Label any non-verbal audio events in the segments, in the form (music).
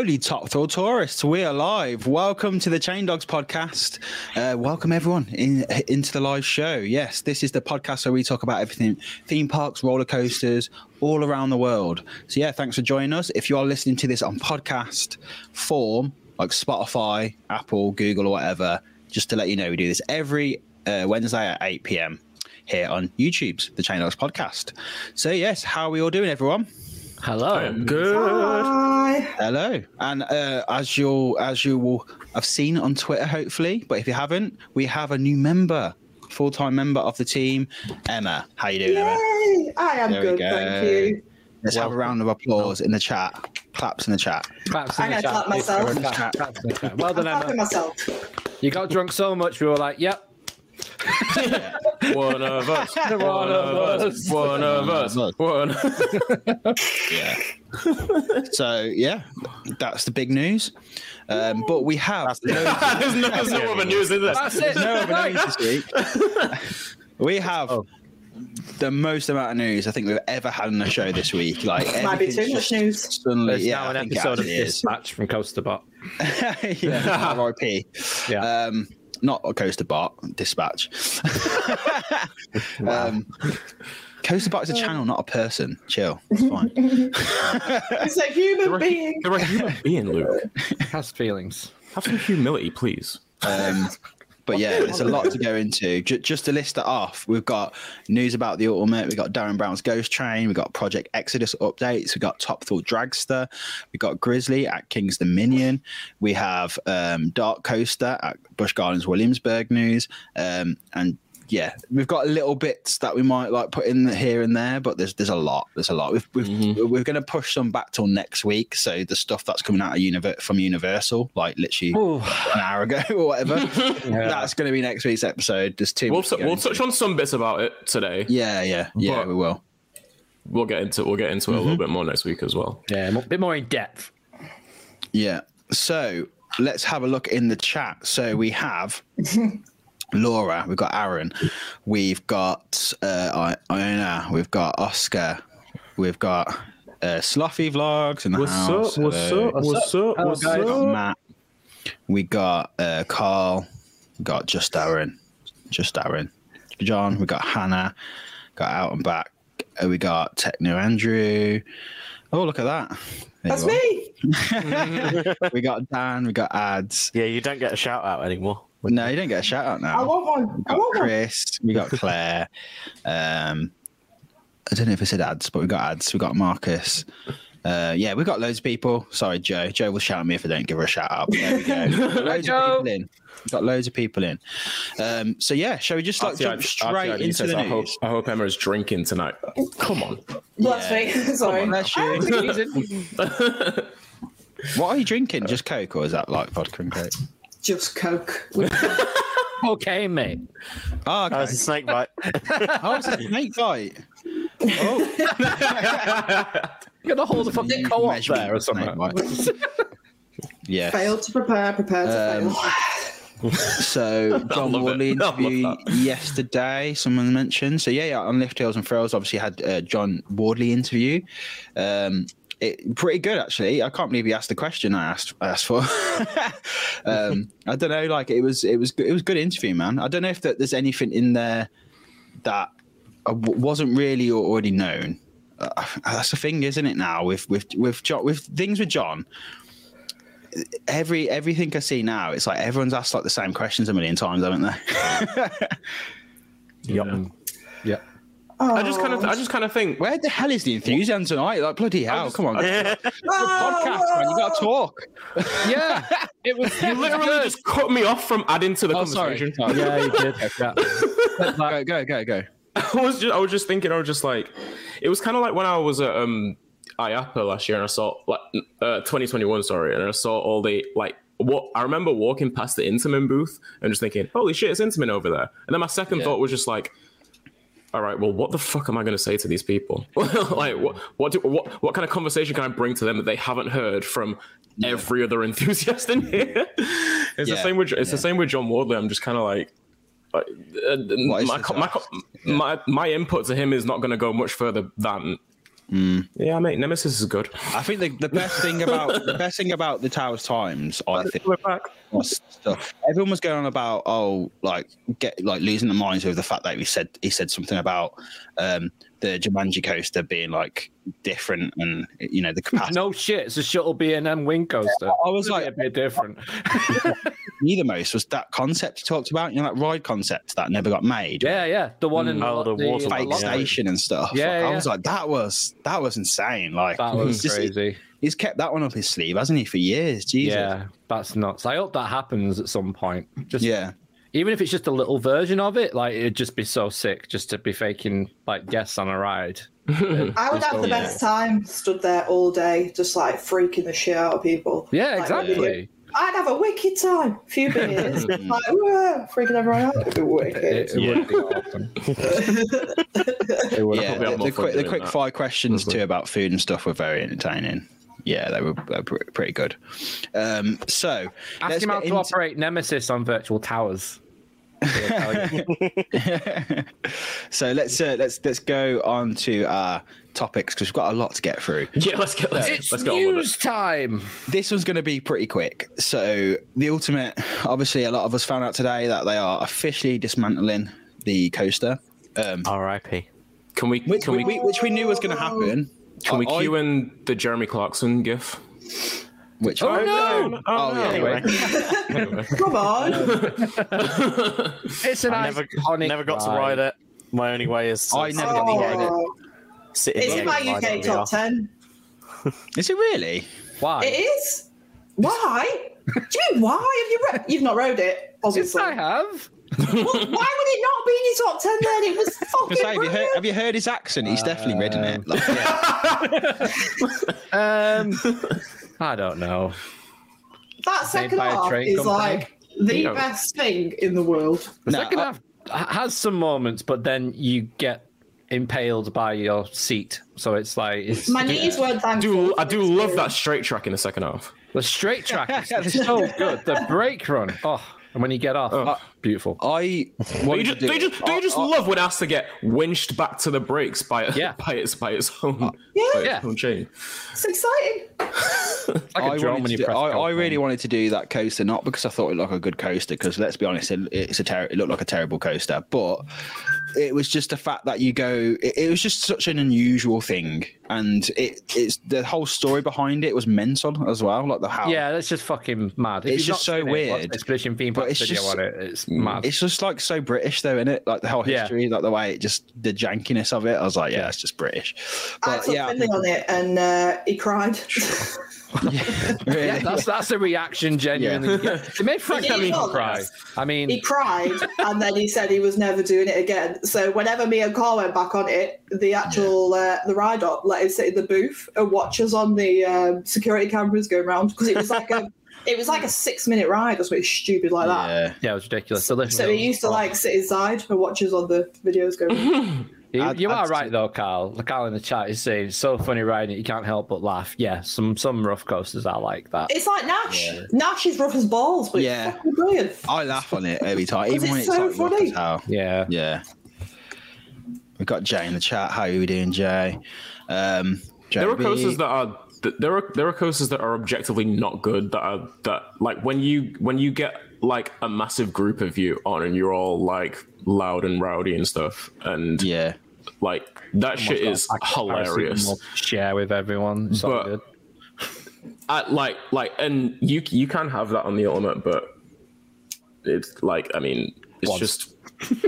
Holy top thrill tourists, we are live. Welcome to the Chain Dogs podcast. Uh, welcome everyone in, into the live show. Yes, this is the podcast where we talk about everything theme parks, roller coasters, all around the world. So, yeah, thanks for joining us. If you are listening to this on podcast form, like Spotify, Apple, Google, or whatever, just to let you know, we do this every uh, Wednesday at 8 p.m. here on YouTube's The Chain Dogs podcast. So, yes, how are we all doing, everyone? Hello. Good. Hi. Hello, and uh, as you as you will have seen on Twitter, hopefully, but if you haven't, we have a new member, full time member of the team, Emma. How you doing, Emma? Yay. I am There we good, go. thank you. Let's have a round of applause in the chat. Claps in the chat. Claps in I'm the gonna chat. clap myself. Claps in the chat. Well done, I'm clapping Emma. myself. You got drunk so much, we were like, yep. (laughs) One of us. One of of us. One of us. One. (laughs) Yeah. so yeah, that's the big news. Um, but we have loads (laughs) There's no, there's no other news, is there? That's it. no other news this week. we have Oh. the most amount of news I think we've ever had on the show this week. Like Might be too much news. Suddenly, There's yeah, now an I think it episode of actually is. Dispatch from Coaster Bot. yeah, RIP. Yeah. Um, not a coaster bot dispatch. um, coaster bot is a channel, not a person. Chill, it's fine. (laughs) It's a human being. You're a human being, Luke. (laughs) Has feelings. Have some humility, please. Um, but yeah, there's a lot to go into. J- just to list it off, we've got news about the Ultimate, we've got Derren Brown's Ghost Train, we've got Project Exodus updates, we've got Top Thrill Dragster, we've got Grizzly at King's Dominion, we have um, Darkoaster at Busch Gardens Williamsburg news, um, and yeah, we've got little bits that we might like put in here and there, but there's there's a lot. There's a lot. We've, we've, mm-hmm. We're going to push some back till next week. So the stuff that's coming out of Univer- from Universal, like literally an hour ago (laughs) or whatever. (laughs) That's going to be next week's episode. There's two. We'll, we'll touch on some bits about it today. Yeah, yeah, yeah. But- we will. We'll get into we'll get into it a little mm-hmm. bit more next week as well. Yeah, a bit more in depth. Yeah. So let's have a look in the chat. So we have (laughs) Laura, we've got Aaron, we've got uh, I- Iona, we've got Oscar, we've got uh, Sloughy Vlogs in the house. Hello. What's up? Hello, What's up? We got Matt. We got uh, Carl. We got just Aaron. Just Aaron. John. We got Hannah. Got out and back. Uh, we got Techno Andrew. Oh, look at that. There That's me. (laughs) We got Dan. We got ads. Yeah, you don't get a shout out anymore. No, you don't get a shout out now. I want one. We I got want one. Chris. We got Claire. Um, I don't know if I said ads, but we got ads. We got Marcus. Uh, yeah, we got loads of people. Sorry, Joe. Joe will shout at me if I don't give her a shout out. There we go. (laughs) loads of people in. We've got loads of people in. Um, so yeah, shall we just like jump straight RTID into says, the I hope, news? I hope Emma is drinking tonight. Come on. Bless Yeah. me. (laughs) Sorry. Bless you. (laughs) what are you drinking? Just Coke, or is that like vodka and Coke? Just Coke. (laughs) Okay, mate. Oh, That okay. was a snake bite. (laughs) oh it's a snake bite. Oh, You're (laughs) gonna hold a fucking co-op there or something. snake bite. yeah. Failed to prepare, prepare to Um, fail. So John love. Wardley interview yesterday. Someone mentioned. So yeah, yeah. On Lift Hills and Frills, obviously had uh, John Wardley interview. Um, it, pretty good actually. I can't believe he asked the question I asked I asked for. (laughs) um, I don't know. Like it was it was good- it was good interview, man. I don't know if that there's anything in there that uh, wasn't really already known. Uh, that's the thing, isn't it? Now with with with John, with things with John, every everything I see now, it's like everyone's asked like the same questions a million times, haven't they? (laughs) Yep. Yeah. Oh, I just kind of I just kind of think Where the hell is the enthusiasm tonight? Like bloody hell! just- come on, Yeah. podcast man, you got to talk. Yeah. (laughs) It was you literally just cut me off from adding to the Oh, conversation. sorry. Yeah, you did. (laughs) Yeah. Go go go go. I was just I was just thinking I was just like it was kind of like when I was at um IAAPA last year and I saw like uh 2021 sorry and I saw all the like what I remember walking past the Intamin booth and just thinking holy shit it's Intamin over there and then my second Yeah. thought was just like all right well what the fuck am I going to say to these people? (laughs) Like what what, do, what what kind of conversation can I bring to them that they haven't heard from every other enthusiast in here? It's Yeah, the same with it's yeah. the same with John Wardley I'm just kind of like uh, What is my, my, task? my my input to him is not going to go much further than Yeah, mate, Nemesis is good. I think the, the best thing (laughs) about the best thing about the Towers Times, I think, We're back. was stuff. Everyone was going on about oh, like get like losing their minds over the fact that he said he said something about um, the Jumanji coaster being like different and you know the capacity. No shit, it's a shuttle B and M wing coaster. I was like- a bit different. (laughs) Me the most was that concept you talked about. You know, that ride concept that never got made. Yeah, yeah, the one in mm. Oh, the water Fake Yeah. station and stuff. Yeah, Like, I was like, that was that was insane. Like That was just- crazy. He's kept that one up his sleeve, hasn't he, for years? Jesus. Yeah, that's nuts. I hope that happens at some point. Just Yeah. Even if it's just a little version of it, like it'd just be so sick just to be faking like guests on a ride. (laughs) I would have the best time stood there all day, just like freaking the shit out of people. Yeah, Like, exactly. I'd have a wicked time. A few beers, (laughs) like whoa, freaking everyone out. It'd be wicked. It, it would be awesome. It would (laughs) Yeah, the, the quick, the quick that. fire questions too about food and stuff were very entertaining. Yeah, they were, they were pretty good. Um, so Ask let's him how to into- operate Nemesis on virtual towers. He'll tell you. so let's uh, let's let's go on to our topics because we've got a lot to get through. (laughs) Yeah, let's get let's, it's let's get on news time. This one's going to be pretty quick. So the ultimate, obviously, a lot of us found out today that they are officially dismantling the coaster, um, R.I.P. Can we which can we, we, which we knew was going to happen. can we I- cue in the Jeremy Clarkson gif? Which Oh no! Oh, yeah, Anyway, Anyway. (laughs) Come on. (laughs) it's an I never, iconic never got to ride it. My only way is to I never got to ride it. Oh, sit in it's the in my egg and ride UK top VR. 10. (laughs) is it really? Why? It is. Why? Do you mean why? Have you ro- You've not rode it, Yes, obviously. I have. Well, why would it not be in your top 10 then? It was fucking Say, have, you heard, have you heard his accent? He's definitely ridden it. Like, Um, I don't know. That second half is company? like the Yeah. best thing in the world. The No, second I- half has some moments, but then you get impaled by your seat. So it's like it's My knees weren't I thankful. do I do love that straight track in the second half. the straight track is (laughs) so good. The brake run, oh, and when you get off, oh. Beautiful. I (laughs) Don't you just, do don't you just, don't you just I- I- love when it has to get winched back to the brakes by Yeah. (laughs) by its by its uh, own Yeah. its Yeah. own chain? It's exciting. It's like a I, drone when to you do- I, I really wanted to do that coaster, not because I thought it looked like a good coaster, because let's be honest, it, it's a ter- it looked like a terrible coaster, but it was just the fact that you go. It, it was just such an unusual thing, and it it's the whole story behind it was mental as well, like the how. Yeah, that's just fucking mad. If It's just not so seen it, watch weird, the Expedition theme but park it's video just- on it. It's mad. It's just like so British, though, isn't it? Like the whole Yeah. history, like the way it just the jankiness of it. I was like, yeah, it's just British. I But took yeah, Finley on it and uh, he cried. (laughs) (laughs) really. yeah, that's that's a reaction genuinely. Yeah. (laughs) It made Frank He Hemming cry. I mean, he cried and then he said he was never doing it again. So whenever me and Carl went back on it, the actual uh, the ride up let him sit in the booth and watch us on the um, security cameras going around because it was like a it was like a six minute ride or something stupid like that. yeah. yeah, it was ridiculous. The lift- So he used to like sit inside and watch us on the videos going. (laughs) You, I'd- you I'd are say- right though, Carl. The Carl in the chat is saying it's so funny riding it, you can't help but laugh. Yeah, some some rough coasters are like that. it's like Nash. Nash is rough as balls, but Yeah. it's fucking brilliant. I laugh on it every time, even (laughs) it's when it's so like rough funny. as hell. Yeah. Yeah. We've got Jay in the chat. How are you doing, Jay? Um, There are JB. coasters that are th- there are there are coasters that are objectively not good that are that like when you when you get like a massive group of you on and you're all like loud and rowdy and stuff and Yeah. like that shit is hilarious. Share with everyone. It's But- good. I, like like and you you can have that on the ultimate but it's like I mean it's Once. just (laughs)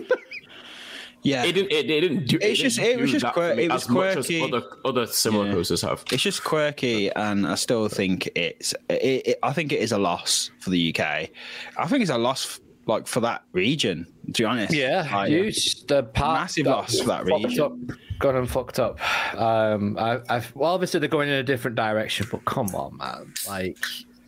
Yeah. it didn't it, it didn't do It's it just- it was just that quir- it was as much as quirky. other other similar Yeah. coasters have it's just quirky, and I still think it's. It, it, I think it is a loss for the UK. I think it's a loss, like for that region. To be honest, Yeah, Like, huge. The part Massive loss for that region. Up, gone and fucked up. Um, I, I've well, obviously they're going in a different direction, but come on, man. Like,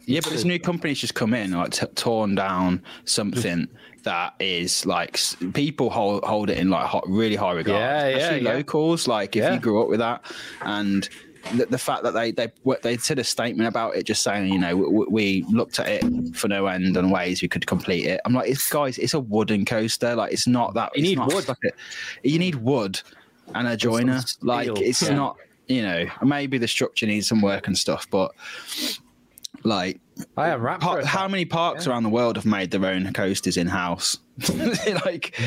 Yeah, but this new company's just come in, like t- torn down something that is like people hold hold it in like hot, really high regard. Yeah, yeah, especially yeah. locals. Like if Yeah. you grew up with that, and the, the fact that they they what- they said a statement about it, just saying you know we, we looked at it for no end and ways we could complete it. I'm like, it's guys, it's a wooden coaster. Like it's not that. You need not wood. like a- you need wood and a joiner. Like it's yeah. not. you know, maybe the structure needs some work and stuff, but like, I am wrapped. par- how many parks around the world have made their own coasters in house? (laughs) like,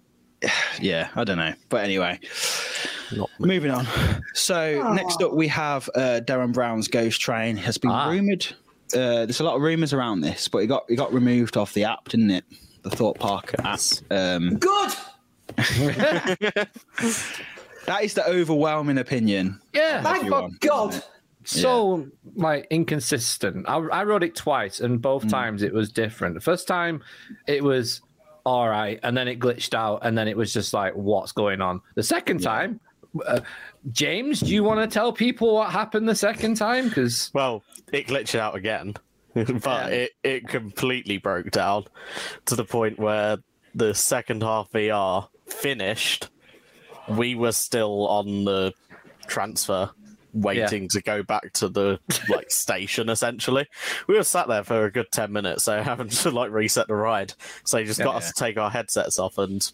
(sighs) yeah, I don't know. But anyway, Not moving on. So next up, we have uh, Derren Brown's Ghost Train has been Ah. rumored. Uh, there's a lot of rumors around this, but it got it got removed off the app, didn't it? The Thorpe Park app. Um, Good. (laughs) that is the overwhelming opinion. Yeah, Thank everyone, God. Isn't it? so like inconsistent. I, I wrote it twice, and both Mm. times it was different. The first time it was all right, and then it glitched out, and then it was just like, what's going on? The second time, uh, James, do you want to tell people what happened the second time? Because Well, it glitched out again, (laughs) but it, it completely broke down to the point where the second half VR finished. We were still on the transfer, waiting to go back to the like (laughs) station. Essentially, we were sat there for a good ten minutes, so having to like reset the ride. So they just got us to take our headsets off, and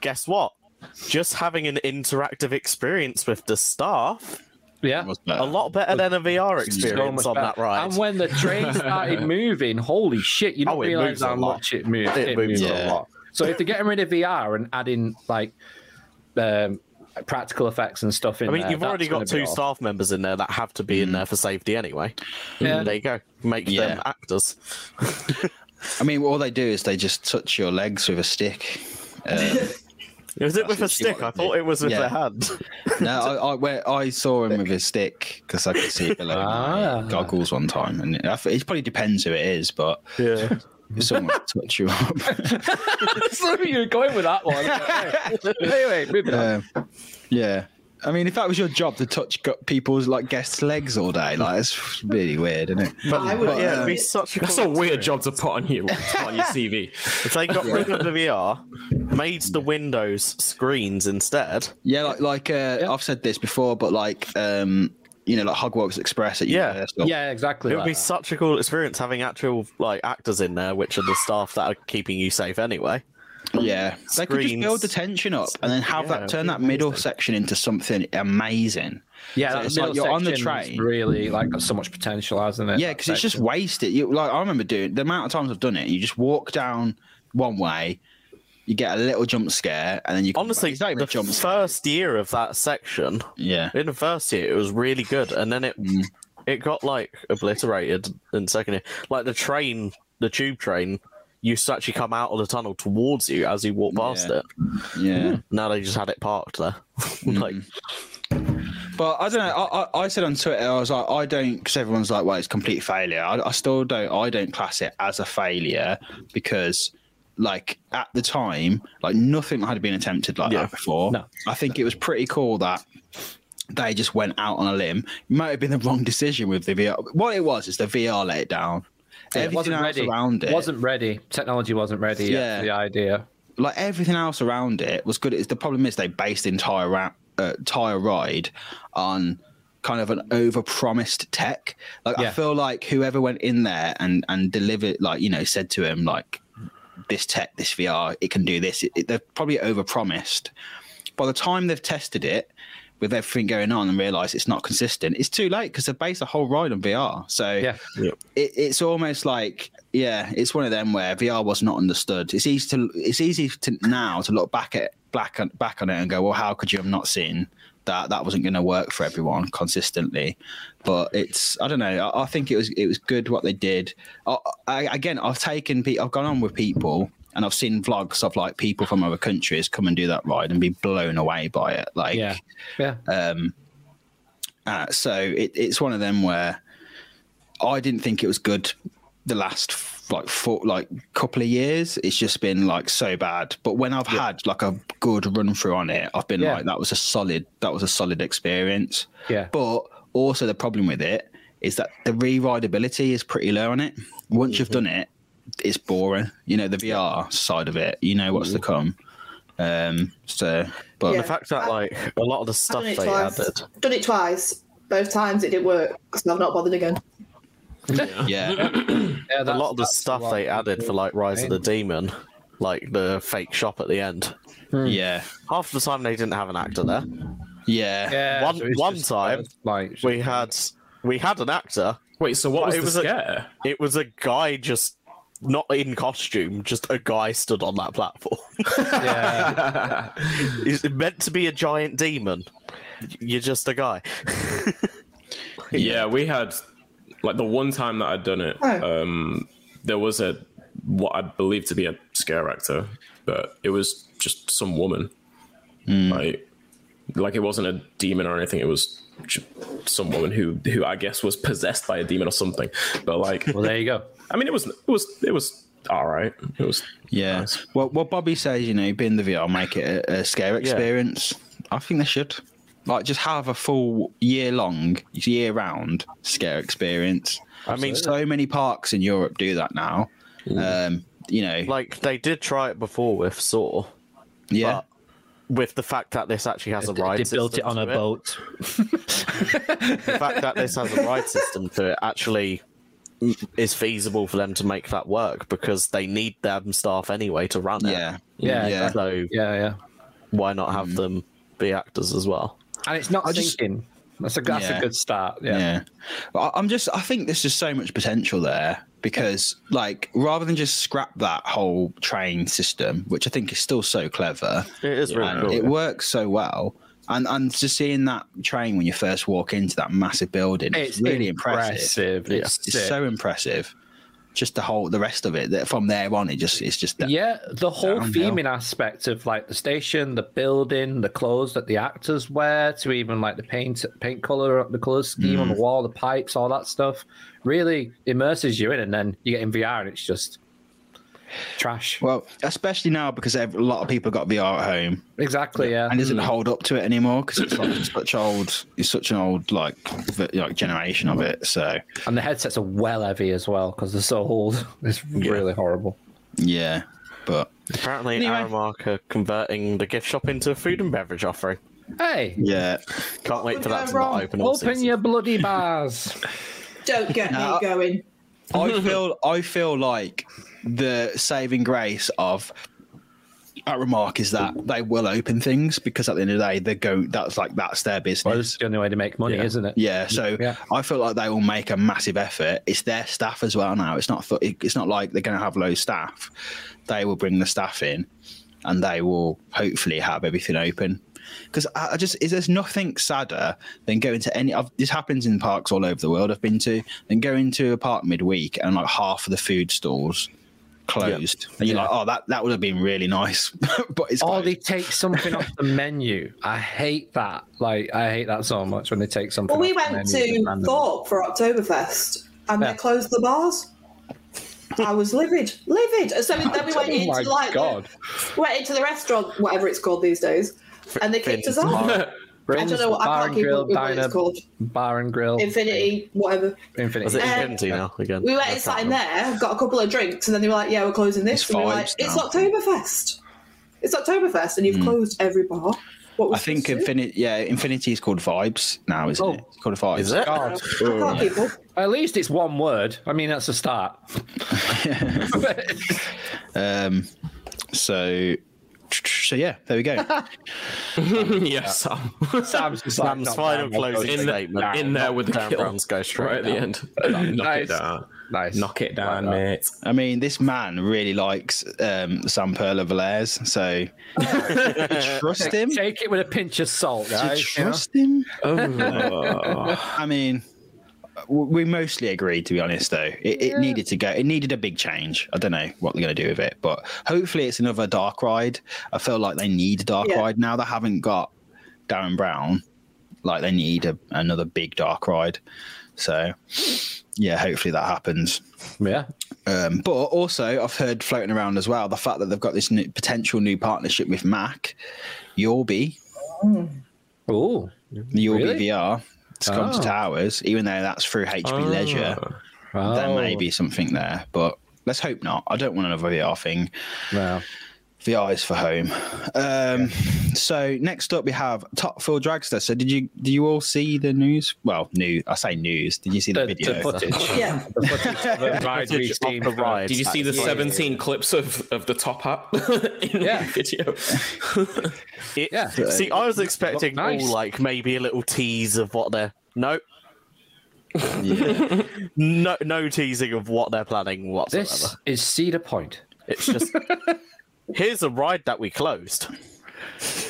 guess what? Just having an interactive experience with the staff yeah, a lot better than a VR experience much on better. that ride. And when the train (laughs) started moving, holy shit, you don't Oh, it realize moves a how lot. much it moves. It It, moves moves a a lot. lot. So if they're getting rid of VR and adding like um, practical effects and stuff in I mean, there, you've already got two be awesome. staff members in there that have to be in there for safety anyway. Yeah. There you go. Make them actors. (laughs) I mean, all they do is they just touch your legs with a stick. Um, (laughs) Is it with a stick? I thought it was with Yeah. their hand. no, I, I, where I saw him with his stick because I could see it below Ah. my goggles one time, and it, I it probably depends who it is, but Yeah. If someone touch you up, so you're going with that one. (laughs) anyway, moving on. um, yeah. I mean, if that was your job to touch people's like guests' legs all day, like it's really weird, isn't it? I would but, yeah, it'd be such a That's cool a weird experience. job to put on you on your CV. (laughs) If they got rid of the VR, made the Windows screens instead. Yeah, like like uh, I've said this before, but like um, you know, like Hogwarts Express at Yeah. Universal. Yeah, exactly. It would like be that. such a cool experience having actual like actors in there, which are the staff that are keeping you safe anyway. Yeah, they could just build the tension up and then have Yeah, that turn that be middle amazing. section into something amazing. Yeah, So that it's like middle you're on the train. Really, like, got so much potential, hasn't it? Yeah, because it's just wasted. You like I remember doing the amount of times I've done it. You just walk down one way, you get a little jump scare, and then you Honestly, back. It's not even the jump scare. first year of that section, Yeah, in the first year, it was really good, and then it Mm. it got like obliterated in second year. Like the train, the tube train, used to actually come out of the tunnel towards you as you walk past Yeah. it. yeah. Now they just had it parked there. Mm-hmm. (laughs) like, But I don't know. I, I, I said on Twitter, I was like, I don't, because everyone's like, well, it's complete failure. I, I still don't. I don't class it as a failure because, like, at the time, like nothing had been attempted like Yeah. that before. No. I think it was pretty cool that they just went out on a limb. It might have been the wrong decision with the VR. What it was is the VR let it down. Yeah, it Everything wasn't else ready. around it, wasn't ready. Technology wasn't ready Yeah. for the idea. like everything else around it was good. It's the problem is they based the entire ra- uh, entire ride on kind of an over-promised tech. Like I feel like whoever went in there and and delivered, like you know, said to him like, "This tech, this VR, it can do this." It, it, they've probably over-promised. By the time they've tested it with everything going on and realised it's not consistent, it's too late because they've based the whole ride on VR. So Yeah. it, it's almost like yeah, it's one of them where VR was not understood. It's easy to it's easy to now to look back at back on, back on it and go, well, how could you have not seen that that wasn't going to work for everyone consistently? But it's I don't know. I, I think it was it was good what they did. I, I, again, I've taken pe- I've gone on with people. And I've seen vlogs of like people from other countries come and do that ride and be blown away by it. Like, Yeah. Yeah. um, uh, so it, it's one of them where I didn't think it was good the last like four like couple of years. It's just been like so bad. But when I've had like a good run through on it, I've been Yeah. like that was a solid that was a solid experience. Yeah. But also the problem with it is that the re-rideability is pretty low on it. Once you've done it, it's boring. You know the VR side of it. You know what's to come. Um. So, but Yeah. the fact that like a lot of the stuff done it they twice. added, Done it twice. Both times it didn't work, so I've not bothered again. Yeah. (clears throat) Yeah, a lot of the stuff they added for like Rise of the Demon, like the fake shop at the end. Yeah. Half the time they didn't have an actor there. Yeah. Yeah, One- so one just, time, uh, like We had we had an actor. Wait, so what was it the was a- scare? It was a guy just not in costume, just a guy stood on that platform. (laughs) yeah, He's meant to be a giant demon. You're just a guy. (laughs) Yeah, we had like the one time that I'd done it. Oh. Um, there was a what I believe to be a scare actor, but it was just some woman. Like, like it wasn't a demon or anything. It was some woman who who I guess was possessed by a demon or something. But like, well, there you go. I mean, it was it was it was all right. It was Yeah. Nice. Well, what Bobby says, you know, being the VR, make it a, a scare experience. I think they should. Like, just have a full year long, year round scare experience. I mean, So many parks in Europe do that now. Um, you know, like they did try it before with Saw, yeah. but with the fact that this actually has a ride They built it on a to boat. (laughs) the fact that this has a ride system to it actually is feasible for them to make that work because they need them staff anyway to run it. Yeah. Yeah, Yeah. So Yeah, yeah. why not have them be actors as well? And it's not I just- sinking. That's a that's Yeah. a good start. Yeah. Yeah. But I- I'm just, I think there's just so much potential there because, like, rather than just scrap that whole train system, which I think is still so clever, It is really cool. it works so well. And, and just seeing that train when you first walk into that massive building, it's, It's really impressive. impressive. It's, It's so impressive. Just the whole, the rest of it. That from there on, it just, it's just. Yeah, the whole Downhill. theming aspect of like the station, the building, the clothes that the actors wear, to even like the paint, paint color, the color scheme on the mm. wall, the pipes, all that stuff, really immerses you in. And then you get in VR, and it's just trash. Well, especially now because a lot of people got VR at home exactly. Yeah. and doesn't hmm. hold up to it anymore because it's like such old, it's such an old like like generation of it. So And the headsets are well heavy as well because they're so old. (laughs) It's really horrible. yeah, but Apparently, Anyway. Aramark are converting the gift shop into a food and beverage offering. Hey, yeah, Can't wait for that to wrong? not open. all open season. your bloody bars. Don't get No. me going. I feel I feel like the saving grace of Aramark is that they will open things because at the end of the day they go that's like that's their well, business. it's the only way to make money, Yeah. isn't it? Yeah, so Yeah. I feel like they will make a massive effort. It's their staff as well now. It's not it's not like they're going to have low staff. They will bring the staff in, and they will hopefully have everything open. Because I, I just is there's nothing sadder than going to any. I've, this happens in parks all over the world. I've been to than going to a park midweek and like half of the food stalls closed, and you're Yeah. like, oh, that that would have been really nice, (laughs) but it's oh, Or they take something off the menu. I hate that. Like I hate that so much when they take something. Well, we off the went menu to. Thorpe for Oktoberfest and Yeah. they closed the bars. I was livid, livid. So (laughs) then we went Oh into like God. The, went into the restaurant, whatever it's called these days, and they kicked us Finn's off. (laughs) Bar. I don't know. what I Bar can't and keep Grill, up with what Diner, it's called. Bar and Grill, Infinity, whatever. Infinity. Was it Um, now again? We went I and in there, got a couple of drinks, and then they were like, "Yeah, we're closing this." It's and we were like, vibes "It's now. Oktoberfest. It's Oktoberfest, and you've closed every bar." What I think? Infinity, yeah, Infinity is called Vibes now, isn't Oh. it? It's called Vibes. Is it? God. I can't keep up. At least it's one word. I mean, that's a start. (laughs) (laughs) Um, so, so yeah, there we go. (laughs) yes, Sam. Sam's, just Sam's like, final down, closing I'll in, go statement. the, in there with the Dan kill Brown's go straight right at the end. (laughs) Knock Nice. it down. Nice. Knock it down, Like mate. I mean, this man really likes um, Sam Perla Valairs, so (laughs) trust him. Take it with a pinch of salt, guys. you know? trust him? Oh. I mean, w- we mostly agreed, to be honest. Though it, it needed to go. It needed a big change. I don't know what they're going to do with it, but hopefully, it's another dark ride. I feel like they need a dark Yeah. ride now. They haven't got Derren Brown. Like they need a, another big dark ride. So, yeah, hopefully that happens. Yeah. Um, but also, I've heard floating around as well the fact that they've got this new, potential new partnership with Mack, Yullbe, Ooh. Yullbe Really? VR, to come to Oh. Towers, even though that's through HB oh. Leisure. There Oh. may be something there, but let's hope not. I don't want another VR thing. No. VR eyes for home. Um, so next up we have Top Thrill Dragster. So did you do you all see the news? Well, new. I say news. Did you see the, The, video? the footage. (laughs) Yeah. The footage (laughs) the ride Footage we've of seen the ride. Did you see the Yeah. 17 clips of, of the top hat (laughs) in Yeah. the video? It- Yeah. See, I was expecting nice. all like maybe a little tease of what they're. No, Yeah. no, no teasing of what they're planning whatsoever. This is Cedar Point. It's just here's a ride that we closed.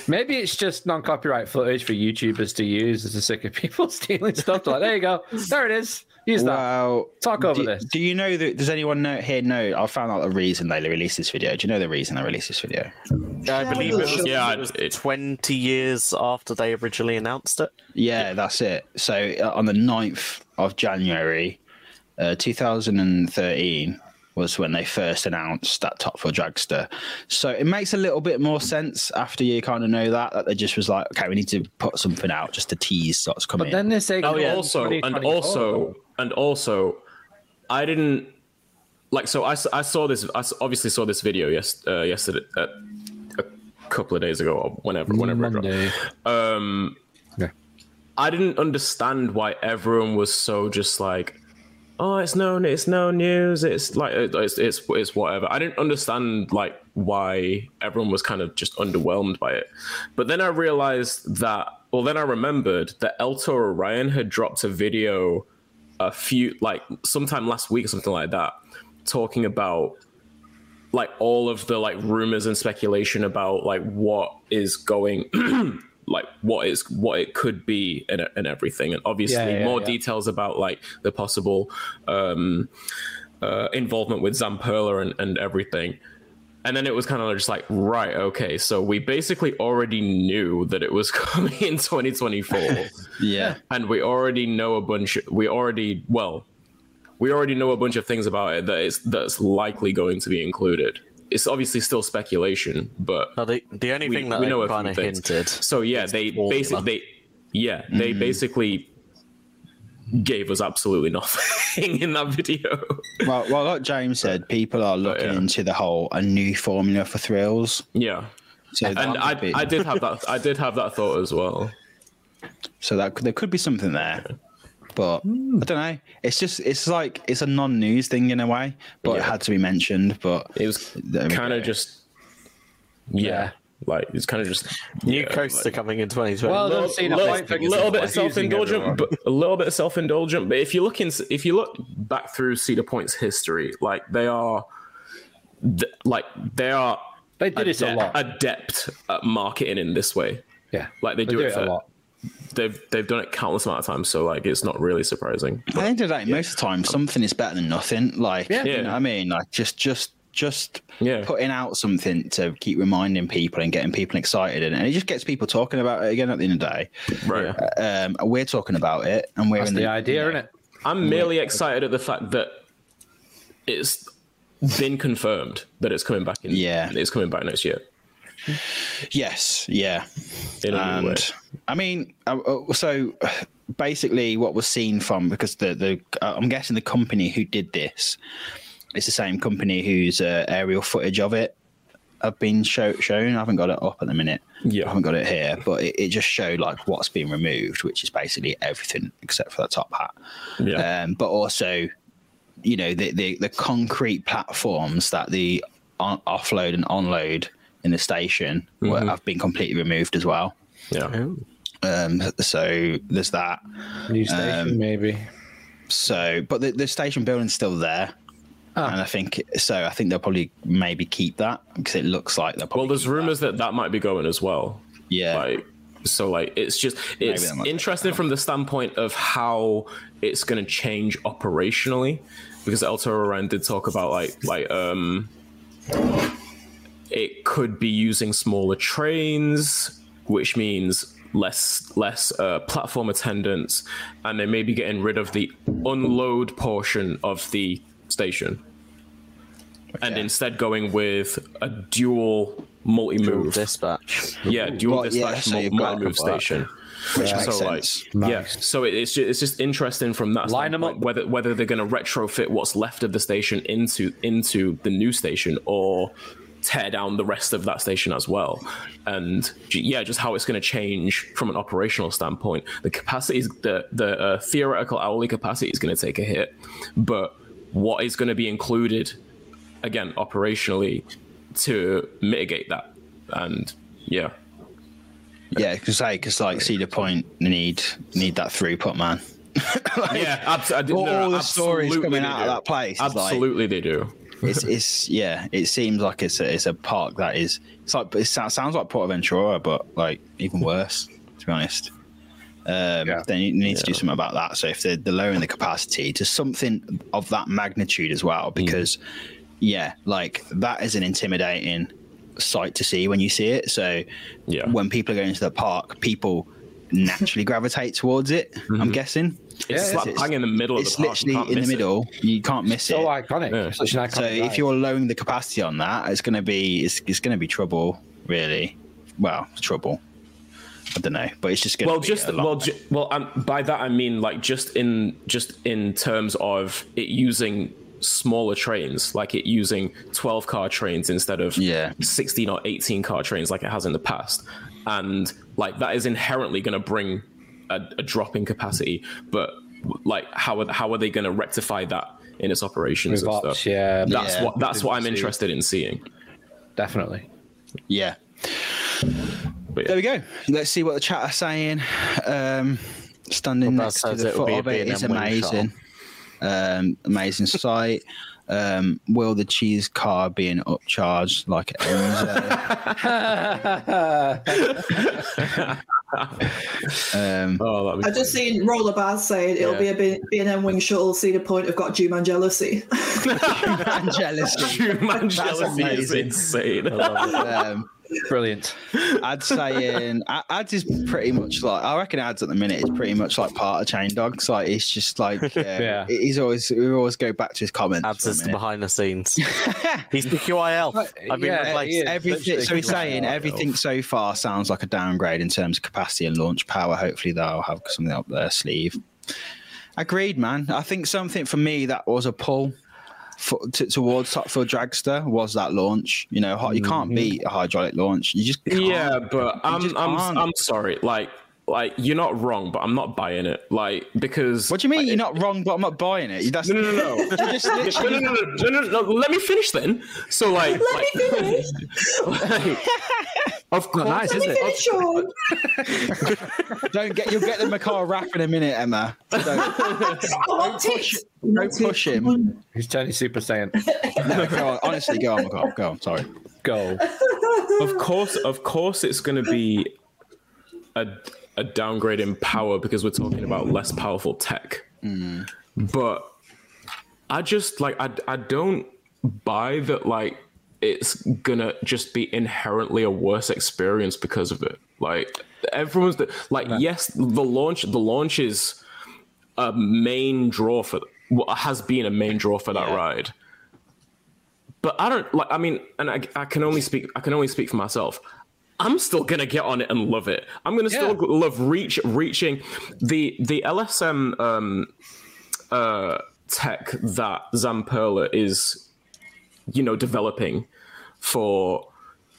Maybe it's just non-copyright footage for YouTubers to use as a sick of people (laughs) stealing stuff. Like, there you go, there it is. Use that. Well, Talk over do, this. Do you know that? Does anyone know here know? I found out the reason they released this video. Do you know the reason they released this video? I believe it was, Yeah, it was 20 years after they originally announced it. Yeah, that's it. So uh, on the 9th of January, uh, 2013 was when they first announced that Top Thrill Dragster. So it makes a little bit more sense after you kind of know that that they just was like, okay, we need to put something out just to tease what's coming. But then they say, oh yeah, also and also and also i didn't like so I, I saw this I obviously saw this video yes uh, yesterday uh, a couple of days ago or whenever whenever it dropped. Monday. um Yeah. i didn't understand why everyone was so just like oh it's no it's no news. It's like it's, it's it's whatever. I didn't understand like why everyone was kind of just underwhelmed by it. But then i realized that well then i remembered that El Toro Ryan had dropped a video a few like sometime last week or something like that talking about like all of the like rumors and speculation about like what is going (clears throat) like what is what it could be and, and everything. And obviously Yeah, yeah, more yeah. details about like the possible um uh involvement with zamperla and, and everything. And then it was kind of just like right okay so we basically already knew that it was (laughs) coming in 2024 yeah, and we already know a bunch we already well we already know a bunch of things about it that is that's likely going to be included it's obviously still speculation but Now, the, the only we, thing that we know they a kind of hinted. so yeah they basically they yeah they mm-hmm. basically gave us absolutely nothing (laughs) in that video. Well, well, like James said, people are looking yeah. into the whole a new formula for thrills. yeah. So and I, be- I did have (laughs) that i did have that thought as well. So that could, there could be something there, but hmm. I don't know. It's just it's like it's a non-news thing in a way, but it had to be mentioned. But it was kind of just yeah, Yeah. like it's kind of just New yeah, coaster like- coming in 2020. Well, little, I've a little, point little of bit confusing self-indulgent, but a little bit self-indulgent. But if you look in, if you look back through Cedar Point's history, like they are, th- like they are They did it a lot. adept at marketing in this way. Yeah, Like they do, it, a for, lot. They've they've done it countless amount of times, so like it's not really surprising. at the end of the day, most of the time, something is better than nothing. Like, Yeah. you know what I mean? Like, just, just, just Yeah. putting out something to keep reminding people and getting people excited, and, and it just gets people talking about it again. At the end of the day, Right. um, we're talking about it, and we're That's in the idea, isn't it? I'm merely excited at the fact that it's been confirmed that it's coming back in. Yeah. it's coming back next year. Yes, yeah. In a new way. and I mean, uh, uh, so (sighs) basically, what was seen from because the the uh, I'm guessing the company who did this is the same company whose uh, aerial footage of it have been show, shown. I haven't got it up at the minute. Yeah. I haven't got it here, but it, it just showed like what's been removed, which is basically everything except for the top hat. Yeah. Um, but also, you know, the, the the concrete platforms that the on, offload and onload in the station were, have been completely removed as well. Yeah. Um, so there's that. New station, Um, maybe. So, but the, the station building's still there. Ah. And I think so. I think they'll probably maybe keep that because it looks like they'll. Probably Well, there's keep that. rumors that that might be going as well. Yeah, Like, so like it's just it's interesting from the standpoint of how it's going to change operationally, because El Toro Ryan did talk about like like um, it could be using smaller trains, which means less less uh, platform attendance, and they may be getting rid of the unload portion of the station. And instead going with a dual multi-move dispatch. yeah, dual Well, yeah, dispatch so you've multi move a couple of- station. which makes so sense. like, yeah, so it, it's just, it's just interesting from that Line 'em standpoint, up. whether whether they're going to retrofit what's left of the station into into the new station or tear down the rest of that station as well, and yeah, just how it's going to change from an operational standpoint. The capacity, is the the uh, theoretical hourly capacity is going to take a hit, but what is going to be included again operationally to mitigate that, and yeah. Yeah, because say because like Cedar Point need need that throughput, man. (laughs) Like, Yeah, absolutely. all, all the stories coming out of that place. is like- Absolutely, they do. It's (laughs) it's yeah. It seems like it's a, it's a park that is. It's like it sounds, like Portaventura, but like even (laughs) worse. To be honest, um, Yeah. then you need to do something about that. So if they're, they're lowering the capacity to something of that magnitude as well, because yeah, like that is an intimidating sight to see when you see it. So Yeah. when people are going to the park, people naturally gravitate towards it. I'm guessing. It's Yeah, slap it's- bang in the middle of It's the park. you literally can't in the miss it. middle. You can't miss So it. iconic. Yeah. Such an iconic. So if you're lowering the capacity on that, it's going to be it's, it's going to be trouble, really. Well, trouble. I don't know, but it's just going well to be just a lot. well ju- well um, by that i mean like just in just in terms of it using smaller trains like it using 12 car trains instead of Yeah. 16 or 18 car trains like it has in the past and like that is inherently going to bring a, a drop in capacity but like how are, how are they going to rectify that in its operations With and stuff yeah, that's Yeah. what that's what i'm interested in seeing definitely. yeah. but There we go. Let's see what the chat are saying. Um, standing Well, next to the foot of it B&M is wing amazing. Um, amazing sight. Um, will the cheese car be an upcharge like Enzo? um, oh that'd be I just seen Roller Baz saying it'll Yeah. be a B and M wing shuttle. Cedar Point have got Juman jealousy. (laughs) (laughs) and jealousy. Man, jealousy is amazing. insane. Um, Brilliant. I'd saying um, A- ads is pretty much like I reckon ads at the minute is pretty much like part of chain dogs. Like it's just like (laughs) um, yeah, Yeah. he's always we always go back to his comments. Ads is a us to minute. behind the scenes. (laughs) He's the QIL. I've been Yeah, replaced. Everything, so he's saying everything so far sounds like a downgrade in terms of capacity and launch power. Hopefully they'll have something up their sleeve. Agreed, man. I think something for me that was a pull for, t- towards Top Thrill Dragster was that launch. You know, you can't mm-hmm. beat a hydraulic launch. You just can't. Yeah, but I'm I'm. I'm sorry. Like like you're not wrong, but I'm not buying it. Like because What do you mean? You're not wrong, but I'm not buying it. That's, No, no, no, no. (laughs) Just no, literally no, no, no, no, no, no, Let me finish then. So like, Let me like, finish. (laughs) of course, nice, Let isn't me it? finish, (laughs) (laughs) don't get. You'll get the Macar rap in a minute, Emma. Don't, (laughs) I want push- don't push him. He's turning Super Saiyan. no, go on. Honestly, go on, Macar. Go on. Sorry. Go. of course, of course, it's going to be a a downgrade in power because we're talking about less powerful tech. Hmm. But I just like I I don't buy that like it's gonna just be inherently a worse experience because of it. Like everyone's like yes, the launch the launch is a main draw for what has been a main draw for that Yeah. ride. But I don't like. I mean, and I, I can only speak. I can only speak for myself. I'm still gonna get on it and love it. I'm gonna still love reach reaching the the LSM um, uh, tech that Zamperla is, you know, developing for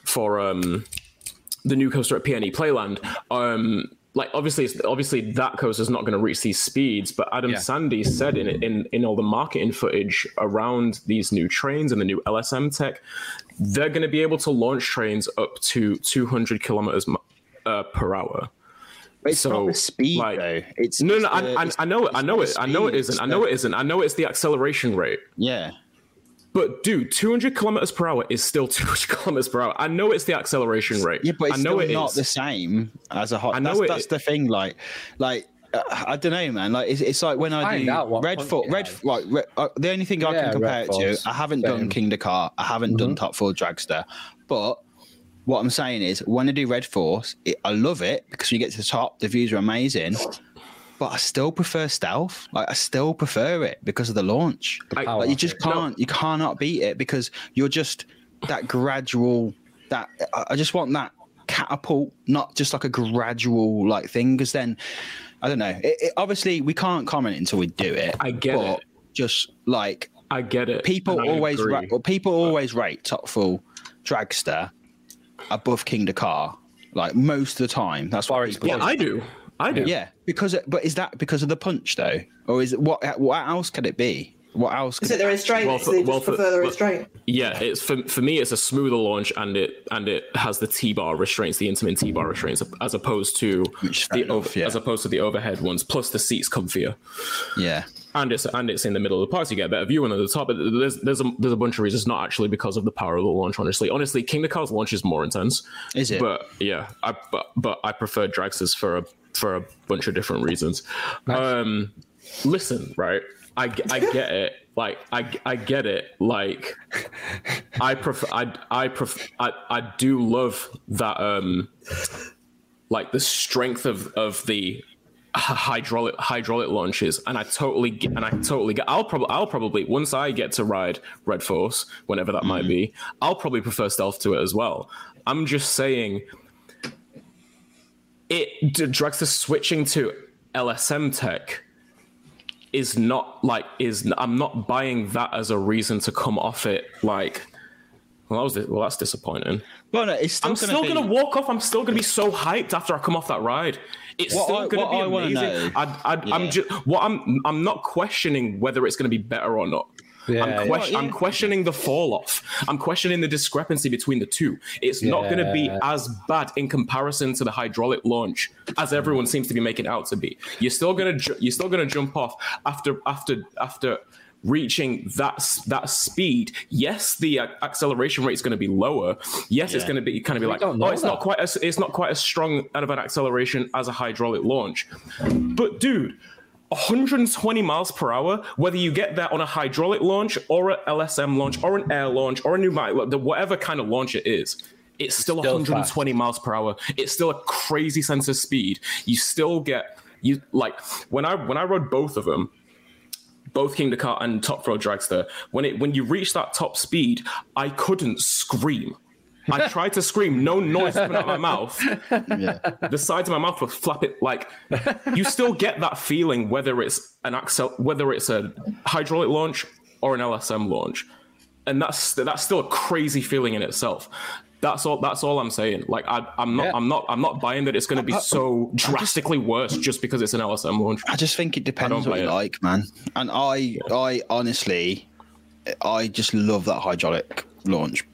for um, the new coaster at PNE Playland. Um, like obviously, obviously that coaster is not going to reach these speeds, but Adam Yeah. Sandy said in in in all the marketing footage around these new trains and the new LSM tech, they're going to be able to launch trains up to 200 kilometers uh, per hour. It's So, not the speed like- though. It's No, it's no, I, the- I, it's- I know it. I know it. I know it speed, isn't. I know it isn't. I know it's the acceleration rate. Yeah. But dude, 200 kilometers per hour is still (laughs) 200 kilometers per hour. I know it's the acceleration rate. Yeah, but it's I know still it not is. the same as a hot. I know that's, it- that's the thing. Like, like uh, I don't know, man. Like, it's, it's like when I Find do out what Red punch Foot. Red, has. like Red, uh, the only thing I can compare Red it to, Force. I haven't Same. Mm-hmm. done Kingda Ka. I haven't done Top Thrill Dragster, but. What I'm saying is, when I do Red Force, it, I love it because you get to the top, the views are amazing. But I still prefer stealth. Like I still prefer it because of the launch. I- Power. Like you just can't, you cannot beat it because you're just that gradual. That I- just want that catapult, not just like a gradual like thing. Because then, I don't know. It, it, obviously, we can't comment until we do it. I get but it. Just like I get it. people always, agree. ra- well, people always rate Top Thrill Dragster above Kingda Ka. Like most of the time, that's what Far. Yeah, I do. I do. Yeah, because but is that because of the punch though, or is it what? What else could it be? What else? Is it the restraint? Well, Well, for- they just well, for- prefer the well- restraint. Yeah, it's for for me. It's a smoother launch, and it and it has the T bar restraints, the Intamin T bar restraints, as opposed to Which the enough, over, yeah. as opposed to the overhead ones. Plus, the seats comfier, yeah. and it's and it's in the middle of the park. So you get a better view, and at the top, but there's there's a there's a bunch of reasons. Not actually because of the power of the launch. Honestly, honestly, Kingda Ka's launch is more intense. Is it? But yeah, I but but I prefer Dragsters for a for a bunch of different reasons. Um, listen, right? I, I get it. (laughs) Like I, I get it. Like I prefer I I prefer I, I do love that um like the strength of of the hydraulic hydraulic launches and I totally get and I totally get I'll probably I'll probably once I get to ride Red Force whenever that might be I'll probably prefer stealth to it as well. I'm just saying it d- Dragster switching to LSM tech is not like is I'm not buying that as a reason to come off it like well that was well that's disappointing. Well, no, it's still I'm gonna still be, gonna walk off. I'm still gonna be so hyped after I come off that ride. It's What still I- gonna be I amazing. I, I, Yeah. I'm just what I'm. I'm not questioning whether it's gonna be better or not. Yeah, I'm, yeah. ques- yeah. I'm questioning the fall off. I'm questioning the discrepancy between the two. It's not going to be as bad in comparison to the hydraulic launch as everyone seems to be making out to be. You're still going to ju- you're still going to jump off after after after reaching that that speed. Yes, the uh, acceleration rate is going to be lower. Yes, it's going to be kind of be like, oh, know it's not quite as it's not quite as strong out of an acceleration as a hydraulic launch. But dude, 120 miles per hour, whether you get that on a hydraulic launch or a LSM launch or an air launch or a pneumatic, whatever kind of launch it is, it's still, Still 120 miles per hour. It's still a crazy sense of speed. You still get you like when I when I rode both of them, both Kingda Ka and Top Thrill Dragster, when it when you reach that top speed, I couldn't scream. I (laughs) tried to scream, no noise coming out of my mouth Yeah. the sides of my mouth were flapping like you still get that feeling whether it's an accel whether it's a hydraulic launch or an LSM launch and that's that's still a crazy feeling in itself that's all that's all I'm saying like I, I'm not Yeah. I'm not I'm not buying that it's going to be so drastically worse just because it's an LSM launch I just think it depends don't what you it. like, man. And I, I honestly, I just love that hydraulic launch.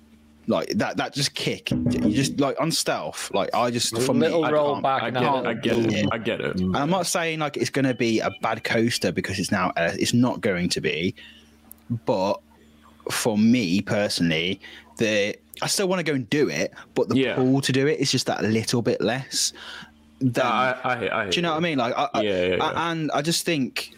Like that, that just kick. You just like on stealth. Like I just for little I roll can't- back I get a it I get it I get it And I'm not saying like it's going to be a bad coaster because it's now uh, it's not going to be, but for me personally, the I still want to go and do it, but the Yeah. pull to do it is just that little bit less. Than, I, I, I, do you know what I mean? Like, I, I- Yeah, yeah, I- yeah. and I just think,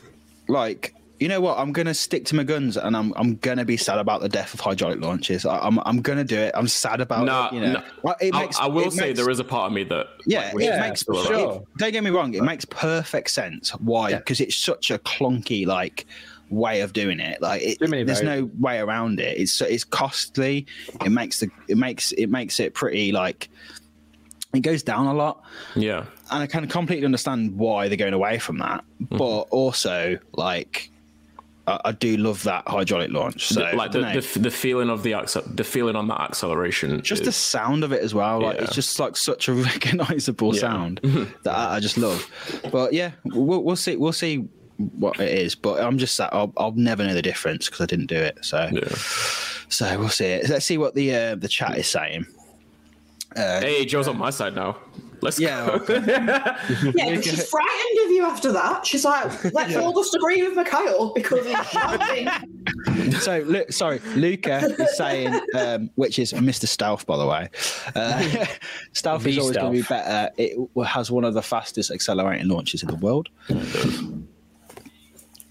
like, you know what? I'm gonna stick to my guns, and I'm I'm gonna be sad about the death of hydraulic launches. I, I'm I'm gonna do it. I'm sad about Nah, it. You know, nah. It I, makes- I will it say makes- there is a part of me that yeah, like, it Yeah, it makes was for still around. sure. it- don't get me wrong, it makes perfect sense. Why? Yeah. Because it's such a clunky like way of doing it. Like it, Too there's no way around it. It's it's costly. It makes the it makes it makes it pretty like it goes down a lot. yeah And I can completely understand why they're going away from that. Mm-hmm. But also like I, I do love that hydraulic launch. So like the, the, the feeling of the the feeling on that acceleration just is- the sound of it as well. Like Yeah. it's just like such a (laughs) recognizable Yeah. sound (laughs) that I, I just love. But yeah, we'll, we'll see. We'll see what it is. But I'm just that I'll, I'll never know the difference because I didn't do it. So yeah. so we'll see it. Let's see what the uh, the chat is saying. Hey, Joe's on my side now. Let's Yeah, go. okay. (laughs) Yeah, but she's frightened of you after that. She's like, let's all just agree with Mikhail because he's shouting. (laughs) so Lu- sorry, Luca is saying, um, which is Mr. Stealth, by the way. Uh, (laughs) stealth is always going to be better. It has one of the fastest accelerating launches in the world.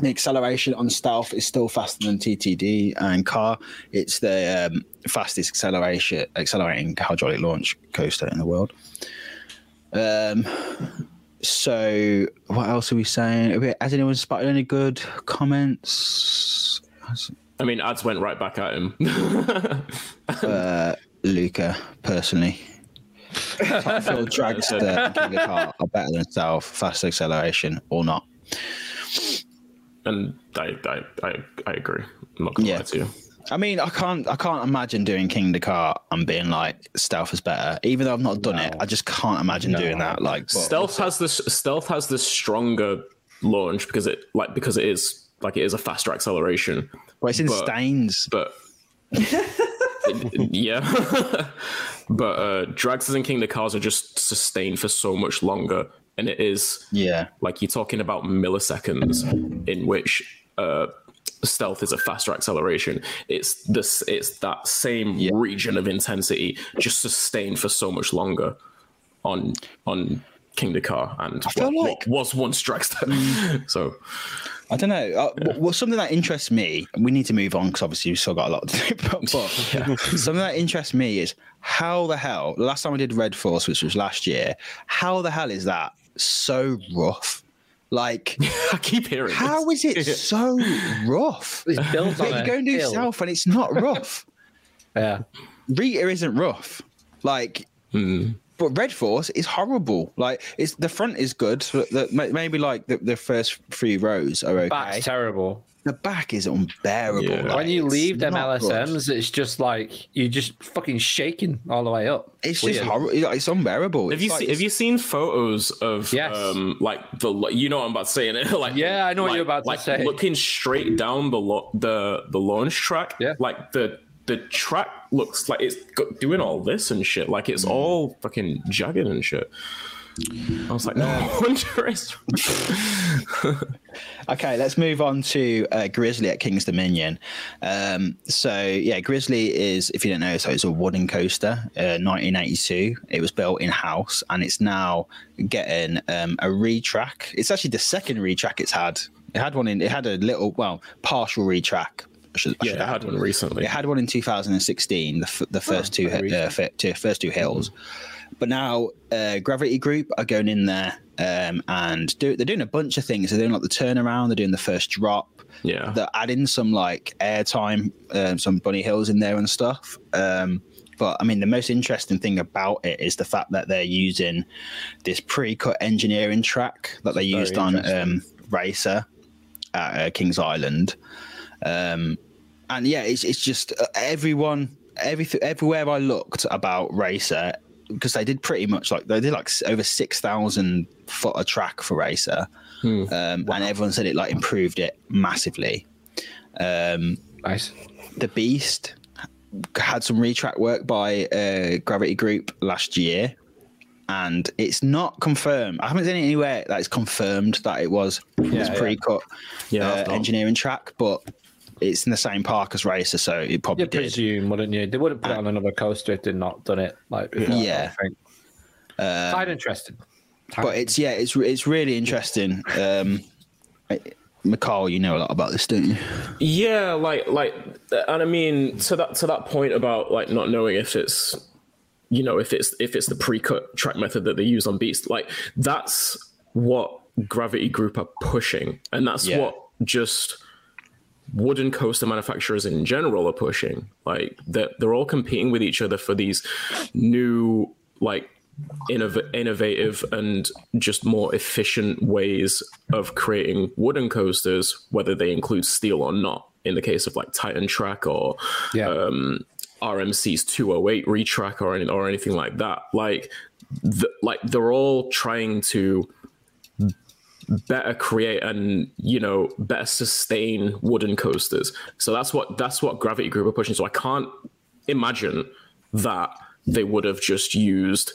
The acceleration on Stealth is still faster than TTD and Car. It's the um, fastest acceleration accelerating hydraulic launch coaster in the world. Um, so what else are we saying? Has anyone spotted any good comments? I mean, ads went right back at him. (laughs) uh, Luca personally. Top Fuel Dragster and (laughs) King of Heart are better than Stealth, fast acceleration or not. And I, I, I, I agree. I'm not gonna Yeah. lie to you. I mean, I can't, I can't imagine doing Kingda Ka and being like Stealth is better. Even though I've not done it, I just can't imagine doing that. Like, but- Stealth has this. Stealth has this stronger launch because it like because it is like it is a faster acceleration. Well, it's in But- stains. but (laughs) yeah (laughs) but uh dragsters and Kingda Kas are just sustained for so much longer and it is Yeah. like you're talking about milliseconds in which uh stealth is a faster acceleration it's this it's that same region of intensity just sustained for so much longer on on Kingda Ka and feel what, like- what was once Dragster. (laughs) so I don't know. Uh, w- well, something that interests me, we need to move on because obviously we've still got a lot to do. (laughs) But, but (laughs) something that interests me is how the hell, last time I did Red Force, which was last year, how the hell is that so rough? Like, (laughs) I keep hearing how this. is it (laughs) so rough? It's built on Yeah, you go and do hill. South and it's not rough. (laughs) Yeah. Rita isn't rough. Like, hmm. but Red Force is horrible. Like, it's the front is good. So the, maybe like the, the first three rows are okay. Back's terrible. The back is unbearable. Yeah. like, when you leave them not good. LSMs, it's just like you're just fucking shaking all the way up. it's Weird. just horrible. It's unbearable. Have It's you like- seen, have you seen photos of Yes. um like the you know what I'm about to say it (laughs) like Yeah, I know what you're about to like say. looking straight down the lo- the the launch track Yeah. like the the track looks like it's doing all this and shit like Mm. it's all fucking jagged and shit I was like no (laughs) it's Okay, let's move on to uh, Grizzly at King's Dominion. Um, so yeah, Grizzly is, if you don't know, so it's a wooden coaster, uh, 1982. It was built in house, and it's now getting um, a retrack. It's actually the second retrack it's had. It had one in. It had a little, well, partial retrack. I should, I yeah I add. had one recently It had one in 2016, the, f- the first two, very uh, fi- two first two hills. But now uh, Gravity Group are going in there um, and do, they're doing a bunch of things. They're doing like the turnaround, they're doing the first drop. yeah They're adding some like airtime, um, some bunny hills in there and stuff. Um, but I mean, the most interesting thing about it is the fact that they're using this pre-cut engineering track that they used on um, Racer at uh, Kings Island. Um, and yeah, it's it's just uh, everyone, everything, everywhere I looked about Racer, because they did pretty much like they did like over six thousand foot of track for Racer, um, and everyone said it like improved it massively. Um, Nice. the Beast had some retrack work by uh, Gravity Group last year, and it's not confirmed. I haven't seen it anywhere that it's confirmed that it was this yeah. pre-cut Yeah, uh, engineering track, but it's in the same park as Racer, so it probably You did. presume, wouldn't you? They wouldn't put it on another coaster if they'd not done it like before. Yeah. I think. Quite interested. But it's yeah, it's it's really interesting. Um, McCall, you know a lot about this, don't you? Yeah, like like, and I mean to that to that point about like not knowing if it's, you know, if it's if it's the pre-cut track method that they use on Beast, like that's what Gravity Group are pushing, and that's Yeah. what just wooden coaster manufacturers in general are pushing. Like they're they're all competing with each other for these new like innov- innovative and just more efficient ways of creating wooden coasters, whether they include steel or not. In the case of like Titan Track or Yeah. um, RMC's 208 retrack or any, or anything like that, like the, like they're all trying to better create and you know better sustain wooden coasters. So that's what that's what Gravity Group are pushing. So I can't imagine that they would have just used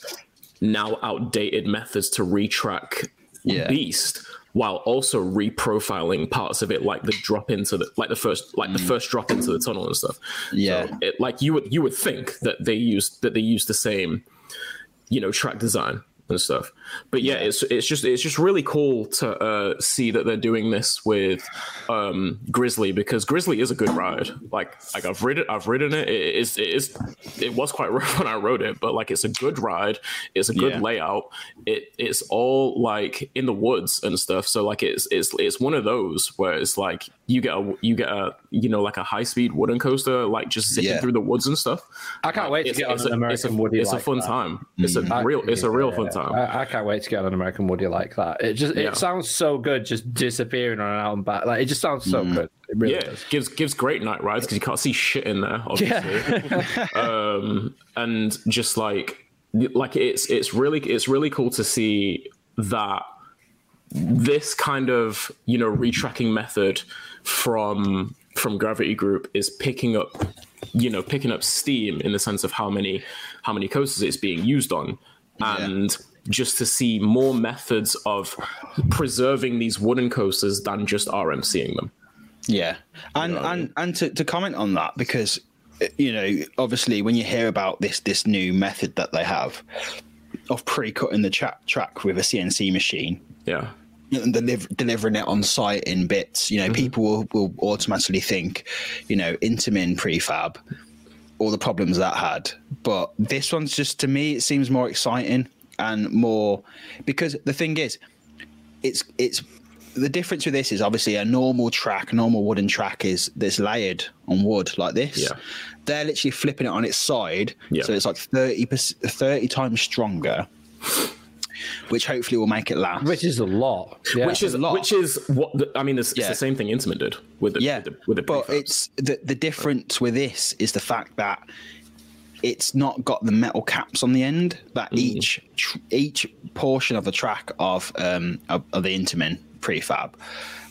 now outdated methods to retrack Yeah. Beast while also reprofiling parts of it like the drop into the like the first like the mm. first drop into the tunnel and stuff. Yeah. So it, like you would you would think that they used that they used the same you know track design and stuff but yeah, it's it's just it's just really cool to uh see that they're doing this with um grizzly because grizzly is a good ride. Like like i've ridden i've ridden it. It is it is it was quite (laughs) rough when i rode it but like it's a good ride. It's a good Yeah. layout. It it's all like in the woods and stuff. So like it's it's it's one of those where it's like you get a you get a you know like a high speed wooden coaster like just zipping Yeah. through the woods and stuff. I can't wait to it's, get on it's an a, American it's a, Woody it's a fun that. time. It's a real it's a real fun time. I, I can't wait to get on an American Woody like that. It just Yeah. it sounds so good, just disappearing on an out and back. Like it just sounds so good. It really yeah, does. gives gives great night rides because you can't see shit in there, (laughs) obviously. um, and just like like it's it's really it's really cool to see that this kind of you know retracking method from from Gravity Group is picking up you know picking up steam in the sense of how many how many coasters it's being used on and just to see more methods of preserving these wooden coasters than just RMCing them. Yeah, and and and to, to comment on that because you know obviously when you hear about this this new method that they have of pre-cutting the tra- track with a CNC machine Yeah. and deliver, delivering it on site in bits, you know, mm-hmm. people will, will automatically think, you know, Intamin prefab, all the problems that had. But this one's just to me, it seems more exciting and more because the thing is, it's it's the difference with this is obviously a normal track, normal wooden track is this layered on wood like this. Yeah. They're literally flipping it on its side, Yeah. so it's like 30 30 times stronger, which hopefully will make it last. Which is a lot. Yeah. which is a lot. which is what the, I mean. It's, it's Yeah. the same thing Intamin did with the yeah, with the, with the but prefabs. it's the the difference with this is the fact that it's not got the metal caps on the end. That Mm. each tr- each portion of the track of um of, of the Intamin prefab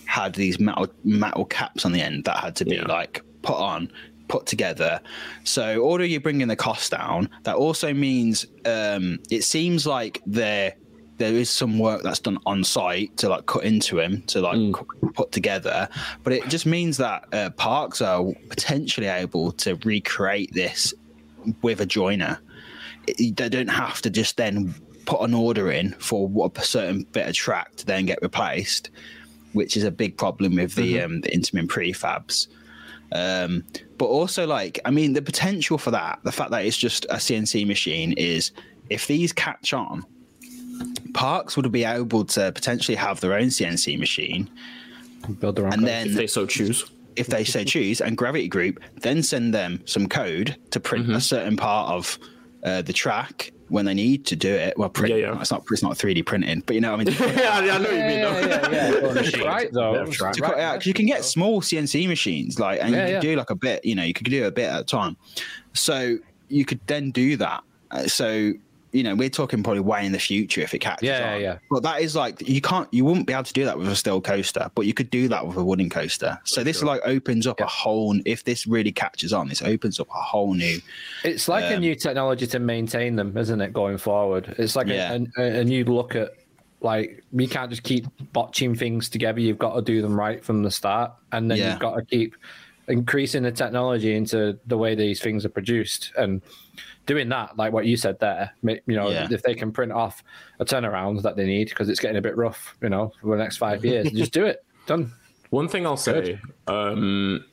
had these metal metal caps on the end that had to be Yeah. like put on put together so although you're bringing the cost down that also means um it seems like there there is some work that's done on site to like cut into him to like Mm. put together but it just means that uh, parks are potentially able to recreate this with a joiner they don't have to just then put an order in for what a certain bit of track to then get replaced which is a big problem with the um the Intamin prefabs um but also like i mean the potential for that the fact that it's just a cnc machine is if these catch on parks would be able to potentially have their own cnc machine build their own and code. then if they so choose. If they so choose, and Gravity Group then send them some code to print Mm-hmm. a certain part of uh, the track when they need to do it. Well, print, Yeah, yeah. it's not it's not three D printing, but you know what I mean. (laughs) Yeah, I know what you mean. yeah, though. yeah, yeah, yeah. (laughs) Right though. Yeah, cut right. out, 'cause you can get small CNC machines, like, and Yeah, you yeah. can do like a bit. You know, you could do a bit at a time. So you could then do that. Uh, so you know, we're talking probably way in the future if it catches Yeah, on. yeah. But that is like you can't, you wouldn't be able to do that with a steel coaster, but you could do that with a wooden coaster. So this like opens up a whole. If this really catches on, this opens up a whole new. It's like a Um, new technology to maintain them, isn't it? Going forward, it's like Yeah. a, a, a new look at like we can't just keep botching things together. You've got to do them right from the start, and then Yeah. you've got to keep increasing the technology into the way these things are produced and doing that like what you said there you know Yeah. if they can print off a turnaround that they need because it's getting a bit rough you know for the next five years just do it. Done. One thing I'll say um,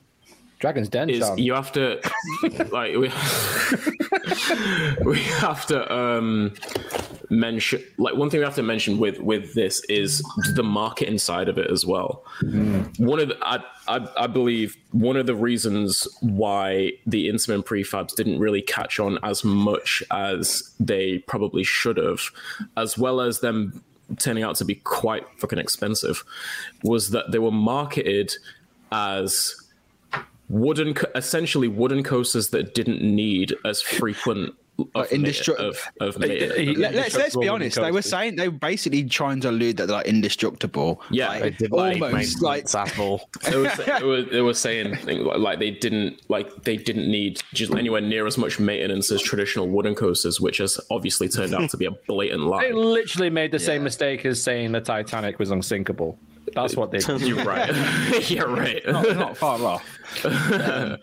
dragon's den is Sean. you have to (laughs) like we, (laughs) we have to um mention like one thing we have to mention with with this is the marketing side of it as well one of the I, I i believe one of the reasons why the Intamin prefabs didn't really catch on as much as they probably should have as well as them turning out to be quite fucking expensive was that they were marketed as wooden, essentially wooden coasters that didn't need as frequent uh, of, indestru- ma- of, of uh, maintenance. Uh, let, us let's be Indestructible honest. They were saying they were basically trying to allude that they're like indestructible. Yeah, like, they Did like almost like maintenance Apple. it was, it was, it was saying things (laughs) like, like they didn't like they didn't need just anywhere near as much maintenance as traditional wooden coasters, which has obviously turned out to be a blatant (laughs) lie. they literally made the same mistake as saying the titanic was unsinkable that's what they did You're right. You're right. not, not far off. Um,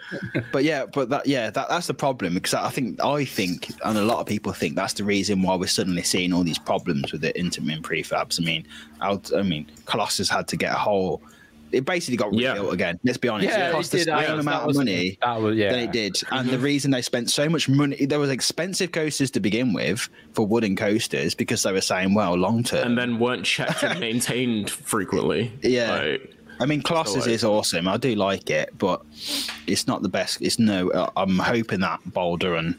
but yeah, but that yeah, that, that's the problem because I think I think and a lot of people think that's the reason why we're suddenly seeing all these problems with the Intamin prefabs. I mean, I, I mean, Colossus had to get a whole. It basically got Yeah. rebuilt again. Let's be honest. Yeah, it it cost the same yeah, amount that of money that was- yeah. than it did, and the reason they spent so much money, there was expensive coasters to begin with for wooden coasters because they were saying, well, long term. and then weren't checked and maintained frequently. (laughs) Yeah. Like, I mean, Colossus like- is awesome. I do like it, but it's not the best. It's no. uh, I'm hoping that Balder and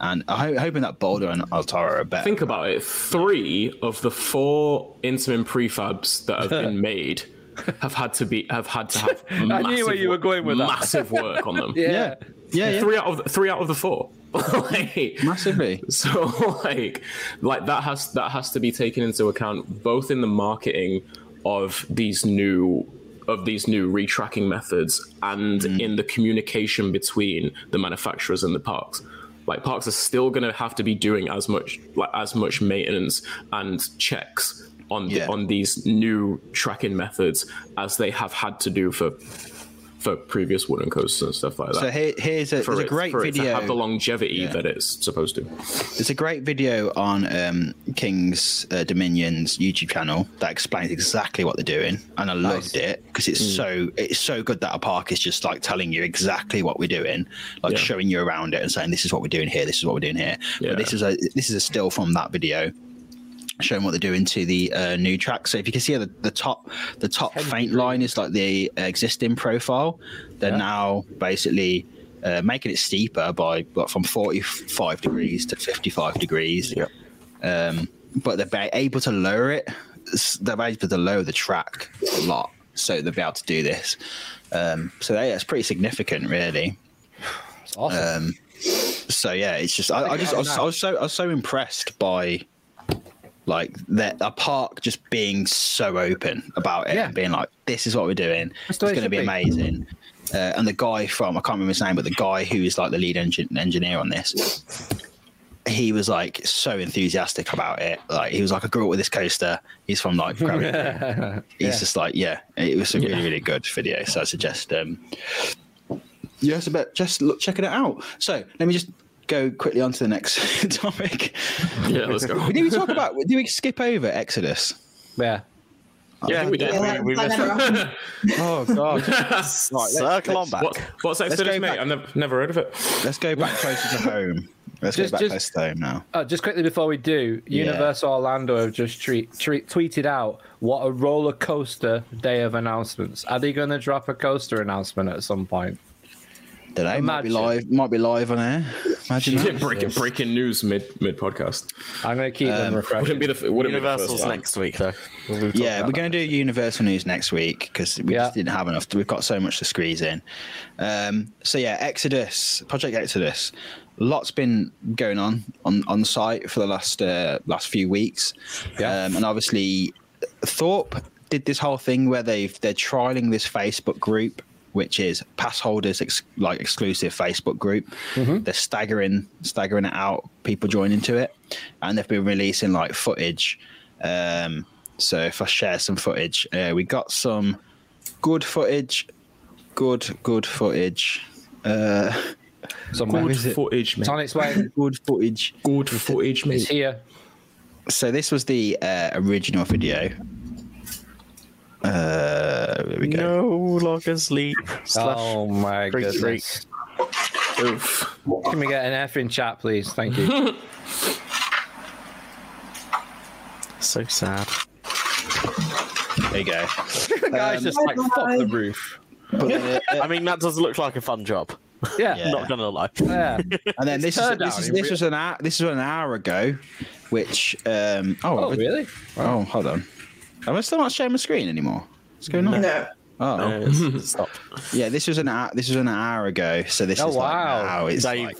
and I'm hoping that Balder and El Toro are better. think about it. Three of the four Intamin prefabs that have (laughs) been made have had to be have had to have. (laughs) I knew where you were going with that. Massive work on them. (laughs) yeah Yeah, yeah. Three out of the, three out of the four. (laughs) like, Massively. so like like that has that has to be taken into account both in the marketing of these new of these new retracking methods and mm. in the communication between the manufacturers and the parks like parks are still going to have to be doing as much like as much maintenance and checks on the, Yeah. on these new tracking methods as they have had to do for for previous wooden coasters and stuff like that So here, here's a, for there's a great for it video. to have the longevity Yeah. that it's supposed to. There's a great video on um, King's uh, Dominion's YouTube channel that explains exactly what they're doing, and I loved it because it's Mm. so it's so good that a park is just like telling you exactly what we're doing, like Yeah. showing you around it and saying this is what we're doing here, this is what we're doing here. Yeah. But this is a this is a still from that video showing what they're doing to the uh, new track. So if you can see the, the top the top faint line is like the existing profile, they're Yeah. now basically uh, making it steeper by what, from 45 degrees to 55 degrees. Yep. Um, but they're able to lower it. They're able to lower the track a lot, so they'll be able to do this. Um, so yeah, it's pretty significant, really. It's awesome. Um, so yeah, it's just I, I just I was, I was so I was so impressed by like that a park just being so open about it Yeah. and being like this is what we're doing. It's the way it going to be be. amazing. Uh, and the guy from I can't remember his name but the guy who is like the lead engin- engineer on this he was like so enthusiastic about it. Like he was like I grew up with this coaster. He's from like (laughs) Gravity he's Yeah. just like yeah it was a really really good video so i suggest um yes but just look checking it out. So let me just go quickly on to the next (laughs) topic Yeah, let's go. did we talk about did we skip over exodus yeah. Yeah, we did. Yeah, We, we that missed never (laughs) oh god (laughs) right, let's, Circle on let's, back. What, what's go Exodus, mate? back. I've never, never heard of it. let's go back closer to home let's Just- go back just- closer to home now Uh, just quickly before we do, Yeah. Universal Orlando have just treat, treat, tweeted out what a roller coaster day of announcements. Are they going to drop a coaster announcement at some point? Today might be live might be live on air imagine Yeah, breaking breaking news mid mid podcast. I'm going to keep them refreshed. Wouldn't be the f- wouldn't be the Universal's first next week, though. We'll Yeah, we're going to do Universal News next week because we Yeah. just didn't have enough. We've got so much to squeeze in. Um, so yeah, Exodus, Project Exodus. Lots been going on on on site for the last uh, last few weeks, Yeah. um, and obviously Thorpe did this whole thing where they've they're trialing this Facebook group, which is pass holders ex- like exclusive Facebook group. They're staggering staggering it out, people joining to it, and they've been releasing like footage. Um, so if I share some footage, uh, we got some good footage, good good footage, uh, somewhere. Good footage, It's on its way. good footage. Good footage, It's here. So this was the uh, original video. Uh, there we go. No longer sleep. Slash. Oh my Freak, goodness. Oof. Can we get an F in chat, please? Thank you. (laughs) So sad. There you go. (laughs) the guy's Um, just like, fuck the roof. But I mean, that does look like a fun job. Yeah. Yeah. Not gonna lie. Yeah. (laughs) and then this is, this, is, this was an hour, this was an hour ago, which um oh, Oh, really? oh hold on, am I still not sharing my screen anymore? What's going on? No. Oh Uh, (laughs) it's- stop. yeah, this was an hour, this was an hour ago, so this Oh, is wow. like now it's They've, like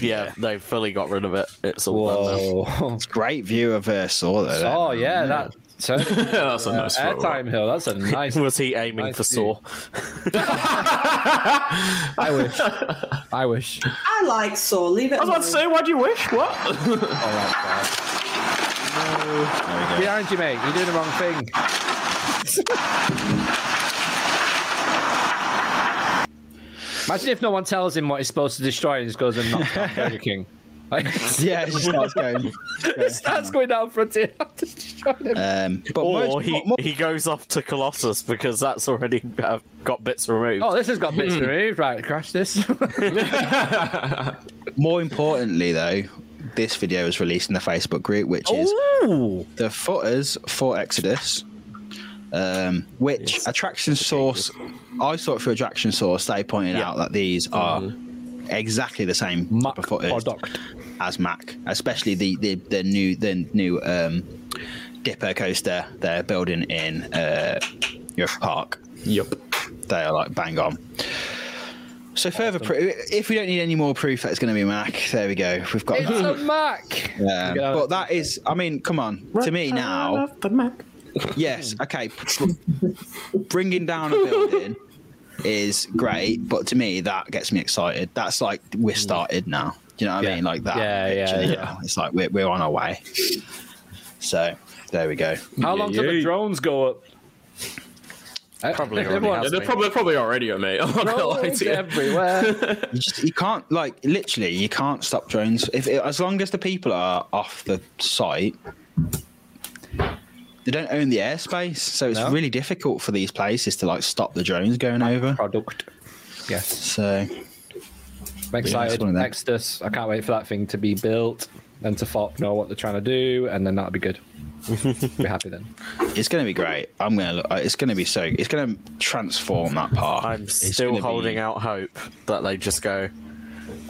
yeah, they fully got rid of it. It's all done now. Whoa. (laughs) great view of uh, Saw though. Oh, yeah. That. So, (laughs) That's a nice photo. airtime hill. That's a nice. Was he aiming Nice for view. Saw? I wish. I wish. I like Saw. Leave it I was about to say, why do you wish? What? Oh, that's bad. Behind you, mate. You're doing the wrong thing. (laughs) Imagine if no one tells him what he's supposed to destroy and just goes and knocks down Burger King. Like, (laughs) yeah, it just starts going. (laughs) it starts going down frontier. destroying him. Um, but Or most- he, more, he goes off to Colossus because that's already uh, got bits removed. Oh, this has got bits removed. Right, crash this. more importantly, though, this video was released in the Facebook group, which is Ooh. the footers for Exodus, um, which Yes. attraction source, I saw it through attraction source. They pointed Yeah. out that these are exactly the same Mack type of footers product. as Mack, especially the the, the new the new um, Dipper coaster they're building in uh, Park. Yep. They are like bang on. So further proof. If we don't need any more proof that it's going to be Mack, there we go. We've got It's a Mack. Yeah, Yeah. but that is. I mean, come on. To me now, the Mack. yes, okay. Bringing down a building is great, but to me that gets me excited. That's like we're mm. started now. Do you know what I mean? Like that. Yeah, yeah, literally, yeah. It's like we're we're on our way. So there we go. How long till the drones go up? Uh, probably already Everyone- has. Yeah, they're probably probably already are, mate. I'm not gonna lie to you. everywhere. (laughs) You just you can't like literally you can't stop drones if as long as the people are off the site. They don't own the airspace, so it's No. really difficult for these places to like stop the drones going over. Product. Yes. So I'm excited. one of. Exodus. I can't wait for that thing to be built and to FOP know what they're trying to do, and then that'll be good. be happy then. (laughs) it's going to be great. I'm going to uh, look. It's going to be so. It's going to transform that park. I'm It's still gonna be- holding out hope that they just go.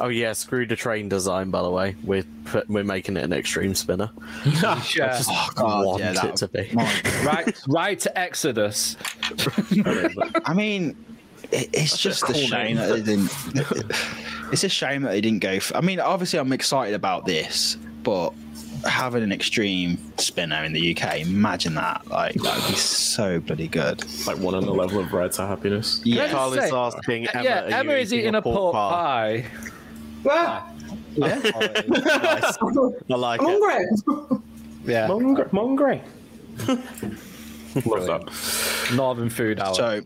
Oh yeah, screw the train design. By the way, we're put, we're making it an extreme spinner. (laughs) Yeah. Just Oh, God, want yeah, that- it to be. right, right to Exodus. (laughs) I mean, it, it's just a cool shame name. that they didn't. (laughs) it's a shame that they didn't go. For, I mean, obviously, I'm excited about this, but having an extreme spinner in the UK, imagine that. Like that would be so bloody good. Like one on the level of red to happiness. Yeah. Carl is say- asking uh, Emma. yeah, are you Emma is eating a pork pie. Well, Nice. I like I'm it. hungry. Yeah, Mongre. Mongre. Love that. Northern food hour. So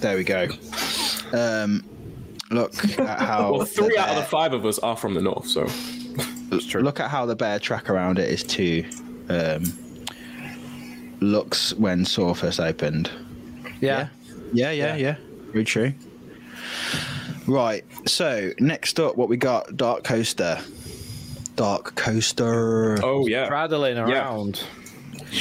there we go. Um, look at how Well, three the out of the five of us are from the north, so That's true. Look at how the bear track around it is too. Um, looks when Saw first opened. yeah. Yeah, yeah, yeah. Very true. Right. So next up, what we got? Darkoaster. Dark Coaster. oh yeah. Straddling around.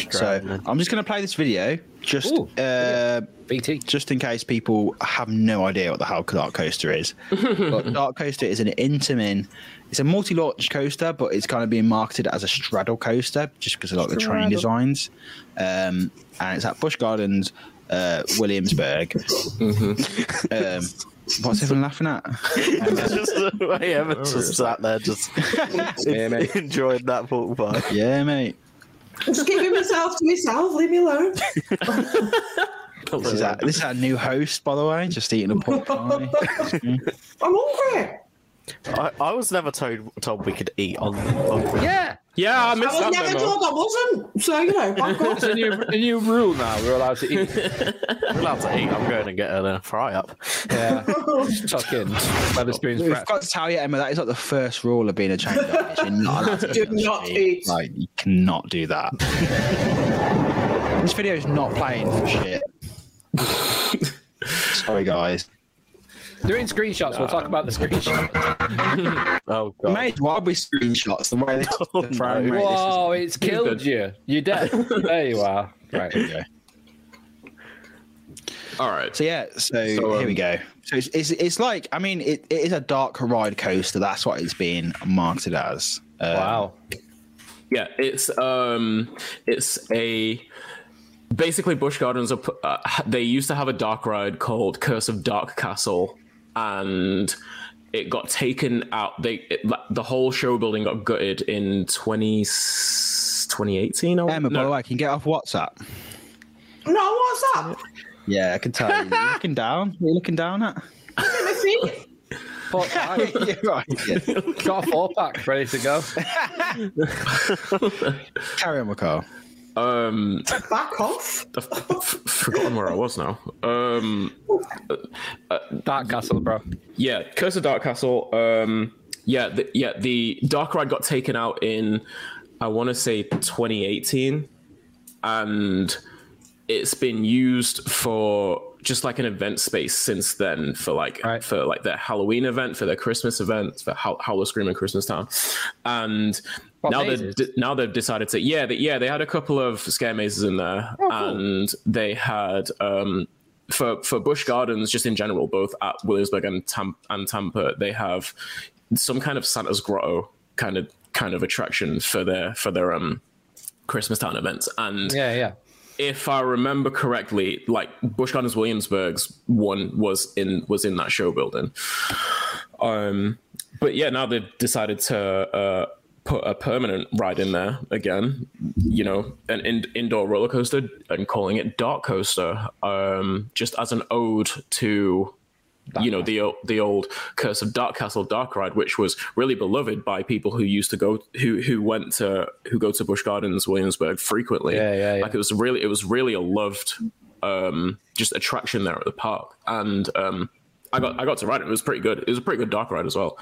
so I'm just going to play this video, just Ooh. uh, BT. just in case people have no idea what the hell Darkoaster is. (laughs) Darkoaster is an Intamin. It's a multi-launch coaster, but it's kind of being marketed as a straddle coaster just because of like the train designs. Um, and it's at Busch Gardens, uh, Williamsburg. (laughs) um, what's everyone laughing at? (laughs) just the way Emma just sat there, just mate. enjoying that pork pie. Yeah, mate. Just keeping myself to myself. Leave me alone. This is, our, this is our new host, by the way, just eating a pork pie. (laughs) I'm hungry. I, I was never told told we could eat on. on Yeah. Yeah, I I was that never memo. told I wasn't. So, you know, back off. (laughs) It's a new, a new rule now. We're allowed to eat. (laughs) I'm allowed to eat. I'm going and get a fry up. Yeah. (laughs) Tuck in. Wetherspoon's We've breath. got to tell you, Emma, that is like the first rule of being a chain dog. You're not allowed to Do eat. not eat. Like, you cannot do that. this video is not playing for shit. Sorry, guys. Doing screenshots. We'll talk about the screenshots. (laughs) Oh We why made we screenshots the way they (laughs) Oh, the frame no. rate. This is- Whoa, it's killed good. you. You're dead. (laughs) There you are. Right. There we go. All right. So yeah, so, So, um, here we go. So it's, it's it's like I mean it, it is a dark ride coaster. That's what it's being marketed as. Um, Wow. Yeah, it's um, it's a basically Busch Gardens. Are, uh, they used to have a dark ride called Curse of Dark Castle, and it got taken out. They it, the whole show building got gutted in 20, 2018. or- Emma, by no, the way, can you get off WhatsApp? No, WhatsApp. Yeah, I can tell you. You're looking (laughs) down. What are you looking down at? My feet. Four pack. You're right. yeah. Got a four pack ready to go. (laughs) Carry on, McCall. Um, Back off. I've f- forgotten where I was now. Um, Dark Castle, bro. Yeah, Curse of Dark Castle. Um, yeah, the, yeah, the Dark Ride got taken out in, I want to say 2018, and it's been used for just like an event space since then for like Right. for like their Halloween event, for their Christmas event, for Howl- Howl-O-Scream and Christmas Town, and What, now mazes? they've now they've decided to yeah they, yeah they had a couple of scare mazes in there, and they had um for for Busch Gardens, just in general, both at Williamsburg and Tam- and Tampa, they have some kind of Santa's Grotto kind of kind of attraction for their for their um Christmas Town events, and Yeah, yeah. if I remember correctly, like Busch Gardens Williamsburg's one was in was in that show building. Um, but yeah, now they've decided to uh, put a permanent ride in there again. You know, an in- indoor roller coaster and calling it Darkoaster, um, just as an ode to you know the the old Curse of Dark Castle Dark Ride, which was really beloved by people who used to go who who went to who go to Busch Gardens Williamsburg frequently. Yeah, yeah, yeah. Like it was really it was really a loved um, just attraction there at the park, and um, I got I got to ride it. It was pretty good. It was a pretty good dark ride as well.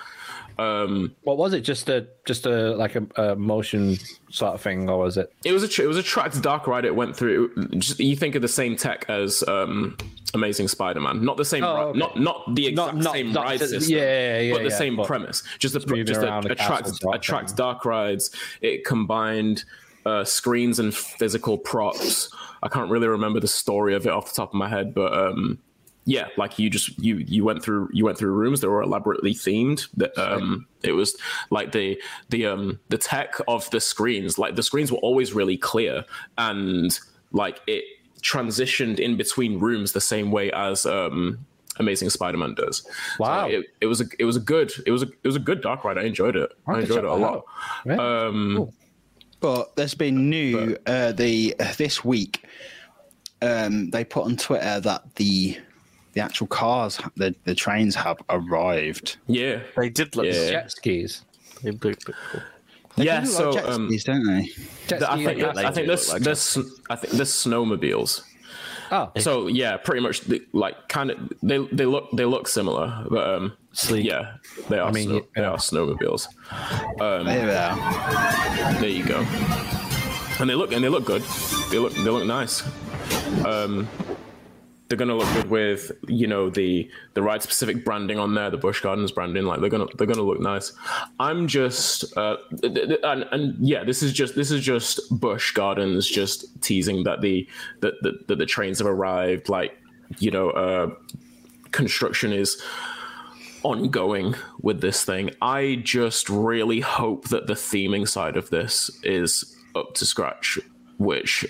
Um, What was it? Just a just a like a, a motion sort of thing, or was it? it was a tr- it was a tracked dark ride. It went through. Just, you think of the same tech as um, Amazing Spider-Man, not the same, Oh, okay. not not the exact Not- not- same not ride the- system, yeah, yeah, yeah, but the yeah, same but premise. Just a just a, the a tracked a tracked dark rides. It combined uh, screens and physical props. I can't really remember the story of it off the top of my head, but um, yeah, like you just you you went through you went through rooms that were elaborately themed. That um, it was like the the um the tech of the screens, like the screens were always really clear and like it transitioned in between rooms the same way as um Amazing Spider-Man does. So Wow. it, it was a it was a good it was a it was a good dark ride. I enjoyed it. I have to enjoyed it a lot. out. Yeah. Um, But there's been new uh, the this week. Um, they put on Twitter that the the actual cars, the the trains have arrived. yeah, They did look. Yeah. Jet skis. They looked cool. They yeah. do So like jet um, skis, don't they? Jet I think like they I think this like this I think this snowmobiles. Oh, So yeah, pretty much the, like kind of they they look they look similar, but um, Sleek. yeah, they are mean, snow, they are snowmobiles. There they are. There you go. And they look and they look good. They look they look nice. Um, they're gonna look good with you know the the ride specific branding on there, the Busch Gardens branding. Like they're gonna they're gonna look nice. I'm just uh, and, and yeah, this is just this is just Busch Gardens just teasing that the that the, that the trains have arrived. Like you know, uh, construction is ongoing with this thing. I just really hope that the theming side of this is up to scratch, which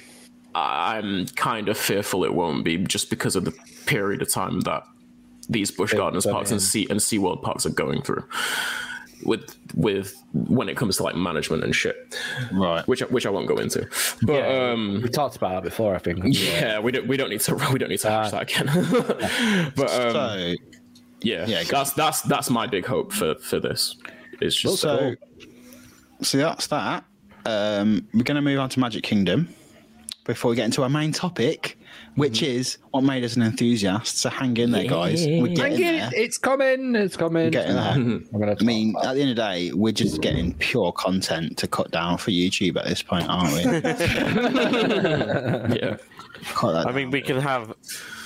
I'm kind of fearful it won't be just because of the period of time that these Busch Gardens parks and Sea and SeaWorld parks are going through. With with when it comes to like management and shit, Right. which which I won't go into, but Yeah. um, we talked about that before. I think. (laughs) yeah, we don't we don't need to (laughs) we don't need to hash Ah. that again. (laughs) but um, So yeah, Yeah, that's that's that's my big hope for for this. It's just so so that's that. Um, we're going to move on to Magic Kingdom before we get into our main topic, which is what made us an enthusiast. So hang in there, guys. We're Thank getting you. there. It's coming. It's coming. Getting there. (laughs) I'm I mean, at the end of the day, we're just getting pure content to cut down for YouTube at this point, aren't we? (laughs) yeah. I mean, we can have.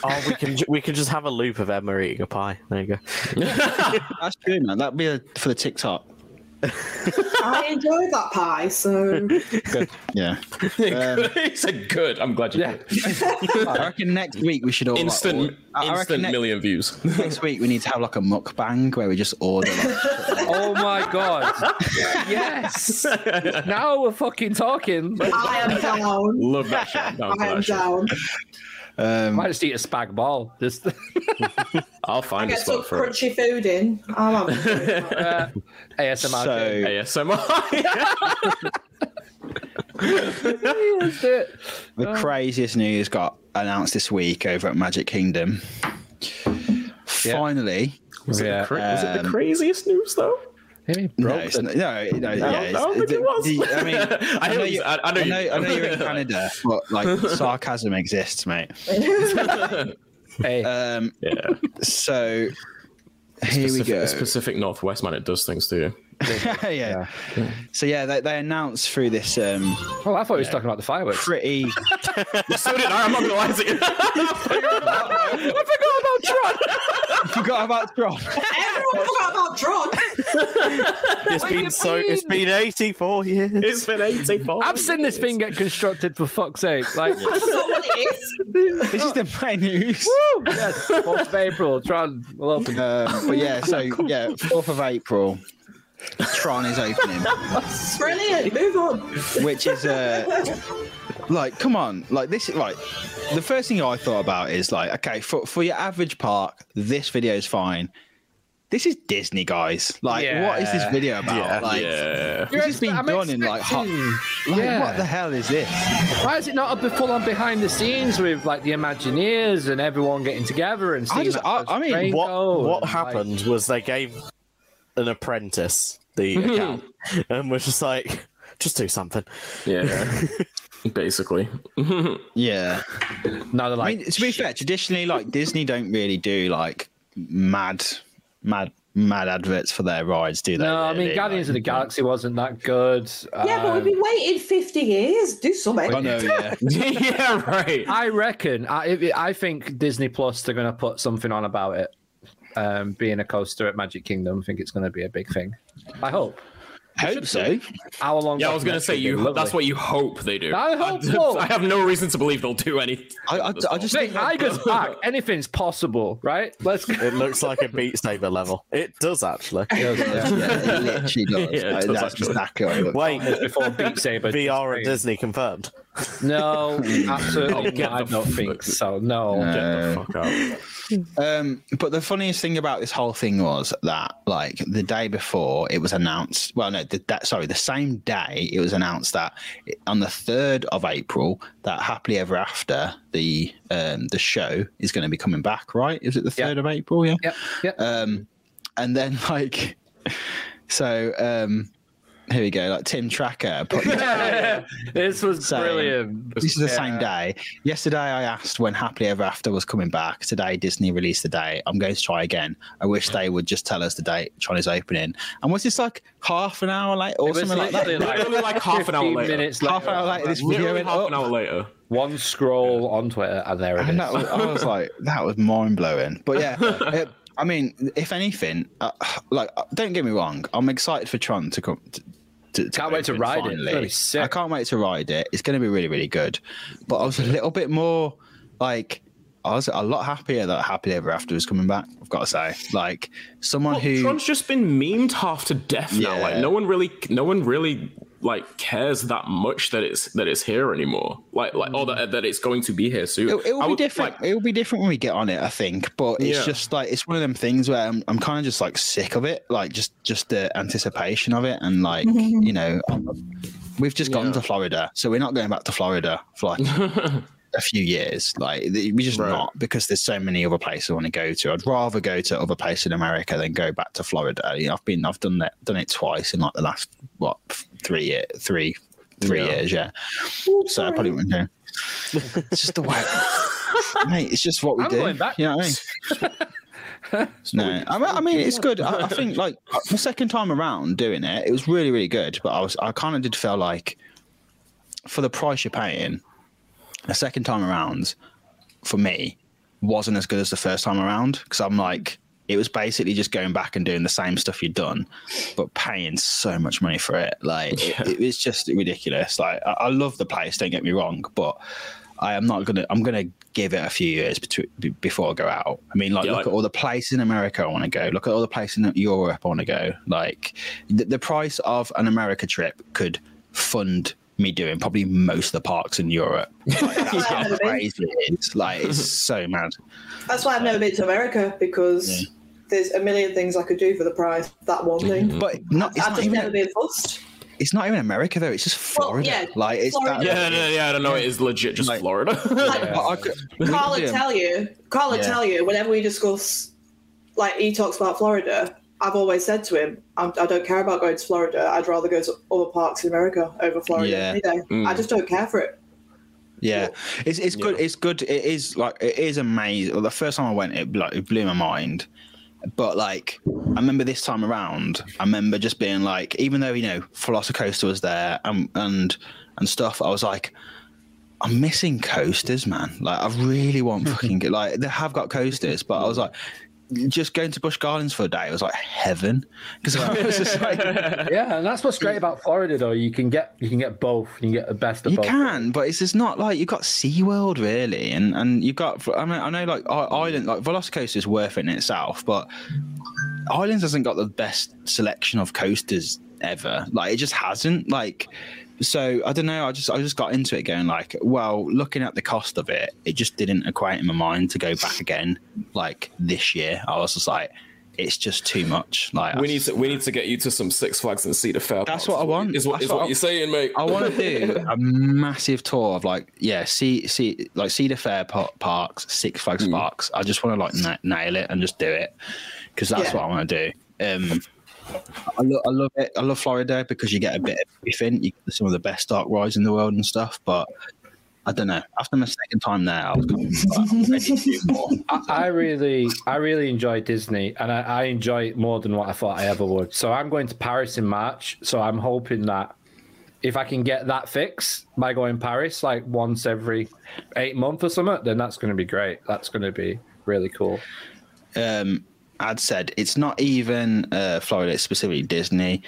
Oh, we can ju- we can just have a loop of Emma eating a pie. There you go. (laughs) That's good, man. That'd be a, for the TikTok. I enjoyed that pie, so Yeah. (laughs) Um, he said good. I'm glad you Yeah. did. (laughs) I reckon next week we should all like, Instant order- I- I reckon instant next, million views. next week we need to have like a mukbang where we just order. Like, (laughs) Oh my god! yes. now we're fucking talking. I am down. Love that shit. I'm I am that shit. down. Um, Might just eat a spag ball. Just (laughs) I'll I find a get some spot for it. crunchy food in. I'm having (laughs) uh, ASMR. so ASMR. Let's (laughs) do it. the craziest news got announced this week over at Magic Kingdom. Finally, was, it Yeah. the cra- was it the Um, crazy news though? Maybe no, broke it's the- not, no, no, yeah, I it's- don't think the- it was. the- I mean, (laughs) I I know know you. you- I- I know I know, you- I know you're in Canada, but like (laughs) sarcasm exists, mate. (laughs) Hey, Um, Yeah. so here we go. it's Pacific Northwest, man. It does things to you. (laughs) yeah. So yeah, they, they announced through this um, oh, I thought he was talking about the fireworks. pretty. so did I. I'm not gonna lie to you. (laughs) I forgot about Tron. (laughs) forgot about Tron. Everyone forgot about Tron. It's What been you so. It's mean? been eighty-four years. it's been 84. I've seen this thing get constructed for fuck's sake. Like, That's not what it is. This is the main news. woo! Yes, 4th of April. Tron will open. Um, but yeah, so yeah, fourth of April, Tron is opening, (laughs) Brilliant. Move on. which is uh, like, come on, like this. Like, the first thing I thought about is like, okay, for for your average park, this video is fine. This is Disney, guys. Like, what is this video about? Yeah. Like, yeah. this has been I'm done in like, hot, like yeah. what the hell is this? Why is it not a full on behind the scenes with like the Imagineers and everyone getting together and I just- I- I mean, what what and, like- happened was they gave an apprentice the (laughs) account and was just like, just do something. Yeah. (laughs) Basically. (laughs) Yeah. No, they're I like, mean, to be fair, traditionally, like Disney don't really do like mad, mad, mad adverts for their rides, do they? no, I mean, really? Guardians Like, of the Galaxy wasn't that good. Yeah, but we've Um, been waiting 50 years. Do something. I know, yeah. yeah, right. I reckon. I, I think Disney Plus they're going to put something on about it. Um, being a coaster at Magic Kingdom, I think it's going to be a big thing. I hope. I Hope so. Hour long. Yeah, I was gonna say you. That's what you hope they do. I hope (laughs) so. I have no reason to believe they'll do anything. I, I, I just Hey, think Iger's back. (laughs) Anything's possible, right? Let's go. It looks like a Beat Saber level. It does actually. yeah, it literally does. (laughs) Yeah, it Like, does that's actually. exactly what looks like. Wait, Before Beat Saber. VR at Disney confirmed. No, absolutely not. I don't think so. No. Get the fuck out. Um, but the funniest thing about this whole thing was that, like, the day before it was announced. Well, no, the, that sorry, the same day it was announced that on the third of April that Happily Ever After the um the show is going to be coming back. Right? Is it the third of April? Yeah. Yeah. Yep. Um, and then (laughs) like, so um, here we go. Like Tim Tracker (laughs) put this was Same. brilliant. This is the same day. Yesterday, I asked when Happily Ever After was coming back. Today, Disney released the date. I'm going to try again. I wish they would just tell us the date Tron's opening. And was this like half an hour late or something like that? literally like, (laughs) like half an hour 15 later. minutes half an hour later, this video half up. an hour later. One scroll on Twitter, and there it is. And that was, I was like, that was mind blowing. But yeah, (laughs) it, I mean, if anything, uh, like, don't get me wrong, I'm excited for Tron to come. To, to, to Can't wait to in ride it. It's finally. gonna sick. I can't wait to ride it. It's going to be really, really good. But I was a little bit more like, I was a lot happier that Happily Ever After was coming back. I've got to say, like someone Well, who Tron's just been memed half to death now. Like Yeah. no one really, no one really like cares that much that it's that it's here anymore. Like like or that, mm. that it's going to be here soon. It, it will be would, different. like, it will be different when we get on it, I think. But it's Yeah. just like it's one of them things where I'm, I'm kind of just like sick of it, like just just the anticipation of it, and like (laughs) you know, we've just gone Yeah. to Florida, so we're not going back to Florida for like (laughs) a few years. Like we just Right. not because there's so many other places I want to go to. I'd rather go to other places in America than go back to Florida. You know, I've been I've done that done it twice in like the last what three year three three Yeah. years, yeah. So I probably wouldn't do. (laughs) It's just the way, (laughs) mate. It's just what we I'm do. going back. You know what I mean? (laughs) no, I mean, I mean, it's good. I, I think like the second time around doing it, it was really, really good. But I was, I kind of did feel like for the price you're paying, the second time around for me wasn't as good as the first time around because I'm like. It was basically just going back and doing the same stuff you'd done, but paying so much money for it. Like it, it was just ridiculous. Like I, I love the place, don't get me wrong, but I am not gonna. I'm gonna give it a few years between, before I go out. I mean, like Yeah, look like- at all the places in America I want to go. Look at all the places in Europe I want to go. Like the, the price of an America trip could fund me doing probably most of the parks in Europe. (laughs) Like, that's how crazy it is. Like it's (laughs) so mad. That's why I've never been to America because there's a million things I could do for the price. That one thing. But not. It's I've not just never even. been fussed. It's not even America though. It's just Well, Florida. yeah, like it's Florida. that. yeah, yeah, yeah. I don't know. It is legit just Like- Florida. (laughs) Like, I- I could- we Carl could would do- tell you, Carl would Yeah. tell you, whenever we discuss, like he talks about Florida, I've always said to him, I'm, I don't care about going to Florida. I'd rather go to other parks in America over Florida Yeah. any day. Mm. I just don't care for it. Yeah, it's it's good. It's good. It is like it is amazing. The first time I went, it like it blew my mind. But like, I remember this time around, I remember just being like, even though you know Velocicoaster was there and and and stuff, I was like, I'm missing coasters, man. Like, I really want (laughs) fucking get. like they have got coasters, but I was like. Just going to Busch Gardens for a day was like heaven because I was just like, (laughs) Yeah, and that's what's great about Florida, though. You can get you can get both. You can get the best of You both. You can, but it's just not like you've got SeaWorld really, and and you've got. I mean, I know like Island, like Velocicoaster is worth it in itself, but Islands hasn't got the best selection of coasters ever. Like it just hasn't. Like so I don't know. I just I just got into it going like, well, looking at the cost of it, it just didn't equate in my mind to go back again. Like this year, I was just like, it's just too much. Like We I- need to we need to get you to some Six Flags and Cedar Fair. That's what I want. Is what what what you're saying, mate? I want to do (laughs) a massive tour of like yeah, see see like Cedar Fair pa- parks, Six Flags Hmm. parks. I just want to like na- nail it and just do it because that's Yeah. what I want to do. Um, I, lo- I love it. I love Florida because you get a bit of everything. You get some of the best dark rides in the world and stuff. But I don't know. After my second time there, I was kind of I'm ready to do more. (laughs) I, I really, I really enjoy Disney, and I, I enjoy it more than what I thought I ever would. So I'm going to Paris in March. So I'm hoping that if I can get that fix by going to Paris like once every eight months or something, then that's going to be great. That's going to be really cool. um, I'd said it's not even uh, Florida, it's specifically Disney.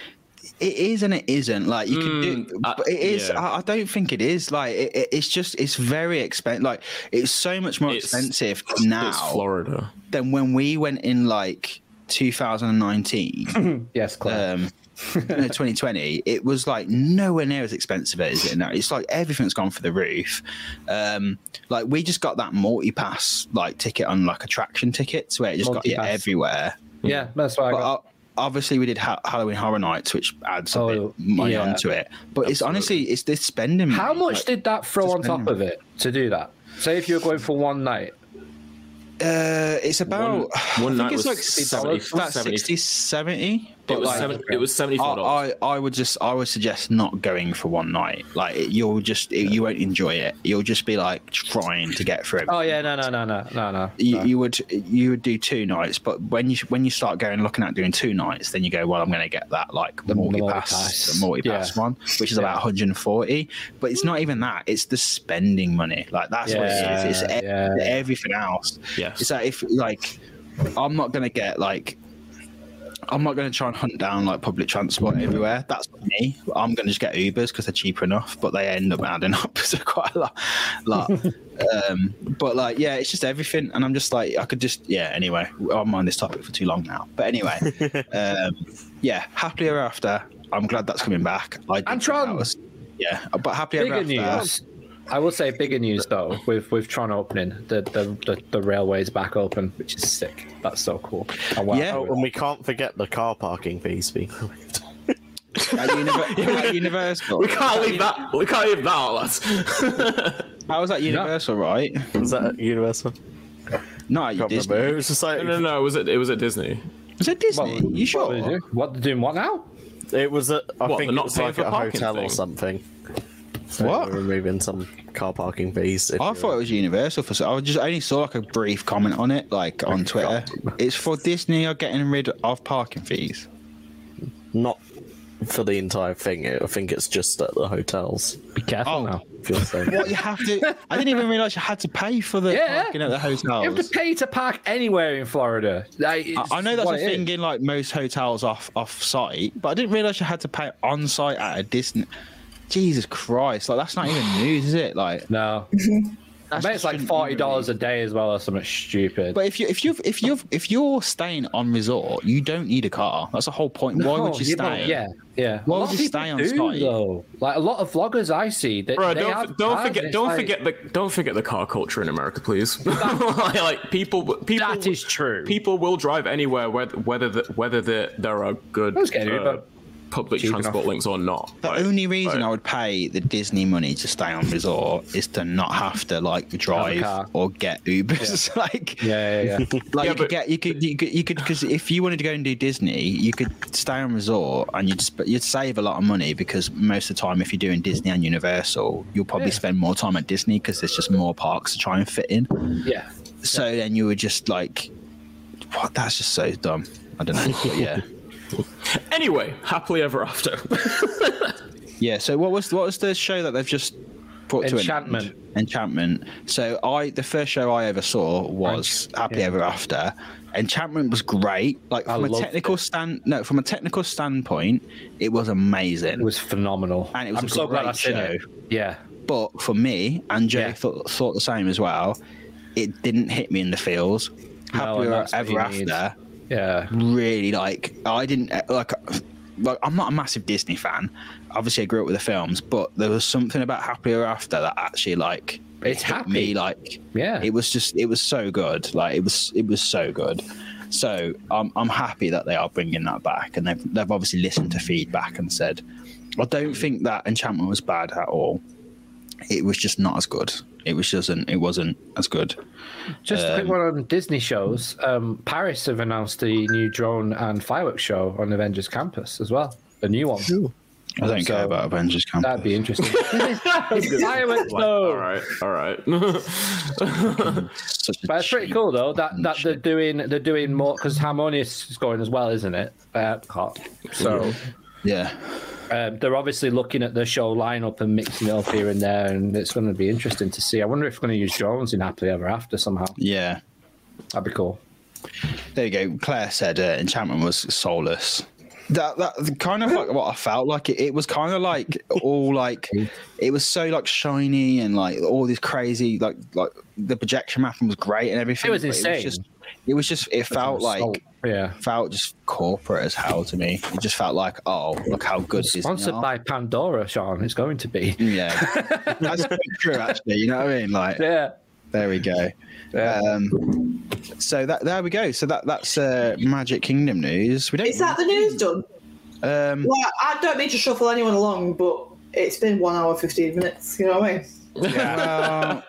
It is and it isn't. Like you can do, Mm, uh, but it is. yeah. I, I don't think it is. Like it, it- it's just it's very expensive. Like it's so much more It's- expensive now It's Florida. than when we went in like 2019. (clears throat) Yes, Claire. um, no, 2020, it was like nowhere near as expensive as it is now. It's like everything's gone for the roof. Um, like we just got that multi pass like ticket on like attraction tickets where it just got you Multi-pass. everywhere. yeah, that's what I But got. uh, obviously, we did ha- Halloween Horror Nights, which adds a Oh, bit money yeah. onto it. But it's honestly, it's this spending. How much like, did that throw just on top of it to do that? Say if you're going for one night, Uh, it's about. One- one I night it's was like 70 about 70. 60, 70. It was like, seven, it was seventy four dollars. I, I, I would just I would suggest not going for one night. Like you'll just you won't enjoy it. You'll just be like trying to get through. it. oh yeah, no, no, no, no, no, no. You, you would you would do two nights, but when you when you start going looking at doing two nights, then you go, well, I'm going to get that like The multi multi-pass. the multi pass Yeah. one, which is Yeah. about 140. But it's not even that; it's the spending money. Like that's what it is. It's e- Yeah, yeah. everything else. Yeah. It's like if like I'm not going to get like I'm not going to try and hunt down like public transport everywhere. That's me. I'm going to just get Ubers because they're cheaper enough, but they end up adding up (laughs) to quite a lot. lot. (laughs) um, but like, yeah, it's just everything, and I'm just like, I could just, yeah. Anyway, I'm on this topic for too long now. But anyway, (laughs) um, yeah, happily ever after. I'm glad that's coming back. I did think Tron. was- yeah, but happily Bigger ever after. news. I will say bigger news though with with Tron opening the the, the, the railways back open, which is sick. That's so cool. And well, Yeah. Oh, and we can't forget the car parking fees being removed. At, Univer- (laughs) at Universal. We can't leave that. We can't leave that out, lads. (laughs) How was that Universal, right? Was that Universal? No, you Disney. remember. It was just like no, no, no. It was at, it was at Disney. Was it Disney? what, you sure? What, they do? what they're doing? What now? it was at I What, think it not was like a hotel thing? or something. So What? they're removing some car parking fees. I you're- thought it was Universal for. I just only saw like a brief comment on it, like on Twitter. It's for Disney are getting rid of parking fees. not for the entire thing. I think it's just at the hotels. Be careful Oh. now. if you're saying. What you have to? I didn't even realize you had to pay for the Yeah. parking at the hotel. You have to pay to park anywhere in Florida. Like, I, I know that's a thing is. in like most hotels off off site, but I didn't realize you had to pay on site at a Disney. Jesus Christ! Like that's not even news, is it? Like No, (laughs) I that's bet it's like forty dollars a day as well, or something stupid. But if you if you if you if you're staying on resort, you don't need a car. That's the whole point. Why would you you stay? Yeah, yeah. Why would you stay on do, site? Though, like a lot of vloggers I see, that Bro, don't have don't cars forget don't it's forget the don't forget the car culture in America, please. (laughs) like, like, people people That is true. People will drive anywhere whether whether the, whether the, there are good was getting it, uh, but public cheap transport enough. links or not. The Like, only reason like- I would pay the Disney money to stay on resort is to not have to like drive or get Ubers. (laughs) like, Yeah, yeah, yeah. (laughs) like Yeah, you could get you could you could you could because if you wanted to go and do Disney, you could stay on resort and you'd sp- you'd save a lot of money because most of the time if you're doing Disney and Universal, you'll probably Yeah. spend more time at Disney because there's just more parks to try and fit in. yeah. So then you would just like, what? That's just so dumb. I don't know. But yeah. (laughs) (laughs) Anyway, happily ever after. (laughs) Yeah. So what was what was the show that they've just brought to Enchantment. Enchantment. So I the first show I ever saw was Happily yeah. Ever After. Enchantment was great. Like from a technical it. stand, no, from a technical standpoint, it was amazing. It was phenomenal. And it was I'm a so glad great I've seen it. show. Yeah. but for me, and Joe Yeah. thought, thought the same as well. It didn't hit me in the feels. No, Happily and that's what Ever after. need. Yeah. really like I didn't uh, like like I'm not a massive Disney fan. Obviously, I grew up with the films, but there was something about Happy Ever After that actually like It's hit happy. me. Like Yeah. it was just it was so good. Like it was it was so good. So I'm I'm happy that they are bringing that back, and they've they've obviously listened to feedback and said, I don't think that Enchantment was bad at all. It was just not as good. It was just it wasn't as good. Just a quick Um, one on Disney shows. Um, Paris have announced the new drone and fireworks show on Avengers Campus as well. A new one. I don't So, care about Avengers Campus. That'd be interesting. (laughs) It's fireworks Like, show. all right, all right. (laughs) Such a But it's pretty cool though that that they're doing they're doing more because Harmonious is going as well, isn't it? Uh, Epcot. So Yeah. Um, they're obviously looking at the show lineup and mixing it up here and there, and it's going to be interesting to see. I wonder if we're going to use drones in Happily Ever After somehow. Yeah. That'd be cool. There you go. Claire said uh, enchantment was soulless. That that kind of like what I felt like. It, it was kind of like (laughs) all like it was so like shiny and like all this crazy like like the projection mapping was great and everything. It was insane. It was just it was just it felt like yeah. felt just corporate as hell to me. It just felt like oh look how good Disney Sponsored are. by Pandora, Sean. It's going to be. Yeah, that's (laughs) true. Actually, you know what I mean. Like Yeah. there we go. Yeah. Um, so that there we go. So that that's uh, Magic Kingdom news. We don't. Is that the news done? Um, Well, I don't mean to shuffle anyone along, but it's been one hour fifteen minutes. You know what I mean? well,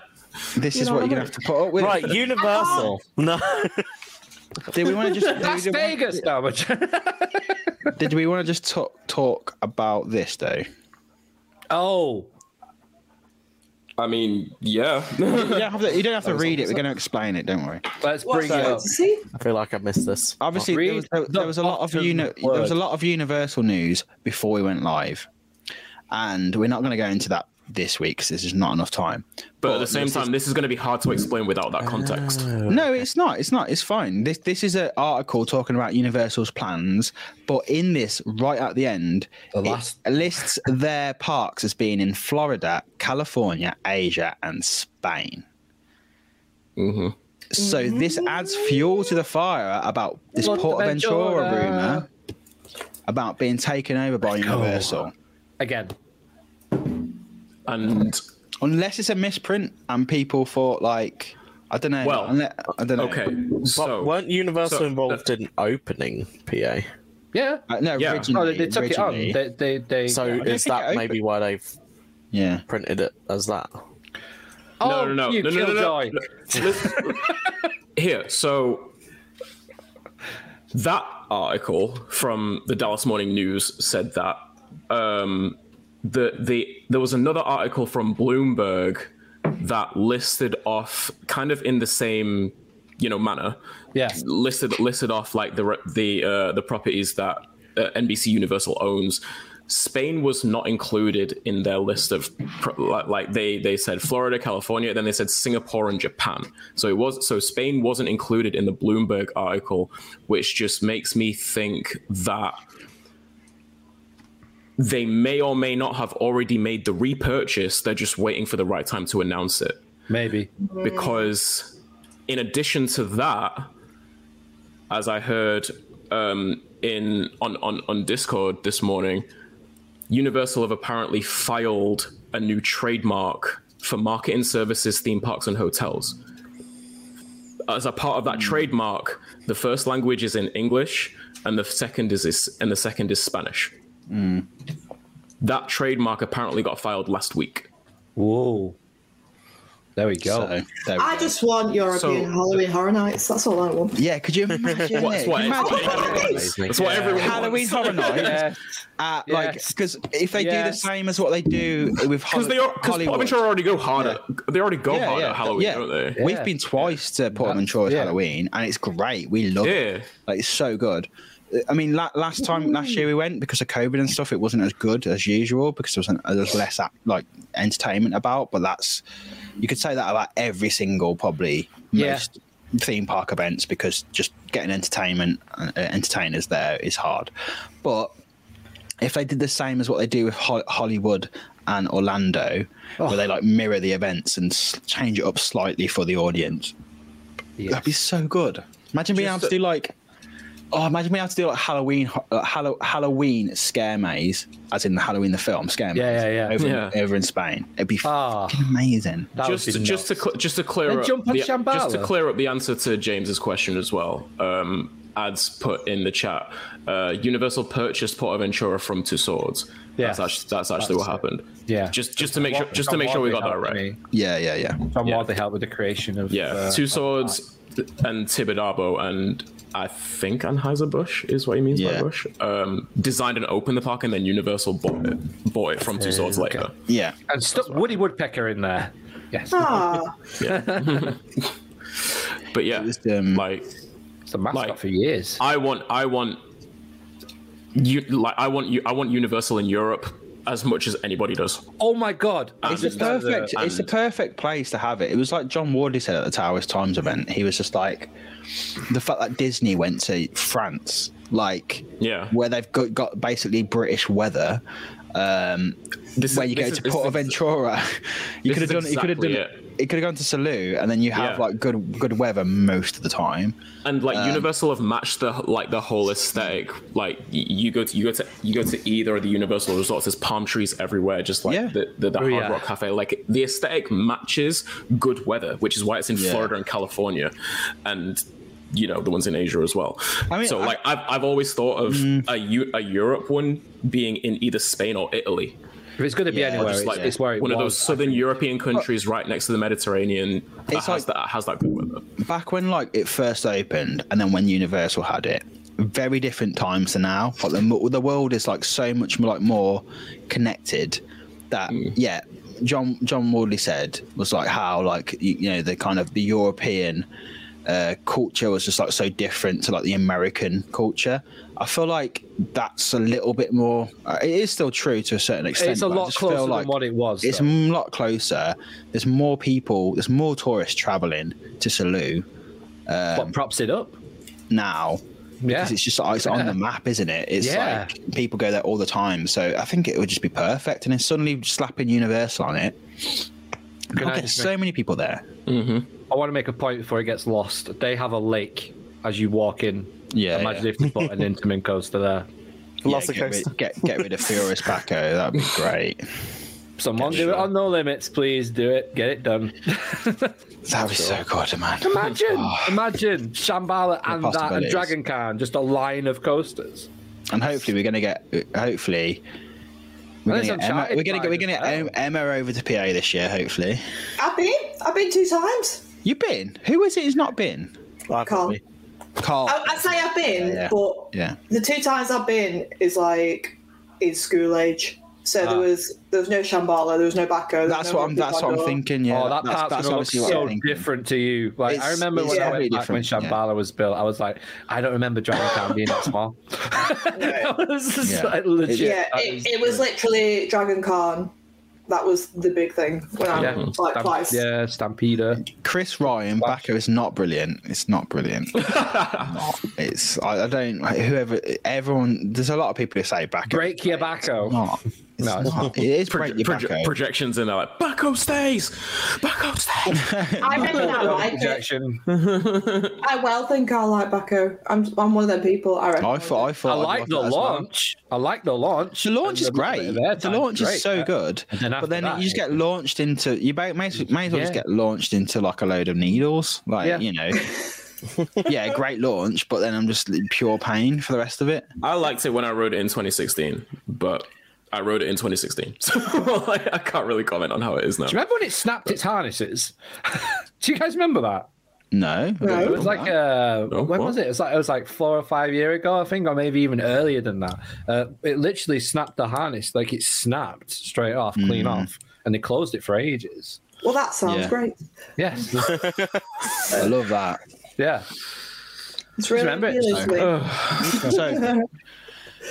this is what what you're I gonna have to put up with. Right, Universal. No. (laughs) Did we want to just? Las did, we want- Vegas, now. much. did we want to just talk talk about this though? oh, I mean, yeah. You don't have to, you don't have to (laughs) read it. We're going to explain it. Don't worry. let's What's bring it up. See? I feel like I missed this. Obviously, there was, there, there was a lot of bottom uni- there was a lot of Universal news before we went live, and we're not going to go into that this week because there's just not enough time. But at the same this is- time, this is going to be hard to explain without that context. No, it's not. It's not. It's fine. This this is an article talking about Universal's plans, but in this, right at the end, The it lists their parks as being in Florida, California, Asia, and Spain. Mhm. So this adds fuel to the fire about this Portaventura. Portaventura rumor about being taken over by Universal. Again. And Unless it's a misprint and people thought like I don't know. Well, unle- I don't know. okay, But so weren't Universal so- involved in opening PA? Yeah. Uh, no, Yeah. originally, Oh, they, they took it on. They, they, they, So don't is that maybe why they've yeah. printed it as that? oh, no, no, no, you no, no, no, no, killjoy. no. Here, so that article from the Dallas Morning News said that um, the the there was another article from Bloomberg that listed off kind of in the same you know manner Yeah. listed listed off like the the uh, the properties that uh, NBC Universal owns. Spain was not included in their list of like they they said Florida, California, then they said Singapore and Japan. So it was so Spain wasn't included in the Bloomberg article, which just makes me think that they may or may not have already made the repurchase. They're just waiting for the right time to announce it Maybe. because in addition to that as i heard um, in on, on on discord this morning universal have apparently filed a new trademark for marketing services theme parks and hotels as a part of that trademark the first language is in english and the second is, is and the second is spanish that trademark apparently got filed last week Whoa. There we go. So, there we I go. just want European So- Halloween Horror Nights. That's all I want. yeah. Could you imagine? What's it? what? Could you imagine That's what everyone Halloween wants. Horror Nights? (laughs) Yeah. Uh, like Yes. because if they do the same as what they do with Because Holly- they are, because Hollywood, Portaventura already go harder. They already go Yeah, hard yeah, at Halloween, yeah. don't they? Yeah. We've been twice to Portaventura's Yeah. Halloween, and it's great. We love Yeah. it. Like it's so good. I mean, la- last time, last year we went because of COVID and stuff. It wasn't as good as usual because there was, an, there was less like entertainment about. But that's you could say that about every single probably Yeah. most theme park events because just getting entertainment uh, entertainers there is hard. But if they did the same as what they do with Ho- Hollywood and Orlando, where they like mirror the events and s- change it up slightly for the audience, Yes. that'd be so good. Imagine being Just able to do like Oh, imagine we have to do like Halloween, Hallow, Halloween scare maze, as in the Halloween the film scare maze. Yeah, yeah, yeah. Over, Yeah. over in Spain, it'd be Ah. fucking amazing. Just be just to cl- just to clear Then up jump on the, just to clear up the answer to James's question as well. Um, ads put in the chat. Uh, Universal purchased Portaventura from Tussauds. Yes. that's actually, that's actually what happened. Yeah. just just to make sure just to make sure we got that right. me. Yeah, yeah, yeah. From Yeah. Wardley helped with the creation of Yeah, uh, Tussauds and Tibidabo and I think Anheuser Busch is what he means by Yeah. Busch. Um, designed and opened the park, and then Universal bought it bought it from Tussauds later. Yeah. and stuck Woody Woodpecker in there. Yes, Ah, (laughs) (laughs) But yeah, It was, um, like it's the mascot like- for years. I want I want you like I want you I want Universal in Europe as much as anybody does. Oh my god! It's a perfect. and- it's a perfect place to have it. It was like John Wardley said at the Towers Times event. He was just like the fact that Disney went to France, like Yeah. where they've got, got basically British weather. Um, This is- where you go is- to this is- Portaventura, (laughs) you could have is done. You could have done. exactly It, it could have gone to Salou, and then you have Yeah. like good good weather most of the time. And like Um, Universal have matched the like the whole aesthetic. Like you go to you go to you go to either of the Universal resorts. There's palm trees everywhere, just like Yeah. the the, the Oh, Hard yeah. Rock Cafe. Like the aesthetic matches good weather, which is why it's in Yeah. Florida and California, and you know the ones in Asia as well. I mean, so I- Mm. like I've I've always thought of a U- a Europe one being in either Spain or Italy. If it's going to be Yeah, anywhere, Just it's, like it's where it one of those southern. European countries right next to the Mediterranean that It's has like- that has that good weather. back when like it first opened and then when universal had it very different times to now like the, the world is like so much more like more connected that hmm. yeah john john wardley said was like how like you, you know the kind of the european uh, culture was just like so different to like the American culture. I feel like that's a little bit more. Uh, it is still true to a certain extent. It's a lot closer like than what it was. It's though. a lot closer. There's more people. There's more tourists traveling to Salou what props it up. now. Yeah. Because it's just like, it's on the (laughs) map, isn't it? It's Yeah. like people go there all the time. So I think it would just be perfect. And then suddenly slapping Universal on it. Can I Okay, just so many people there. I want to make a point before it gets lost. They have a lake as you walk in. Yeah, Imagine yeah. if they put an Intamin coaster there. Lots Yeah, of get, coasters. rid, get, get rid of Furious Baco. That'd be great. Someone Okay, oh, do it on no limits, please. Do it. Get it done. (laughs) That'd be so good, man. Imagine, oh. imagine Shambhala and that and. Dragon Khan, just a line of coasters. And hopefully we're gonna get. Hopefully. We're gonna, get Emma, we're gonna we're gonna get Emma over to PA this year. Hopefully, I've been. I've been two times. You've been. Who is it? Who's not been? I've Carl. Carl. I, I say I've been, Yeah. but Yeah. the two times I've been is like in school age. So Ah. there was there was no Shambhala, there was no Baco. That's no what I'm. That's what I'm thinking. Yeah. oh, that that's, part's that's obviously so thinking. different to you. Like I remember it's when I very went back when different, yeah. Shambhala was built, I was like, I don't remember Dragon Khan being that small. I was just Yeah. like, legit. Yeah, that it, is- it was literally Dragon Khan. That was the big thing when I yeah, went like Stamp- twice. yeah, Stampida. Chris Ryan Backer is not brilliant. It's not brilliant. (laughs) It's I, I don't whoever everyone. There's a lot of people who say Baco. Break your bacco. Not. It's No, it's not. It is break your Proje- Baco. projections in there like Baco stays, Baco stays. (laughs) I reckon I like it. Projection. I well think I like Baco. I'm I'm one of them people. I reckon. I thought. I I thought. I'd like the that as well. launch. I like the launch. The launch is the great. of The launch great. is so good. Then but then that, you just get launched into you may, may, as- may as well just get launched into like a load of needles. Like Yeah. you know. (laughs) yeah, great launch, but then I'm just in pure pain for the rest of it. I liked it when I wrote it in 2016, but I wrote it in 2016, (laughs) so like, I can't really comment on how it is now. Do you remember when it snapped its harnesses? (laughs) Do you guys remember that? No, No. It was like uh, Oh, when what? was it? It was like it was like four or five year ago, I think, or maybe even earlier than that. Uh, it literally snapped the harness, like it snapped straight off, clean off, and they closed it for ages. Well, that sounds Yeah. great. Yes, (laughs) I love that. yeah. It's really remember it? appealing to me. So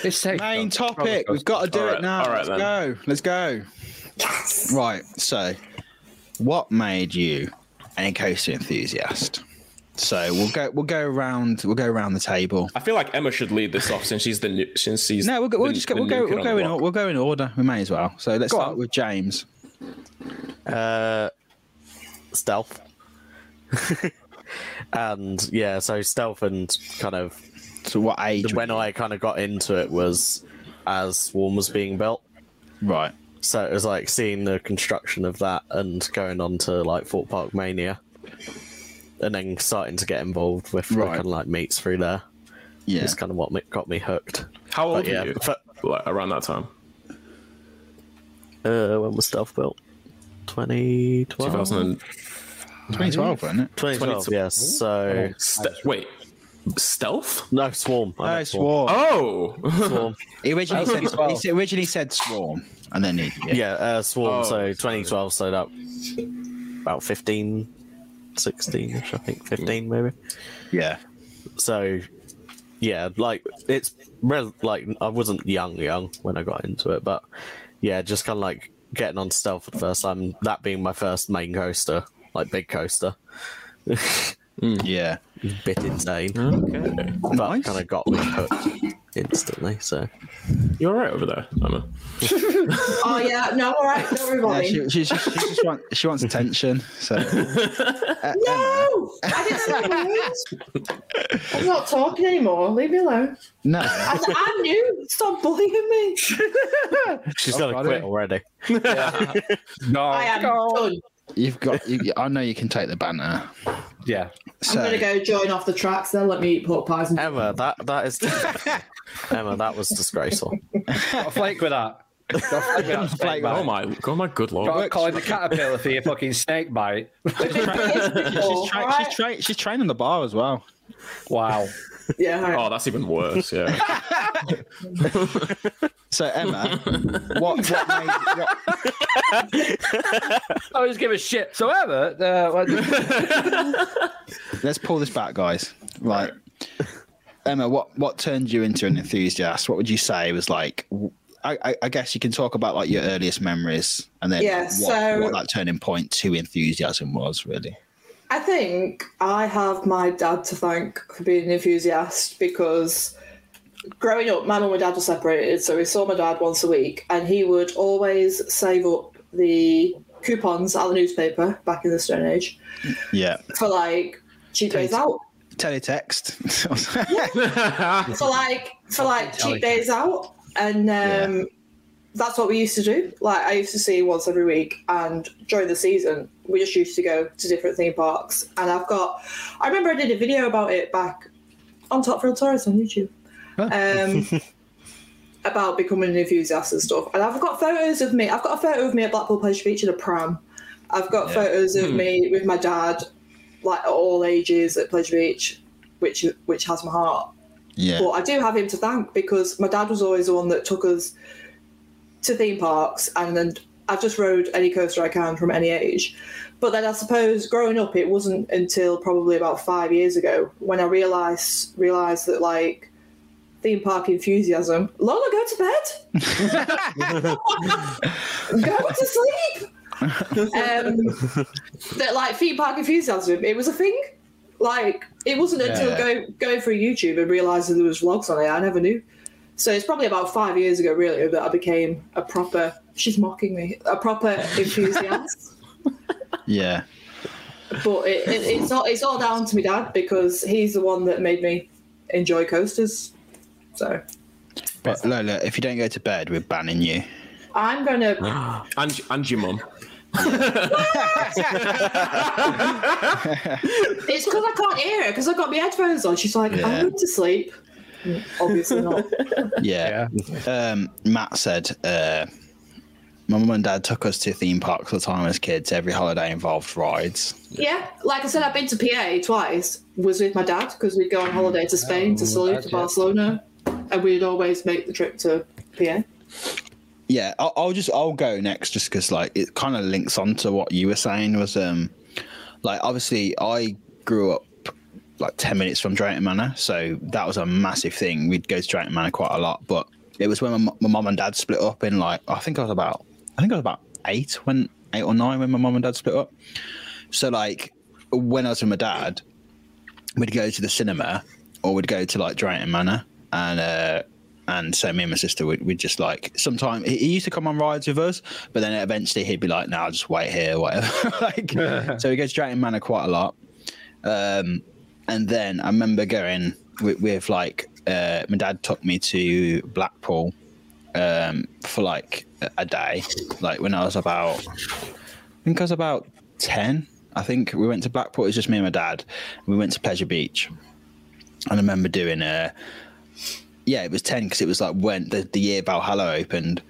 It's safe. main topic, we've got to do All it now. all right Let's go. Let's go. Yes. Right. So, what made you an coaster enthusiast? So we'll go. We'll go around. We'll go around the table. I feel like Emma should lead this off since she's the new, since she's No, we'll go. We'll the- just go. We'll go. We'll go in. block. We'll go in order. We may as well. So let's Go start on. with James. Uh, stealth. (laughs) and yeah, so stealth and kind of So what age? when I kind of got into it was as Swarm was being built. right. So it was like seeing the construction of that and going on to like Thorpe Park Mania, and then starting to get involved with the Right. kind of like meets through there. Yeah. It's kind of what got me hooked. How old But yeah, were you? f- Like around that time, Uh, when was Stealth built? Twenty twelve. Two thousand. Twenty twelve, wasn't it? 2012, 22. yes. So, Ste- wait, stealth? no, Swarm. I Oh, meant Swarm. Oh, Swarm. (laughs) He originally said 2012. he originally said Swarm, and then he yeah. Yeah, uh, Swarm. Oh, so 2012, so that about 15, 16 ish, I think. 15 maybe. yeah. So, yeah, like, it's rel- like, I wasn't young, young when I got into it, but yeah, just kind of like getting on stealth for the first time, that being my first main coaster, like big coaster. (laughs) Yeah. Bit insane. okay. But Nice. kind of got me hooked instantly, so. you're all right over there, Emma? (laughs) Oh yeah, no, all right, don't worry about Yeah, me. she, she, she, she just want, she wants attention. So (laughs) uh, No, I didn't say words. (laughs) I'm not talking anymore. Leave me alone. no, I, I'm new. Stop bullying me. She's Oh, got to quit already. No, I am go. done. You've got. You, I know you can take the banner. Yeah. So I'm gonna go join off the tracks. They'll let me eat pork pies. And- Emma, that that is (laughs) Emma, that was disgraceful. Got a flake with that. Got a (laughs) flake with that Flake, bite. Oh my, oh my good lord! Got calling the caterpillar for your fucking snake bite. (laughs) she's, tra- she's, tra- she's training the bar as well. Wow. Yeah, all right. Oh, that's even worse. Yeah. (laughs) So Emma, what what made what, (laughs) I just give a shit. So ever, uh, what- (laughs) let's pull this back, guys. Right, Emma, what what turned you into an enthusiast? What would you say was like? I, I, I guess you can talk about like your earliest memories, and then Yeah, what, so- what that turning point to enthusiasm was really. I think I have my dad to thank for being an enthusiast because growing up, my mum and dad were separated, so we saw my dad once a week, and he would always save up the coupons out of the newspaper back in the Stone Age Yeah, for like cheap days out. teletext. (laughs) For like for like cheap days out, and um, that's what we used to do. Like I used to see once every week, and during the season, we just used to go to different theme parks. And I've got, I remember I did a video about it back on Top Thrill Tourist on YouTube. Um, (laughs) about becoming an enthusiast and stuff. And I've got photos of me. I've got a photo of me at Blackpool Pleasure Beach in a pram. I've got photos of me with my dad, like at all ages at Pleasure Beach, which which has my heart. yeah, But I do have him to thank because my dad was always the one that took us to theme parks, and then I've just rode any coaster I can from any age. But then I suppose growing up, it wasn't until probably about five years ago when I realised realised that like theme park enthusiasm. Lola, go to bed. (laughs) go to sleep. um, that like theme park enthusiasm, it was a thing. Like it wasn't until Yeah. going going through YouTube and realising there was vlogs on it. I never knew. So it's probably about five years ago, really, that I became a proper. She's mocking me. A proper (laughs) enthusiast. yeah. but it, it, it's all it's all down to my dad because he's the one that made me enjoy coasters. So But Lola, if you don't go to bed, we're banning you. I'm gonna. (gasps) And and your mum. (laughs) It's because I can't hear it because I've got my headphones on. She's like, Yeah. I'm going to sleep. Obviously not. (laughs) Yeah. Um, Matt said, uh, my mum and dad took us to theme parks all the time as kids. Every holiday involved rides. yeah, like I said, I've been to PA twice. Was with my dad because we'd go on holiday to Spain, to Salou, to. Barcelona, and we'd always make the trip to PA. Yeah, I'll, I'll just I'll go next just because like it kind of links on to what you were saying was um like obviously I grew up like ten minutes from Drayton Manor, so that was a massive thing. We'd go to Drayton Manor quite a lot, but it was when my, my mum and dad split up in like I think I was about I think I was about eight when eight or nine when my mum and dad split up. So like when I was with my dad, we'd go to the cinema or we'd go to like Drayton Manor and uh and so me and my sister would we'd just like sometimes he, he used to come on rides with us, but then eventually he'd be like, "No, I'll just wait here, whatever." (laughs) like, (laughs) so we go to Drayton Manor quite a lot. Um, and then I remember going with, with like uh, my dad took me to Blackpool um, for like a- day, like when I was about, I think I was about ten. I think we went to Blackpool. It was just me and my dad. We went to Pleasure Beach, and I remember doing a. Yeah, it was ten because it was like when the, the year Valhalla opened,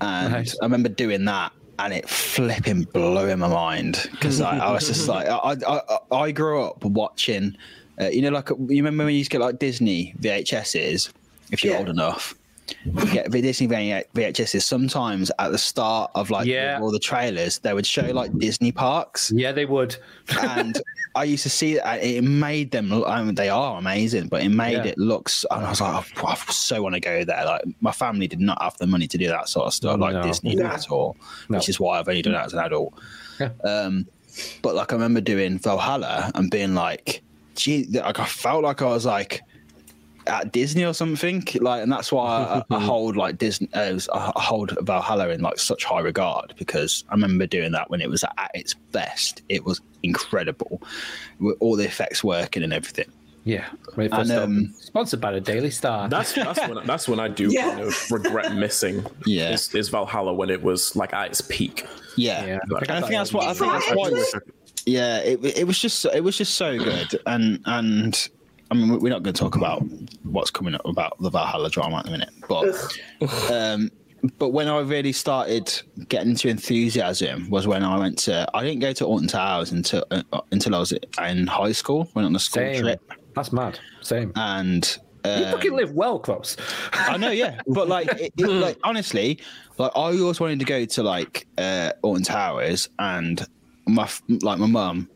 and Nice. I remember doing that, and it flipping blew in my mind because I, I was just (laughs) like, I, I, I, I grew up watching, uh, you know, like you remember when you used to get like Disney VHSs, if you're Yeah. old enough. You get the Disney VHSs. Sometimes at the start of like Yeah. all the trailers, they would show like Disney parks, Yeah, they would. and (laughs) I used to see that. It made them. look- I mean, they are amazing, but it made Yeah. it look. s- And I was like, oh, I so want to go there. Like my family did not have the money to do that sort of stuff, like No. Disney No. at all, No. which is why I've only done it as an adult. Yeah. Um, but like I remember doing Valhalla and being like, gee, like I felt like I was like at Disney or something, like, and that's why I, I (laughs) hold like Disney, uh, I hold Valhalla in like such high regard because I remember doing that when it was at its best. It was incredible, with all the effects working and everything. Yeah. Wait And, um, Sponsored by the Daily Star. That's that's when (laughs) that's when I do Yeah. kind of regret missing. Yeah. is, is Valhalla when it was like at its peak. Yeah, Yeah. and I think that's what I think that's why. Yeah, it, it was just it was just so good, and and I mean we're not going to talk about what's coming up about the Valhalla drama at the minute, but um, but when I really started getting into enthusiasm was when I went to I didn't go to Alton Towers until uh, until I was in high school, went on a school Same. trip, That's mad. Same. and. you Um, fucking live well close. I know, yeah, but like, it, it, (laughs) like honestly, like I always wanted to go to like uh, Alton Towers, and my like my mum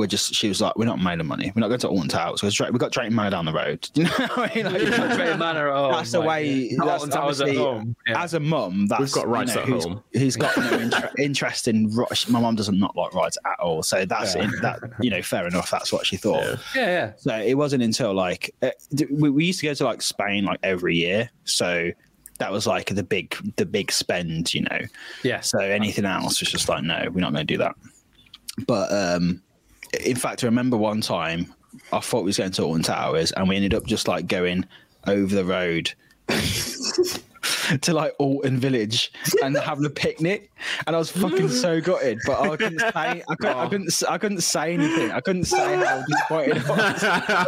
were just she was like, we're not made of money, we're not going to Alton Towers. We got got Drayton Manor down the road. (laughs) Do you know what I mean? Like, Drayton Manor at home, that's the way. yeah. That's Alton Towers at obviously- home, yeah. As a mum, that's We've got rights you know, at who's, home. Who's got no (laughs) inter- interest in rush? My mum doesn't not like rides at all, so that's Yeah. in, that you know fair enough. That's what she thought. Yeah. Yeah, yeah. So it wasn't until like uh, we, we used to go to like Spain like every year. So that was like the big the big spend, you know. Yeah. So anything else was just like no, we're not going to do that. But um in fact, I remember one time I thought we was going to Alton Towers, and we ended up just like going over the road. (laughs) to like Alton Village and having a picnic, and I was fucking so gutted. But I couldn't say, I couldn't, I couldn't, I couldn't say anything. I couldn't say how disappointed I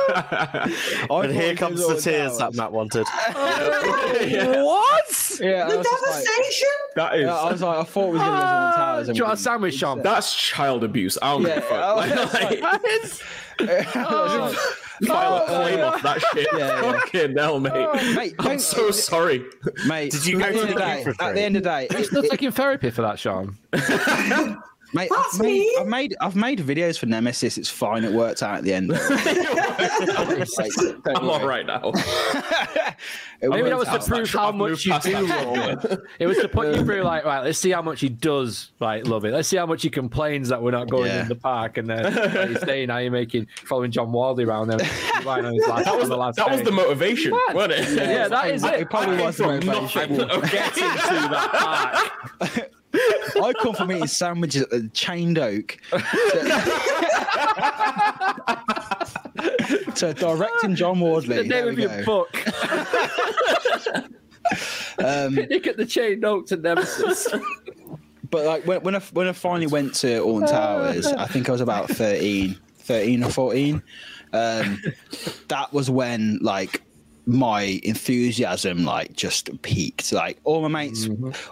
was. (laughs) And here comes the Alton tears that Matt wanted. (laughs) Oh, what? Yeah, I The was just like, devastation. that is yeah, I was like, I thought we was going to go to Alton Towers. Do you we want a sandwich, Sean? that's child abuse. I don't give a fuck. I Like, like, That is. File a claim off that shit. (laughs) Yeah, yeah. Fucking hell, mate. Oh, mate, I'm don't- so sorry. mate. Did you at go the to end of the the day? for At the end of the day, You're still taking therapy for that, Sean. (laughs) Mate, That's I've made, me. I've made I've made videos for Nemesis. It's fine. It worked out at the end. (laughs) Like, I'm all right now. (laughs) It Maybe that worked was to prove how much you do love it. It was to put you through, like, right, let's see how much he does, like, love it. Let's see how much he complains that we're not going Yeah. in the park, and then like, he's saying how you're making following John Wardley around there. lying on his lap (laughs) That was the last that was the motivation, What? wasn't it? Yeah, that is it. It probably I was came the from motivation. nothing. Okay. Get into that park. (laughs) I come from eating sandwiches at the Chained Oak (laughs) to, to directing John Wardley. The name of your go. book. (laughs) Um, Nick at the Chained Oak to nemesis. but like when, when I when I finally went to Alton Towers, I think I was about 13, 13 or fourteen. Um, that was when like my enthusiasm like just peaked. Like all my mates,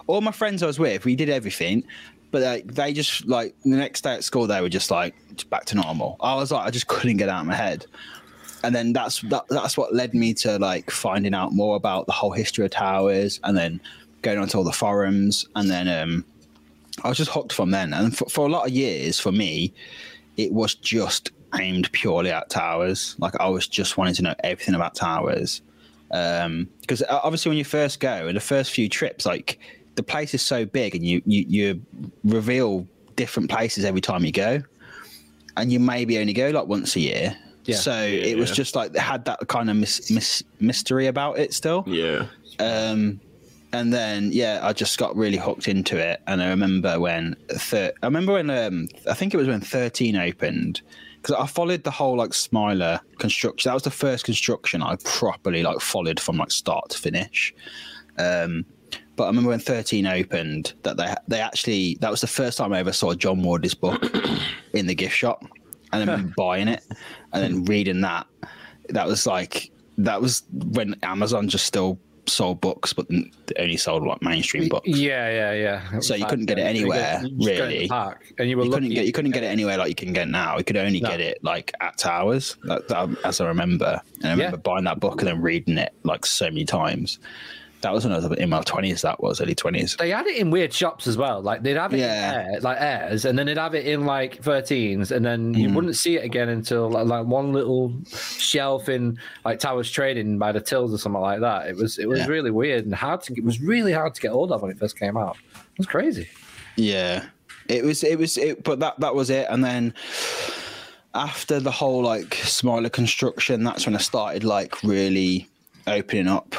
all my friends I was with, we did everything. But like, they just like the next day at school, they were just like back to normal. I was like, I just couldn't get out of my head. And then that's that, that's what led me to like finding out more about the whole history of towers, and then going onto all the forums, and then um, I was just hooked from then. And for, for a lot of years, for me, it was just aimed purely at towers. Like I was just wanting to know everything about towers. Because obviously, when you first go, and the first few trips, like the place is so big, and you you, you reveal different places every time you go, and you maybe only go like once a year. Yeah. So it was Yeah. just like had that kind of mis- mis- mystery about it still. Yeah. Um, and then yeah, I just got really hooked into it. And I remember when thir- I remember when um, I think it was when thirteen opened because I followed the whole like Smiler construction. That was the first construction I properly like followed from like start to finish. Um, but I remember when thirteen opened that they they actually that was the first time I ever saw John Ward's book (coughs) in the gift shop, and then buying it and then reading that. That was like that was when Amazon just still sold books, but they only sold like mainstream books. Yeah, yeah, yeah. So you couldn't get it anywhere, you just go in the really. park, and you were You couldn't get you couldn't get it anywhere like you can get now. You could only No. get it like at towers, that, that, as I remember. And I remember buying that book and then reading it like so many times. That was when I was in my twenties. That was early twenties. They had it in weird shops as well. Like they'd have it Yeah. in air, like airs, and then they'd have it in like 13s, and then Mm. you wouldn't see it again until like, like one little shelf in like Towers Trading by the tills or something like that. It was it was Yeah. really weird and hard to. It was really hard to get hold of when it first came out. It was crazy. Yeah, it was. It was. It, but that that was it. And then after the whole like Smiler construction, that's when I started like really opening up.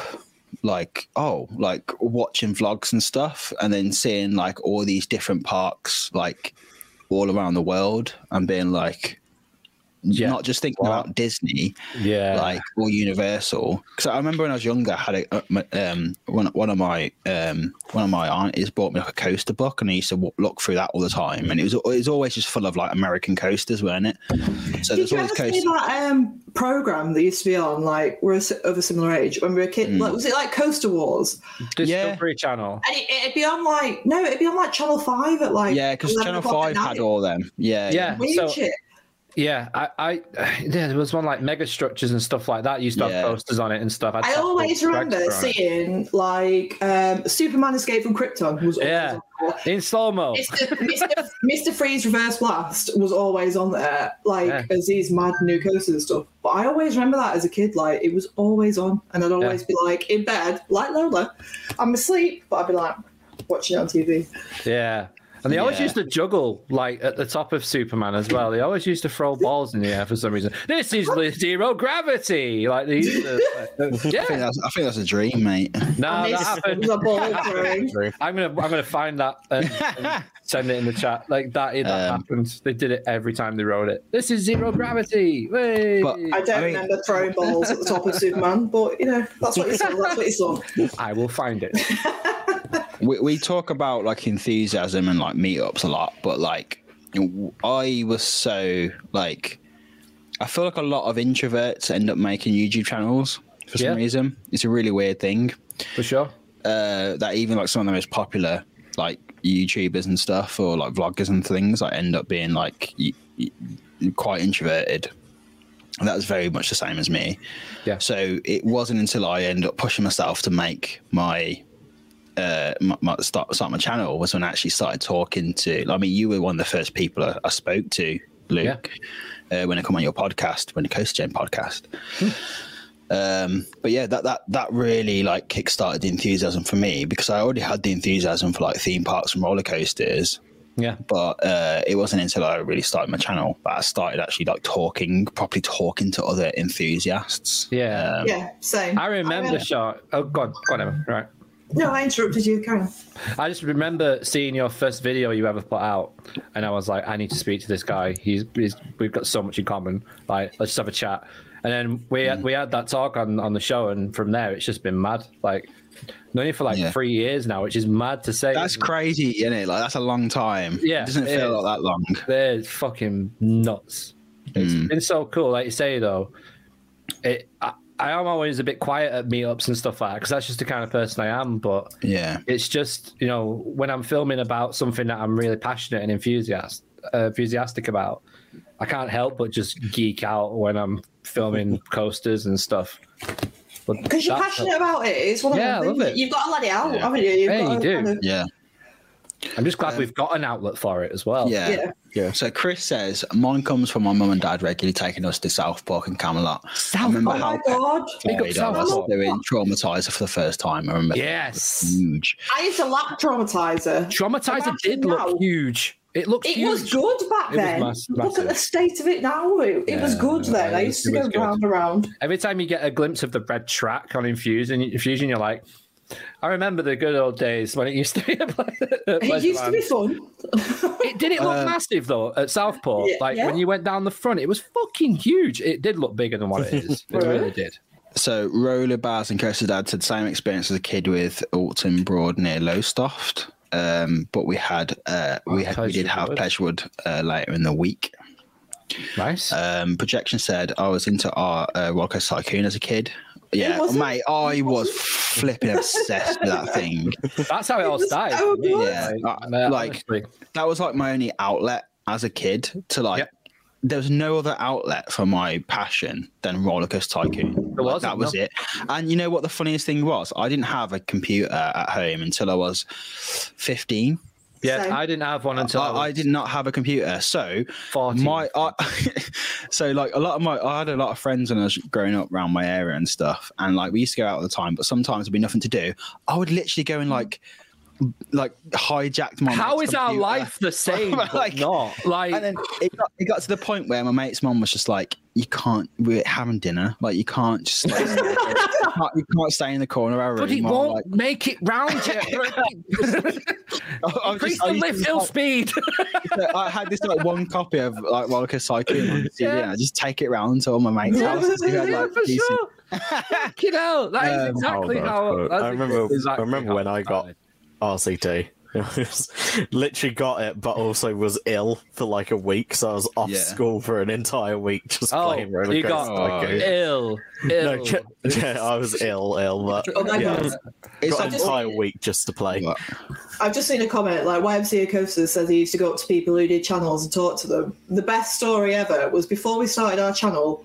Like oh, like watching vlogs and stuff, and then seeing like all these different parks like all around the world, and being like, Yeah. not just thinking about Disney, Yeah, like or Universal. Because I remember when I was younger, I had a uh, um one one of my um one of my aunties bought me like a coaster book, and I used to w- look through that all the time, and it was it was always just full of like American coasters, weren't it? So Did there's you always ever see coasters. that um, program that used to be on, like, we're of a similar age when we were a kid? Like, was it like Coaster Wars? Discovery Channel. And it, it'd be on like, no, it'd be on like Channel 5 at like. Yeah, because Channel Five had all them. Yeah, Yeah. Weird so- shit. Yeah, I, I, (sighs) yeah, there was one like mega structures and stuff like that. Used to Yeah. have posters on it and stuff. I'd I always remember Dragster on it. seeing like um, Superman Escape from Krypton was always Yeah. on there. in slow mo. Mr. Mr. Mr. Freeze Reverse Blast was always on there, like Yeah. as these mad new coasters and stuff. But I always remember that as a kid, like it was always on, and I'd always be like in bed, like Lola, I'm asleep, but I'd be like watching it on TV. Yeah. And they always used to juggle like at the top of Superman as well. They always used to throw balls in the air for some reason. This is the zero gravity. Like they used to, uh, (laughs) I think yeah. that's I think that's a dream, mate. No, And that this happened. was a ball throwing. I'm gonna I'm gonna find that and, (laughs) and send it in the chat. Like that, that Um, happened. They did it every time they wrote it. This is zero gravity. Way. But- I don't I mean- remember throwing balls at the top of Superman, but you know that's what you saw. That's what you (laughs) saw. I will find it. (laughs) we, we talk about like enthusiasm and like meetups a lot, but like I was so like I feel like a lot of introverts end up making YouTube channels for some Yeah. reason. It's a really weird thing. For sure. Uh, that even like some of the most popular like YouTubers and stuff or like vloggers and things I end up being like quite introverted. And that was very much the same as me. Yeah. So it wasn't until I ended up pushing myself to make my uh my, my start start my channel was when I actually started talking to. I mean, you were one of the first people I, I spoke to, Luke, uh, when I come on your podcast, when the Coast Gen podcast. Um, but yeah, that that that really like kickstarted the enthusiasm for me because I already had the enthusiasm for like theme parks and roller coasters. Yeah. But uh, it wasn't until I really started my channel that I started actually like talking, properly talking to other enthusiasts. Yeah. Um, Yeah, same. I remember Sean. Oh God, go on, Emma. Right. No, I interrupted you, Karen. I just remember seeing your first video you ever put out, and I was like, I need to speak to this guy. He's, he's we've got so much in common. Like, let's just have a chat. And then we had, we had that talk on, on the show, and from there it's just been mad. Like, known you for like Yeah. three years now, which is mad to say. That's crazy, isn't it? Like that's a long time. Yeah, it doesn't it feel is. like that long. They're fucking nuts. It's Mm. been so cool. Like you say though, it. I, I am always a bit quiet at meetups and stuff like that because that's just the kind of person I am. But Yeah, it's just you know when I'm filming about something that I'm really passionate and enthusiast uh, enthusiastic about, I can't help but just geek out when I'm filming (laughs) coasters and stuff. Because you're that's- passionate about it. It's one of Yeah, I the love things. it. You've got to let it out, Yeah. haven't you? You've Yeah, got you do. kind of- yeah, I'm just glad we've got an outlet for it as well. yeah, Yeah. yeah. So Chris says mine comes from my mum and dad regularly taking us to Southport and Camelot. I remember Oh how my god! Big up South was Park. doing Traumatizer for the first time. I remember. Yes. Huge. I used to lap traumatizer. Traumatizer Imagine did look huge. It looked It huge. was good back It was then. mass- Look at the state of it now. It, it was Yeah, good then. I used to go was good. round and round. Every time you get a glimpse of the red track on Infusion, Infusion, you're like, I remember the good old days when it used to be. (laughs) A It used to be fun. It, did it look (laughs) Uh, massive though at Southport? Yeah, like yeah. when you went down the front, it was fucking huge. It did look bigger than what it is. It Really? really did. So roller bars and coaster dad had the same experience as a kid with Oulton Broad near Lowestoft. Um, but we had uh, we had we did have Pleasurewood uh, later in the week. Nice. Um, projection said I was into our uh, roller tycoon as a kid. Yeah, mate, I was flipping obsessed with that (laughs) thing. That's how it all started. so for me. good. Yeah, Like, like- That was like my only outlet as a kid to like. Yep. There was no other outlet for my passion than roller coaster tycoon. There wasn't, that was no. it. And you know what the funniest thing was? I didn't have a computer at home until I was fifteen. yeah, Same. I didn't have one until I, I, I did not have a computer, so 14. my I, (laughs) so like a lot of my I had a lot of friends when I was growing up around my area and stuff, and like we used to go out all the time, but sometimes there'd be nothing to do. I would literally go and like like hijacked my. How is mate's is our life the (laughs) same? Like- not like And then it got, it got to the point where my mate's mom was just like, "You can't. We're having dinner. Like you can't just. Like, you, (laughs) can't, you can't stay in the corner of our but it room." or, won't like- make it round yet. (laughs) I, I was Increase just- I the used lift just, hill like, speed. I had this like one copy of like Roller Coaster Tycoon on the CD, and I just take it round to all my mates' houses. who had, yeah, like, for decent- sure. Fucking hell, that is Um, exactly oh, how. I remember. exactly I remember how when I got started. RCT. Literally got it, but also was ill for like a week, so I was off Yeah. school for an entire week just Oh, playing roller you coaster got tycoon. ill, ill. No, (laughs) yeah, I was ill, ill, but Oh my yeah, god. It's got like an entire week just to play. What? I've just seen a comment like YMCA Coasters says he used to go up to people who did channels and talk to them. The best story ever was before we started our channel.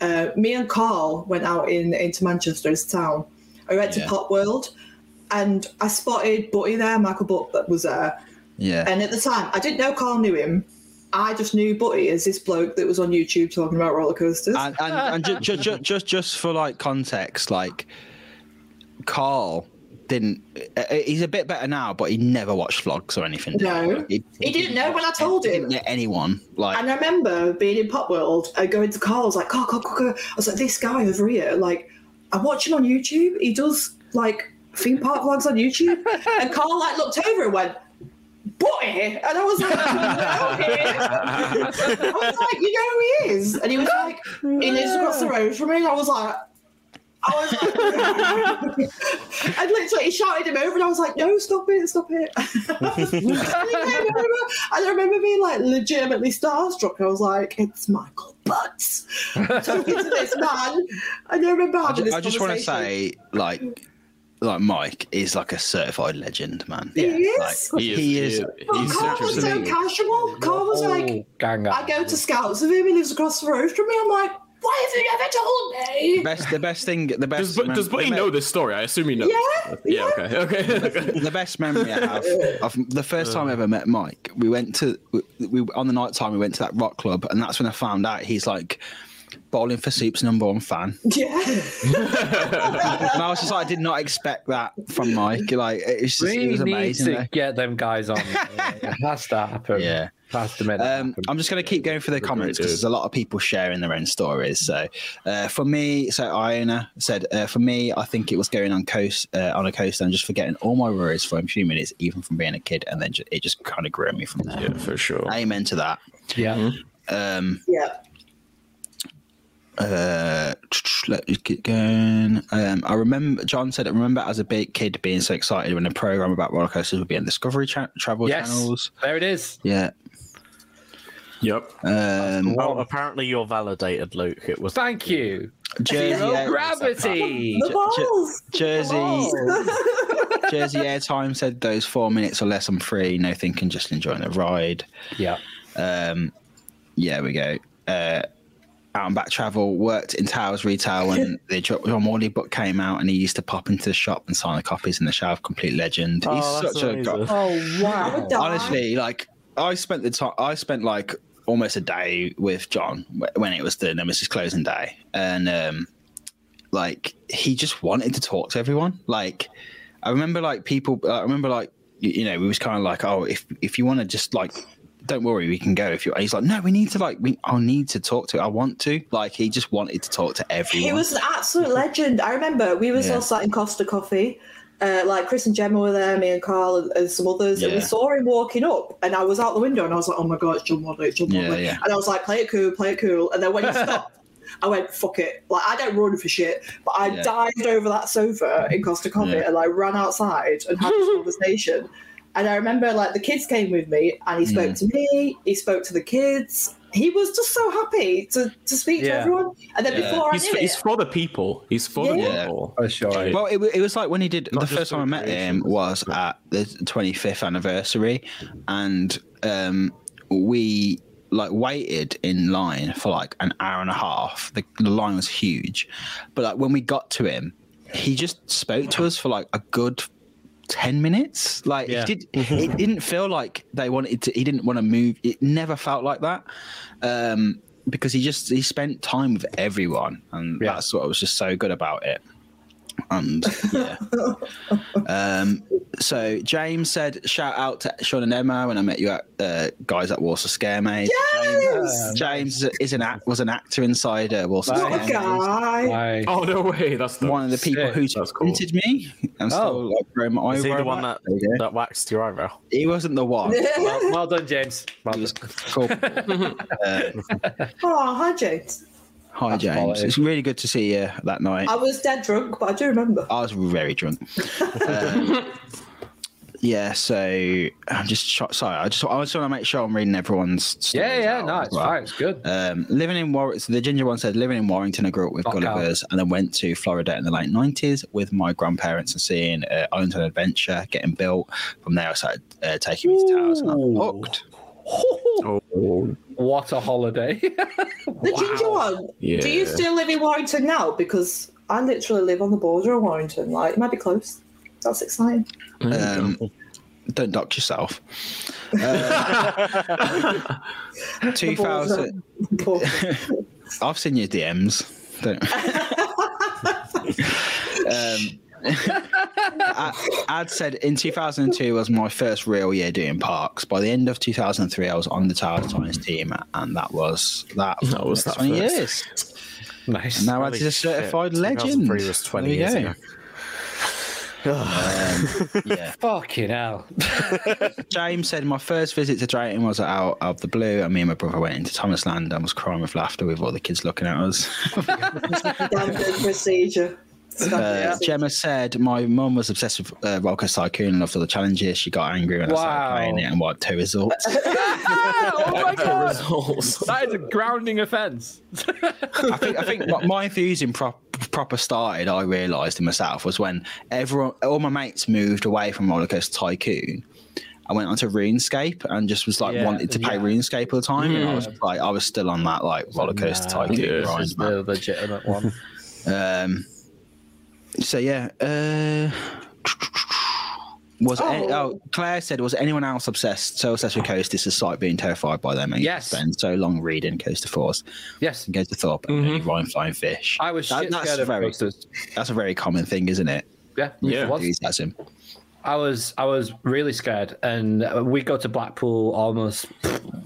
Uh, me and Carl went out in into Manchester as a town. I went Yeah. to Pop World, and I spotted Butty there. Michael Butt that was there, yeah. and at the time I didn't know Carl knew him. I just knew Butty as this bloke that was on YouTube talking about roller coasters. and and, and ju- ju- ju- just just for like context, like Carl didn't. uh, He's a bit better now, but he never watched vlogs or anything. No. he, He didn't know when I told him. Anyone like. And I remember being in Pop World and going to Carl's like, Carl, Carl, Carl, Carl. I was like, this guy over here, like, I watch him on YouTube. He does like theme park vlogs on YouTube. and Carl like looked over and went, Butty, and I was like, "You know him?" I was like, you know who he is, and he was like, he lives across the road from me. I was like. I was like, (laughs) and literally he shouted him over, and I was like, "No, stop it, stop it!" (laughs) and, he came and I remember being like legitimately starstruck. I was like, "It's Michael Butts." Talking to this man, and I remember I just, this I just want to say, like, like Mike is like a certified legend, man. he Like, is. he is. But oh, he's Carl was so casual. Carl was like, Oh, gang I go to scouts with him. He lives across the road from me. I'm like, why have you never told me? Best, the best thing, the best. Does, but, does Buddy know this story? I assume he knows. Yeah, Yeah. yeah. Okay. (laughs) Okay. the best memory I have of the first time I ever met Mike. We went to we, we on the night time we went to that rock club, and that's when I found out he's like bowling for soup's number one fan. (laughs) Yeah. And I was just like, I did not expect that from Mike. Like it's just We it was need amazing. to though. get them guys on. (laughs) it has to happen. Yeah. has to make Um. I'm just going to keep going for the comments because there's a lot of people sharing their own stories. So, uh, for me, so Iona said, uh, for me, I think it was going on coast uh, on a coaster and just forgetting all my worries for a few minutes, even from being a kid, and then ju- it just kind of grew me from there. yeah, for sure. Amen to that. yeah. Um, Yeah. Uh, let me get going. Um, I remember John said, I remember as a big kid being so excited when a program about roller coasters would be on Discovery cha- Travel Yes. channels. There it is. Yeah. Yep. Um, Well, apparently you're validated, Luke. It was Thank you. Jersey, Zero Air- gravity. (laughs) The J- Jersey, The (laughs) Jersey Airtime said those four minutes or less. I'm free. No thinking, just enjoying the ride. Yeah. Um, yeah, we go. Uh, out and back travel worked in Towers retail when (laughs) the John Wardley book came out, and he used to pop into the shop and sign the copies in the shower. Complete legend. Oh, He's such a amazing. Oh wow. Honestly like I spent the time. I spent like almost a day with John when it was the Nemesis closing day, and um, like he just wanted to talk to everyone. Like I remember, like people. I remember, like you, you know, we was kind of like, oh, if if you want to just like. Don't worry, we can go if you. and He's like, no, we need to like, we. I need to talk to. I want to. Like, he just wanted to talk to everyone. He was an absolute legend. I remember we was Yeah. all sat in Costa Coffee, uh, like Chris and Gemma were there, me and Carl and, and some others, and we saw him walking up, and I was out the window, and I was like, "Oh my god, it's John Wardley, it's John Yeah, Wardley," yeah. and I was like, "Play it cool, play it cool," and then when he (laughs) stopped. I went, fuck it. Like, I don't run for shit, but I Yeah. dived over that sofa in Costa Coffee Yeah. and I ran outside and had this (laughs) conversation. And I remember, like, the kids came with me and he spoke Mm. to me, he spoke to the kids. He was just so happy to, to speak to everyone. And then Yeah. before I He's, knew for, he's it, for the people. He's for the Yeah. people. For sure. Well, it, it was like when he did Not the first time I met him was at the 25th anniversary, and um, we like waited in line for like an hour and a half. The, the line was huge, but like when we got to him, he just spoke to us for like a good 10 minutes like Yeah. it, did, it (laughs) didn't feel like they wanted to he didn't want to move it never felt like that um because he just he spent time with everyone and Yeah. that's what was just so good about it and (laughs) yeah um so james said shout out to sean and emma when i met you at uh, guys at warsaw scare Maze. yes! james is an act was an actor inside uh, warsaw What a Scare Maze. guy. Like, Oh no way! That's the one of the people Sick. who That's cool. me i'm Oh. still like growing my Is he the one back. that, There you go. that waxed your eyebrow? he wasn't the one (laughs) well, well done, James. Well He done. cool. (laughs) Uh, oh, hi, James. Hi, That's James. quality. It's really good to see you that night. I was dead drunk, but I do remember. I was very drunk. (laughs) Um, yeah, so I'm just sorry. I just I just want to make sure I'm reading everyone's. Yeah, yeah, out no, it's well. fine. It's good. Um, living in Warwick, so the ginger one said, living in Warrington, I grew up with Fuck Gulliver's and then went to Florida in the late 90s with my grandparents and seeing uh, Islands of Adventure getting built. From there, I started uh, taking me to towers and I'm hooked. (laughs) Oh, What a holiday. (laughs) The ginger one. yeah. Do you still live in Warrington now? Because I literally live on the border of Warrington. Like, it might be close. That's exciting. Um, don't dock yourself. (laughs) Uh, 2000. (laughs) I've seen your DMs. Don't. um, Ad- Ad said in 2002 was my first real year doing parks. By the end of 2003, I was on the Tower Times team, and that was that. That was that 20 first. years. nice. And now Ad Holy is a shit, certified legend. 2003 was 20 There years go. ago. Um, yeah. (laughs) Fucking hell. (laughs) James said my first visit to Drayton was out of the blue, and me and my brother went into Thomas Land and was crying with laughter with all the kids looking at us. (laughs) Standard procedure. Standard Uh, procedure. Gemma said my mum was obsessed with uh, Roller Coaster Tycoon and loved all the challenges. She got angry when I started playing it and wiped two results. (laughs) (laughs) oh my god. Results. That is a grounding offence. I think I think my, my enthusiasm prop, proper started. I realised in myself was when everyone, all my mates moved away from Roller Coaster Tycoon. I went onto RuneScape and just was like Yeah, wanted to play yeah. RuneScape all the time, and I was like, I was still on that like Roller Coaster Nah, Tycoon Yeah. This grind. is the legitimate one. (laughs) Um, so yeah. Uh, was Oh. oh. oh Claire said was anyone else obsessed so obsessed with coasters despite being terrified by them and Yes. spend so long reading Coaster Force Yes. and to Thorpe and mm Ryan Flying Fish. I was That- shit that's scared of very coasters. that's a very common thing, isn't it? Yeah, Yeah. was. I was I was really scared, and we go to Blackpool almost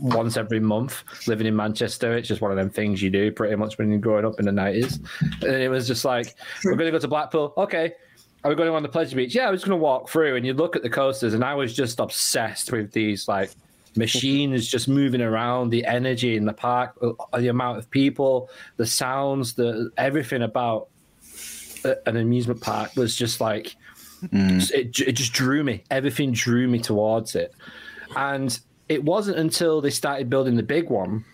once every month. Living in Manchester, it's just one of them things you do pretty much when you're growing up in the nineties. And it was just like, we're going to go to Blackpool. Okay, are we going on the pleasure beach? Yeah, I was going to walk through, and you look at the coasters, and I was just obsessed with these like machines just moving around, the energy in the park, uh, the amount of people, the sounds, the everything about an amusement park was just like it, it just drew me. Everything drew me towards it. And it wasn't until they started building the big one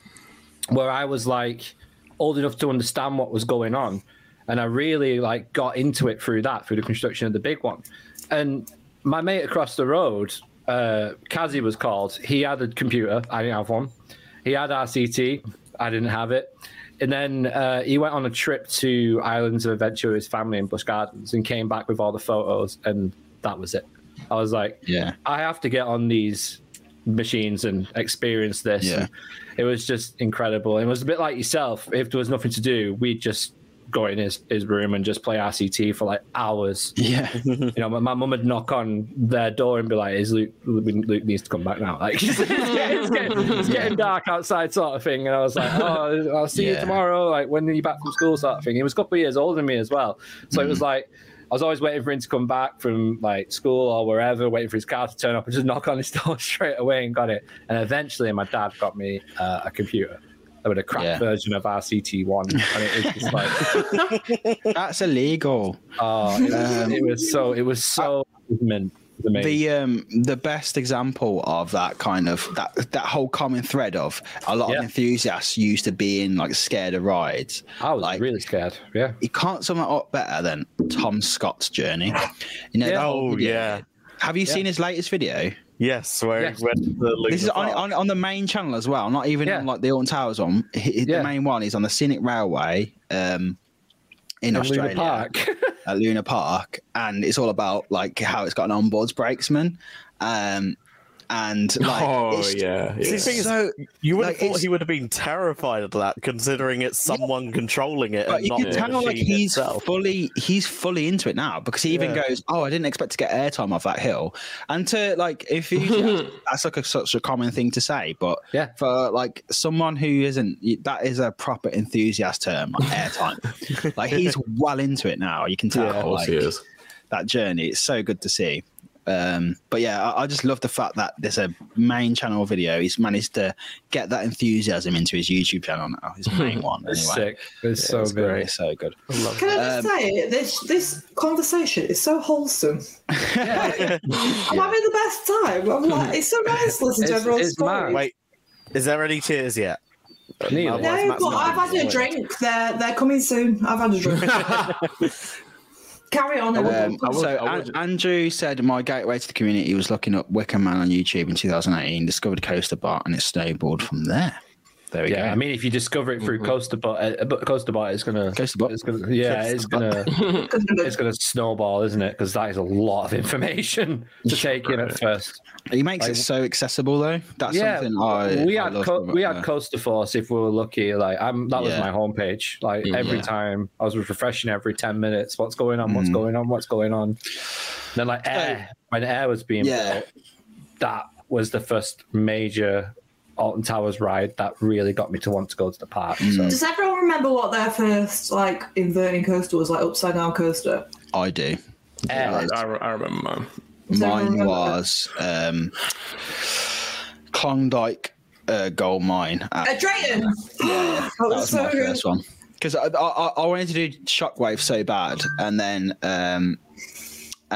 where I was like old enough to understand what was going on. And I really like got into it through that, through the construction of the big one. And my mate across the road, uh, Kazi was called. He had a computer. I didn't have one. He had RCT. I didn't have it. And then uh, he went on a trip to Islands of Adventure with his family in Busch Gardens and came back with all the photos, and that was it. I was like, Yeah. I have to get on these machines and experience this. Yeah. And it was just incredible. It was a bit like yourself. If there was nothing to do, we'd just go in his, his room and just play RCT for like hours. Yeah. (laughs) You know, my, my mum would knock on their door and be like, "Is Luke? Luke needs to come back now." Like, (laughs) it's, getting, it's, getting, it's getting dark outside, sort of thing. And I was like, (laughs) "Oh, I'll see you tomorrow. Like, when are you back from school?" Sort of thing. He was a couple of years older than me as well, so it was like I was always waiting for him to come back from like school or wherever, waiting for his car to turn up and just knock on his door straight away and got it. And eventually, my dad got me uh, a computer with a cracked Yeah. version of RCT one, and it was just like, (laughs) That's illegal. oh, it was, it was so, it was so, mint. Amazing. The um the best example of that kind of that that whole common thread of a lot Yeah. of enthusiasts used to being like scared of rides. I was like- really scared. Yeah. You can't sum it up better than Tom Scott's journey. You know, Yeah. Oh yeah, Have you seen his latest video? Yes. Where Yes. he went to the This is on, on on the main channel as well, not even Yeah. on like the Alton Towers one. H- h- Yeah. The main one is on the Scenic Railway um, in In Luna Australia Park. (laughs) at Luna Park, and it's all about like how it's got an onboards brakesman, um, and (laughs) oh, like oh it's yeah, yeah. the thing is, so you would like, have thought he would have been terrified of that, considering it's someone controlling it But and you not can tell like he's itself. fully he's fully into it now because he even Yeah. goes, "Oh, I didn't expect to get airtime off that hill." And to like, if you (laughs) that's like a, such a common thing to say, but Yeah. for like someone who isn't, that is a proper enthusiast term, like airtime. (laughs) like he's well into it now. You can tell. Of course like, he is. that journey. It's so good to see. Um, but yeah, I, I just love the fact that there's a main channel video. He's managed to get that enthusiasm into his YouTube channel now. His main (laughs) one, It's anyway. sick. It's so it's good. great. It's so good. Can I just say this this conversation is so wholesome. (laughs) I'm having the best time. I'm like, it's so nice (laughs) to listen to It's- everyone's it's mad. stories. Wait, is there any tears yet? Neither. No, Matt's but I've had a drink. They're they're coming soon. I've had a drink. Carry on. Um, I so would- An- Andrew said my gateway to the community was looking up Wicker Man on YouTube in 2018, discovered Coaster Bot, and it snowballed from there. There we Yeah, go. I mean, if you discover it through Coaster Bot, uh, but Coaster Bot is gonna, Coaster Bot. it's gonna, yeah, it's gonna, (laughs) it's gonna snowball, isn't it? Because that is a lot of information to (laughs) take in at first. he makes it so accessible though. That's yeah, something I we I had love co- we had that. Coaster Force if we were lucky. Like, I'm that was Yeah. my homepage. Like every Yeah. time I was refreshing every ten minutes. What's going on? What's Mm. going on? What's going on? Then like air when air was being Yeah. built, that was the first major Alton Towers ride that really got me to want to go to the park. Mm. So Does everyone remember what their first like inverting coaster was like? Upside down coaster. I do. air. I, I remember mine. Mine remember? was um, Klondike uh, Gold Mine. At, A Drayton. that (gasps) that was was so my good. first one because I, I, I wanted to do Shockwave so bad, and then um,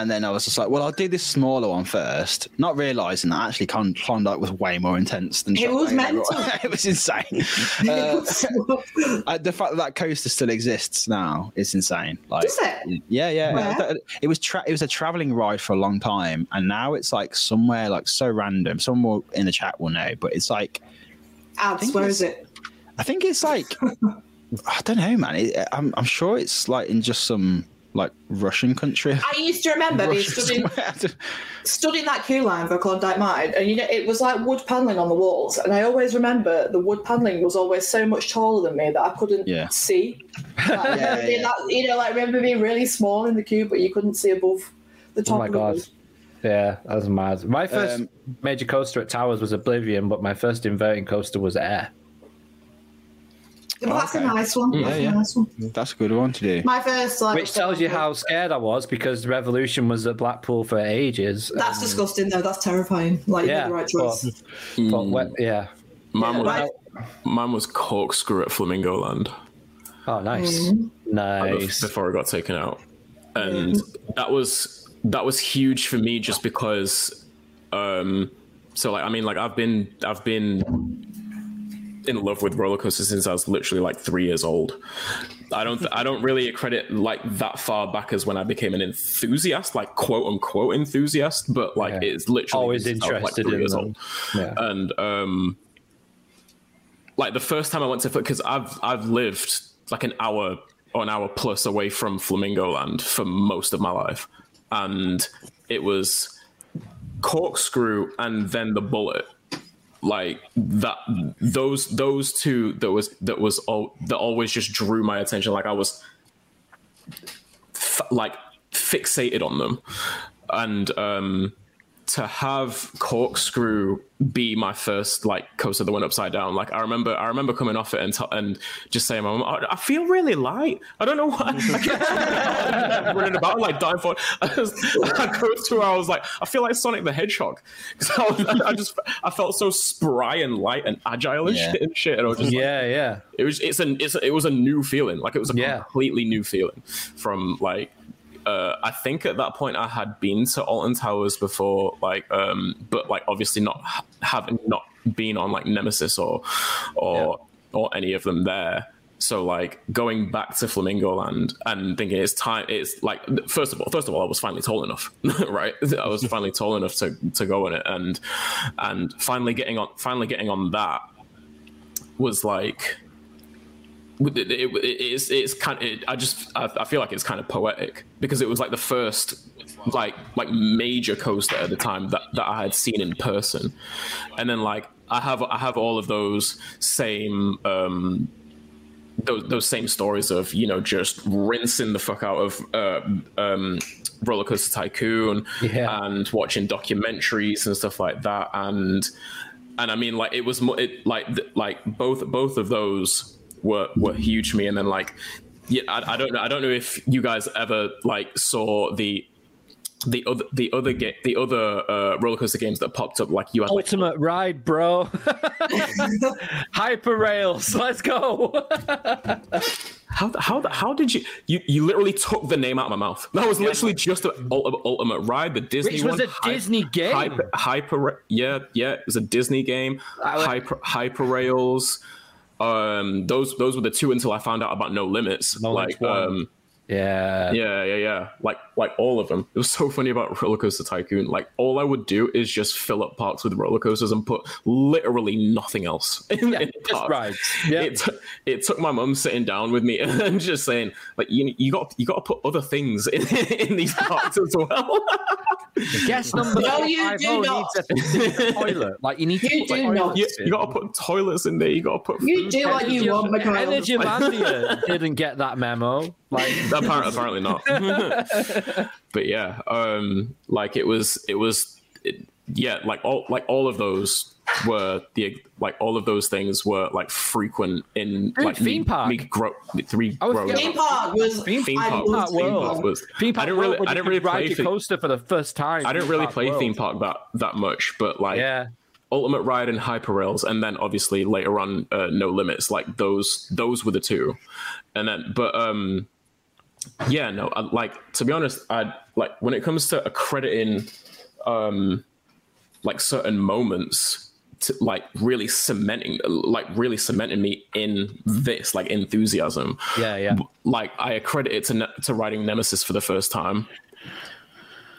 and then I was just like, well, I'll do this smaller one first, not realizing that actually Klon- Klondike was way more intense than It was mental. (laughs) it was insane. (laughs) Uh, (laughs) uh, the fact that that coaster still exists now is insane. Like, Does it? Yeah, yeah. Where? It was tra- it was a traveling ride for a long time, and now it's like somewhere like so random. Someone will- in the chat will know, but it's like think Where is it? I think it's like I don't know, man. It, I'm I'm sure it's like in just some like Russian country. I used to remember being Russia stood in, (laughs) stood in that queue line for Klondike Mine, and you know it was like wood paneling on the walls, and I always remember the wood paneling was always so much taller than me that I couldn't Yeah. see. (laughs) Like, Yeah, yeah. that- you know, like I remember being really small in the queue, but you couldn't see above the top. Oh my of the god. wall. Yeah, that was mad. My first Um, major coaster at Towers was Oblivion, but my first inverting coaster was Air. But that's Okay. a nice one. That's yeah. a nice one. That's a good one to do. My first like. Which tells you how scared I was because Revolution was at Blackpool for ages. That's disgusting, though. That's terrifying. Like you Yeah, made the right choice. but, but what- yeah. Mine was, Right. mine was corkscrew at Flamingo Land Oh, nice, Mm. nice. before it got taken out, and that was that was huge for me just because. Um, so like I mean like I've been I've been in love with roller coasters since I was literally like three years old. I don't I don't really credit like that far back as when I became an enthusiast, like quote unquote enthusiast, but like Yeah. it's literally Always since I was, interested three in years them. old. Yeah. and um like the first time I went to because I've I've lived like an hour or an hour plus away from Flamingo Land for most of my life, and it was corkscrew and then the bullet like that those those two that was that was all that always just drew my attention. Like i was f- like fixated on them. And um to have corkscrew be my first like coaster that went upside down like i remember i remember coming off it and, t- and just saying my mom I, I feel really light i don't know why (laughs) i kept (laughs) running about like dying for (laughs) I, was, I go to where i was like i feel like sonic the hedgehog 'Cause I, was- I just i felt so spry and light and agile and Yeah. shit and shit and i was just like, Yeah, yeah. it was it's an it's a, it was a new feeling like it was a Yeah. completely new feeling from like uh, I think at that point I had been to Alton Towers before, like, um, but like obviously not having not been on like Nemesis or or or any of them there. So like going back to Flamingo Land and thinking it's time. It's like first of all, first of all, I was finally tall enough, (laughs) right? I was (laughs) finally tall enough to to go on it, and and finally getting on finally getting on that was like it, it, it- it's it's kind it, I just I, I feel like it's kind of poetic because it was like the first like like major coaster at the time that, that I had seen in person, and then like I have I have all of those same um those those same stories of you know just rinsing the fuck out of uh, um roller coaster tycoon Yeah. and watching documentaries and stuff like that and and I mean like it was mo- it, like like both both of those were were huge for me and then like yeah I, I don't know I don't know if you guys ever like saw the the other the other ga- the other uh, roller coaster games that popped up like you had like Ultimate ride, bro. (laughs) Hyper rails. Let's go. How how how did you you you literally took the name out of my mouth? That was literally just the ultimate, ultimate ride, the Disney Which was one. a Hy- Disney game. Hyper, hyper yeah yeah, it was a Disney game. I Hyper hyper rails. Um, those those were the two until I found out about No Limits. No like um, yeah. yeah yeah yeah, like like all of them. It was so funny about (laughs) Roller Coaster Tycoon. Like all I would do is just fill up parks with roller coasters and put literally nothing else (laughs) in, Yeah, in just rides. Yeah. it, t- it took my mum sitting down with me (laughs) and just saying like you you got you got to put other things in, in these parks as well Guess number No, you five do oh not. needs a needs a toilet. Like you need to You put do like, not. you, you got to put toilets in there you got to put You do what you want, Mikhail. Energy Mandia didn't get that memo. Like apparently, apparently not (laughs) but yeah um like it was it was it, yeah like all like all of those were the like all of those things were like frequent in Dude, like theme me, park. me grow three I was growing up. Theme park was Theme Theme I park, loved theme park was. theme park I didn't really, I didn't really ride play. Theme, coaster for the first time. I didn't really play World. theme park that that much, but like Yeah. Ultimate Ride and Hyper Rails, and then obviously later on uh, No Limits. Like those, those were the two, and then but um, yeah, no, I, like to be honest, I like when it comes to accrediting um, like certain moments. To, like really cementing, like really cementing me in this, like enthusiasm Yeah, yeah. like I accredit it to ne- to writing Nemesis for the first time,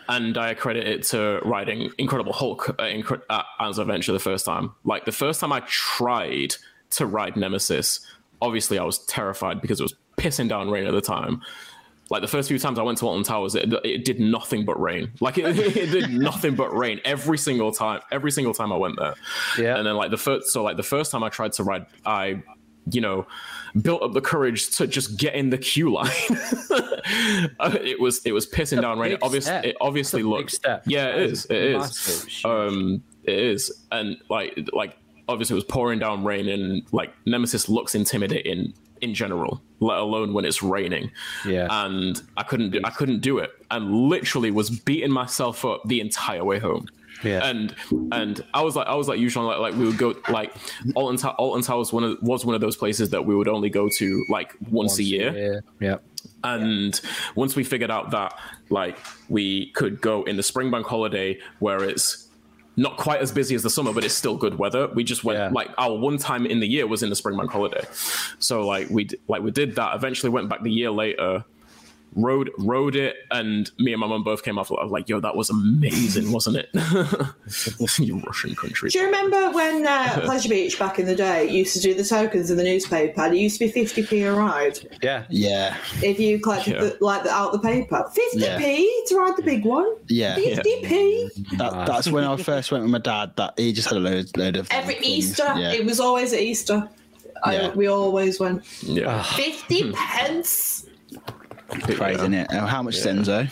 and I accredit it to writing Incredible Hulk uh, Incre- uh, as Adventure the first time. Like the first time I tried to write Nemesis, obviously I was terrified because it was pissing down rain at the time. Like the first few times I went to Alton Towers, it, it did nothing but rain. Like it, (laughs) it did nothing but rain every single time. Every single time I went there. Yeah. And then like the first, so like the first time I tried to ride, I, you know, built up the courage to just get in the queue line. (laughs) Uh, it was it was pissing down rain. Obviously, it obviously It's a big looked. Yeah, it is. It is. Massive. Um, it is, and like like obviously it was pouring down rain, and like Nemesis looks intimidating in general, let alone when it's raining. Yeah. and I couldn't do I couldn't do it, and literally was beating myself up the entire way home. Yeah. and and I was like I was like usually like, like we would go like Alton, Ta- Alton Towers one of, was one of those places that we would only go to like once, a year Yeah. and once we figured out that like we could go in the spring bank holiday where it's not quite as busy as the summer but it's still good weather we just went Yeah. like our one time in the year was in the spring bank holiday so like we like we did that eventually went back the year later rode rode it and me and my mum both came off I was like yo that was amazing (laughs) wasn't it (laughs) you russian country Do you remember when uh, (laughs) Pleasure Beach back in the day used to do the tokens in the newspaper and it used to be 50p a ride Yeah. Yeah, if you collected Yeah. the, like the, out the paper? 50p to ride the big one? yeah. 50p? That, that's when I first went with my dad. That he just had a load, load of Every things. Easter. Yeah. It was always at Easter. I, we always went. yeah 50 pence? Crazy, isn't it? How much is Enzo?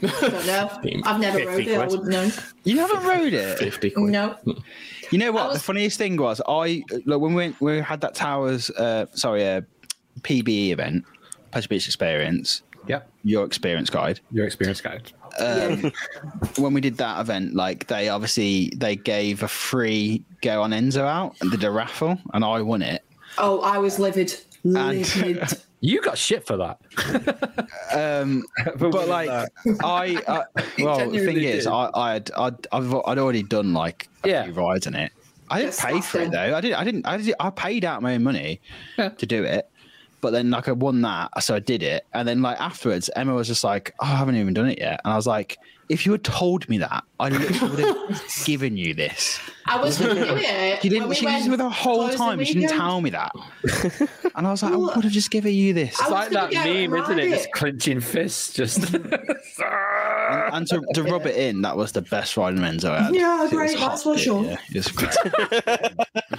don't know. (laughs) I've never rode it. I wouldn't know. You haven't rode it. 50 quid. No. You know what? Was- The funniest thing was I like when we we had that towers uh sorry uh PBE event, Pleasure Beach Experience, Yep. your experience guide. Your experience guide. Yeah. When we did that event, like they obviously they gave a free go on Enzo out and did a raffle, and I won it. Oh, I was livid. Livid. (laughs) You got shit for that. (laughs) Um, (laughs) but like I, I (laughs) well, the thing genuinely is. I, I'd, I'd, I've, I'd already done like a Yeah. few rides in it. I didn't Just pay for it though. I didn't, I didn't, I did, I paid out my own money Yeah. to do it. But then like I won that, so I did it. And then like afterwards, Emma was just like, "Oh, I haven't even done it yet." And I was like, "If you had told me that, I literally would have (laughs) given you this." I was going to do it. She when didn't. we she was went with the whole time. She didn't tell me that. (laughs) and I was like, Well, "I would have just given you this." It's like that meme, isn't it? ride Just it. clenching fists, just. (laughs) (laughs) and to, to rub it in, that was the best ride in Enzo I had. Yeah, It great, that's for yeah, sure. Yeah, it great.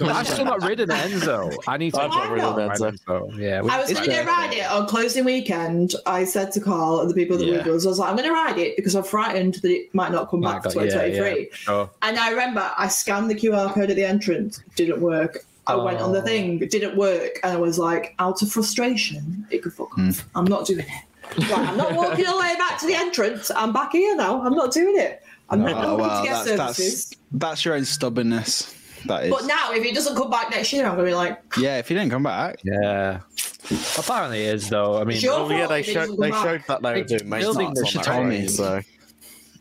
(laughs) I've still not ridden Enzo. I need to. I've not ridden ride Enzo. Yeah, we- I was going to go ride it on closing weekend. I said to Carl and the people that Yeah. were with I was like, I'm going to ride it because I'm frightened that it might not come back for God, yeah, 2023. yeah. Sure. And I remember I scanned the QR code at the entrance, didn't work. I went on the Oh. thing, it didn't work, and I was like, out of frustration, it could fuck off. Hmm. I'm not doing it. Right, I'm not walking all the way back to the entrance. I'm back here now. I'm not doing it. I'm not Oh, well, to get that's, services. that's that's your own stubbornness. That is. But now, if he doesn't come back next year, I'm going to be like, yeah, if he didn't come back, Yeah. Apparently it is though. I mean, Sure. Oh yeah, they showed they come showed that they were It's doing building maintenance the on shit it on me. so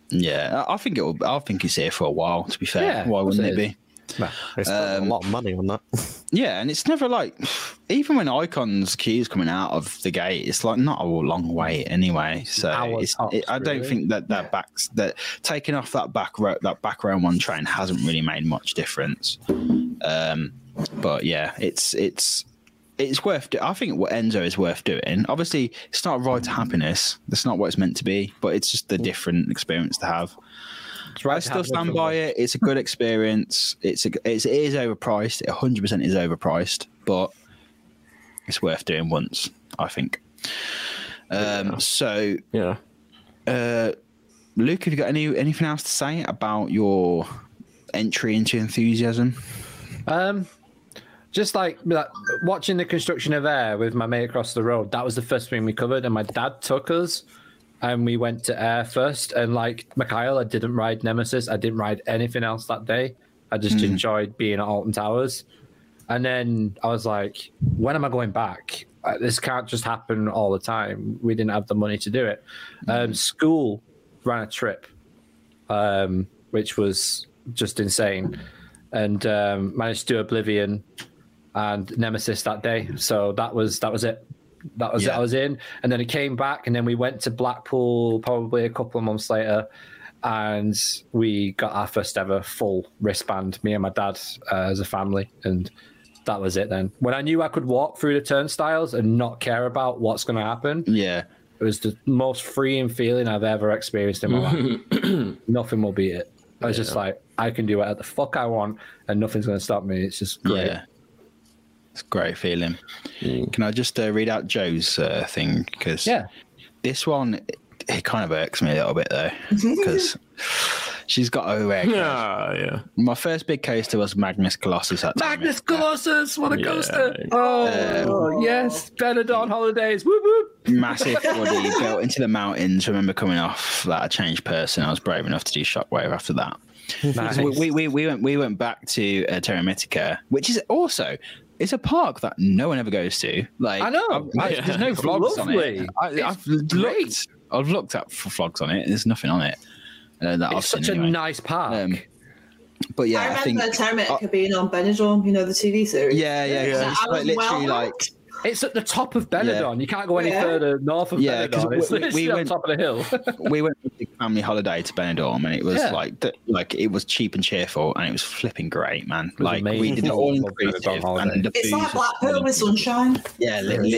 yeah, I I think it'll. I think it's here for a while. To be fair, Yeah, why wouldn't it it is. be? No. they spent Um, a lot of money on that. (laughs) Yeah, and it's never like even when Icon's queues coming out of the gate, it's like not a long wait anyway. So it's, tops, it, I don't really. think that that backs that taking off that back row that back row one train hasn't really made much difference. Um, but yeah, it's it's it's worth. Do- I think what Enzo is worth doing. Obviously, it's not a ride to happiness. That's not what it's meant to be. But it's just a different experience to have. I still stand by it. It's a good experience. It's a, it's, it is overpriced. It 100 percent is overpriced, but it's worth doing once. I think. Um, So, Yeah. uh, Luke, have you got any anything else to say about your entry into enthusiasm? Um, just like like, watching the construction of Air with my mate across the road. That was the first thing we covered, and my dad took us, and we went to Air first. And like Mikhail, I didn't ride Nemesis. I didn't ride anything else that day. I just enjoyed being at Alton Towers. And then I was like, when am I going back? Uh, This can't just happen all the time. We didn't have the money to do it. Um, school ran a trip, um, which was just insane, and um, managed to do Oblivion and Nemesis that day. So that was that was it. That was it. I was in, and then it came back, and then we went to Blackpool probably a couple of months later, and we got our first ever full wristband. Me and my dad uh, as a family, and that was it. Then when I knew I could walk through the turnstiles and not care about what's going to happen, Yeah, it was the most freeing feeling I've ever experienced in my life. (laughs) Nothing will beat it. I was just like, I can do whatever the fuck I want, and nothing's going to stop me. It's just great. yeah. It's a great feeling. Can I just uh, read out Joe's uh, thing? Because Yeah. this one it, it kind of irks me a little bit though, (laughs) because she's got a rare. Yeah, yeah. My first big coaster was Magnus Colossus at Magnus Colossus, what a Yeah. coaster! Oh, yes, Benidorm holidays. Whoop whoop. massive (laughs) body built into the mountains. Remember coming off that a changed person. I was brave enough to do Shockwave after that. Nice. So we, we, we, we went we went back to uh, Terra Mítica, which is also it's a park that no one ever goes to. Like I know. I- I- there's no It's vlogs on it. I, It's I've looked. I've looked up for vlogs on it. There's nothing on it. Uh, that I've such seen a anyway. nice park. Um, But yeah, I I, think. remember Terra Mítica being on Benidorm, you know, the TV series. Yeah, yeah, Yeah. it's I like was literally well like it's at the top of Benidorm. You can't go any Yeah. further north of Yeah, 'cause Benidorm. It's we- we- literally we on went- top of the hill. (laughs) we went on a family holiday to Benidorm, and it was Yeah. like like it was cheap and cheerful, and it was flipping great, man. was like we did it all (laughs) inclusive, holiday. and the It's like was Blackpool with sunshine. Yeah, li- literally,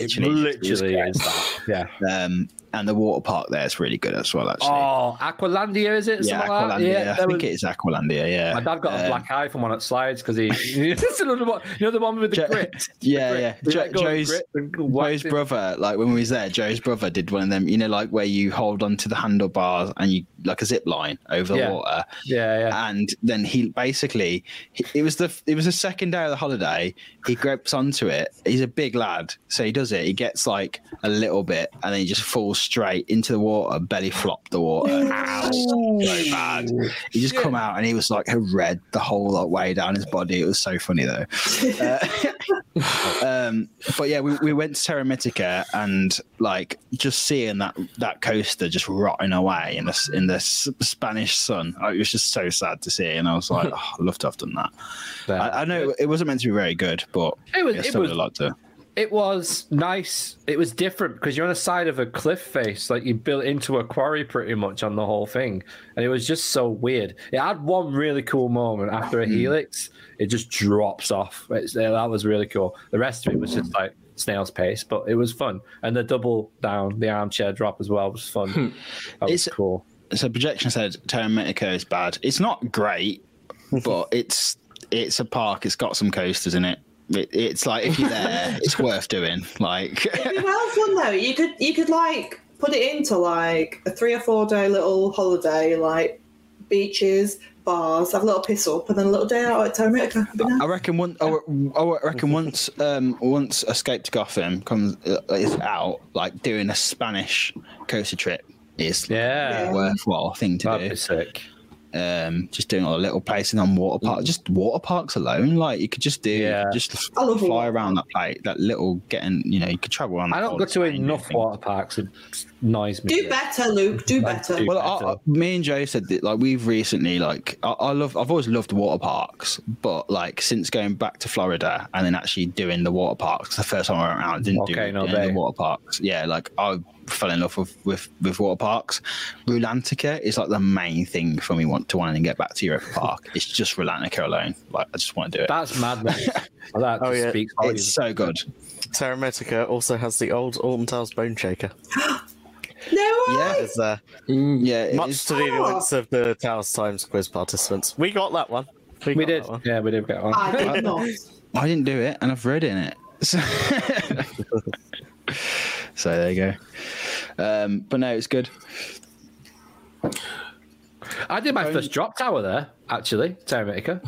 It it was literally is that. Yeah. Um, and the water park there is really good as well. Actually, Oh, Aqualandia, is it? yeah, Something like? Aqualandia. I think was- it is Aqualandia. Yeah, My dad got a Um, black eye from one at slides because he. (laughs) It's another one, you know the one with the Jo- grit. (laughs) Yeah, The yeah. Jo- Let go of the Joe's Joe's brother, like when we was there, Joe's brother did one of them. You know, like where you hold onto the handlebars and you like a zip line over the Yeah. water. Yeah, yeah. and then he basically he, it was the it was the second day of the holiday he grabs onto it he's a big lad so he does it he gets like a little bit and then he just falls straight into the water belly flopped the water. Ow, so bad. He just come out and he was like red the whole like, way down his body. It was so funny though. Uh, (laughs) um but yeah we, we went to Terra Mítica and like just seeing that that coaster just rotting away in the in the Spanish sun oh, it was just so sad to see. And I was like (laughs) oh, I'd love to have done that. I, I know it wasn't meant to be very good but It was- it still was- to It was nice. It was different because you're on the side of a cliff face, like you built into a quarry pretty much on the whole thing, and it was just so weird. It had one really cool moment after a hmm. helix. It just drops off. It's, that was really cool. The rest of it was just like snail's pace, but it was fun. And the double down, the armchair drop as well was fun. Hmm. That was It's- cool. so projection said Terra Mítica is bad it's not great (laughs) but it's it's a park it's got some coasters in it, it it's like if you're there (laughs) it's worth doing like It'd be well fun though. You could you could like put it into like a three or four day little holiday, like beaches, bars, have a little piss up, and then a little day out at Tomica. Nice. I reckon one. I I reckon once, um, once Escape to Gotham comes uh, is out, like doing a Spanish coaster trip is Yeah, a worthwhile thing to that'd do. be sick. Um, just doing a the little places on water park, just water parks alone. Like you could just do, Yeah. just I love fly around that place, that little getting. You know, you could travel around. I don't go to enough water parks. It annoys me. Do better, Luke. Do better. do- Well, better. I- me and Joe said that like we've recently like I, I love I've always loved water parks, but like since going back to Florida and then actually doing the water parks, the first time I went around, I didn't do Volcano any of the water parks. Yeah, like I fell in love with with, with water parks. Rulantica is like the main thing for me want to want to get back to Europa Park. (laughs) It's just Rulantica alone. Like I just want to do it. That's madness. (laughs) Well, that Oh, yeah. speaks. It's so good. Terra Mítica also has the old Alton Towers Bone Shaker. (gasps) no way. Yeah, It's there. Mm. yeah. it Much is- to the annoyance of the Towers Times quiz participants. We got that one. we got did. one. Yeah, we did get one. I did (laughs) not. I didn't do it, and I've read in it. So, so there you go. Um, but no, it's good. I did my first drop tower there, actually, Terra Mítica.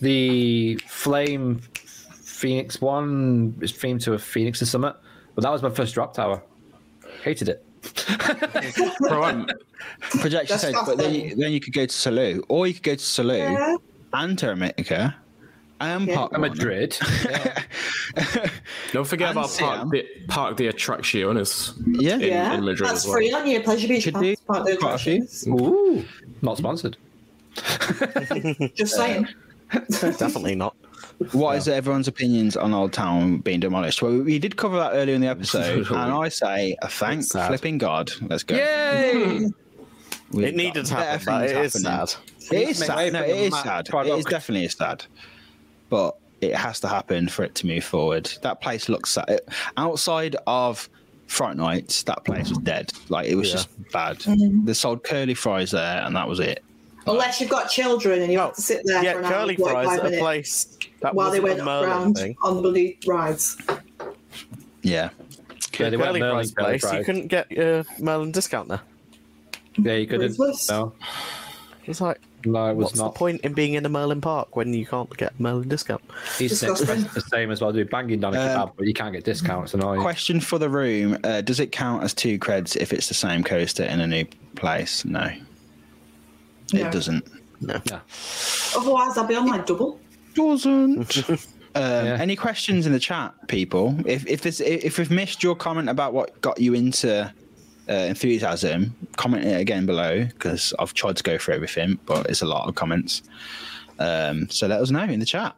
The Flame Phoenix one is themed to a Phoenix or something, but that was my first drop tower. Hated it. (laughs) Bro, Projection That's said, but then you, then you could go to Salou, or you could go to Salou Yeah. and Terra Mítica and Yeah. Park And Warner. Madrid. (laughs) don't forget And about Siam. Park the, Park the Attracciones. Yeah, In- Yeah, in Madrid that's as well. free on your pleasure beach Could pass. do Part the quite a few. attractions. Ooh, not sponsored. (laughs) Just saying. (laughs) Definitely not. What is everyone's opinions on Old Town being demolished? Well, we did cover that earlier in the episode, and I say, uh, thank flipping God. Let's go. Yay! We've It needed to happen, better but it things is happening. sad. It is sad. way No, for it the is Mac sad. It product. is definitely sad. But it has to happen for it to move forward. That place looks sad. Outside of Fright Nights, that place was dead. Like it was Yeah. just bad. Mm-hmm. They sold curly fries there, and that was it. Unless you've got children and you have to sit there Yeah, for an hour curly and 45 fries, a minutes place that while they went a up Merlin round thing. on the bloody rides. Yeah. Yeah, they curly Merlin fries curly place, you couldn't get your Merlin discount there. Yeah, you couldn't. No, It's like, no, it was what's not. the point in being in a Merlin park when you can't get a Merlin discount? These things are the same as well. Do banging down a Um, kebab, but you can't get discounts. Annoying. Question for the room: uh, Does it count as two creds if it's the same coaster in a new place? No, No. it doesn't. No. Otherwise, I'll be on like double. Doesn't. (laughs) Um, Yeah. Any questions in the chat, people? If if this if we've missed your comment about what got you into uh, enthusiasm, comment it again below because I've tried to go through everything, but it's a lot of comments. Um, so let us know in the chat.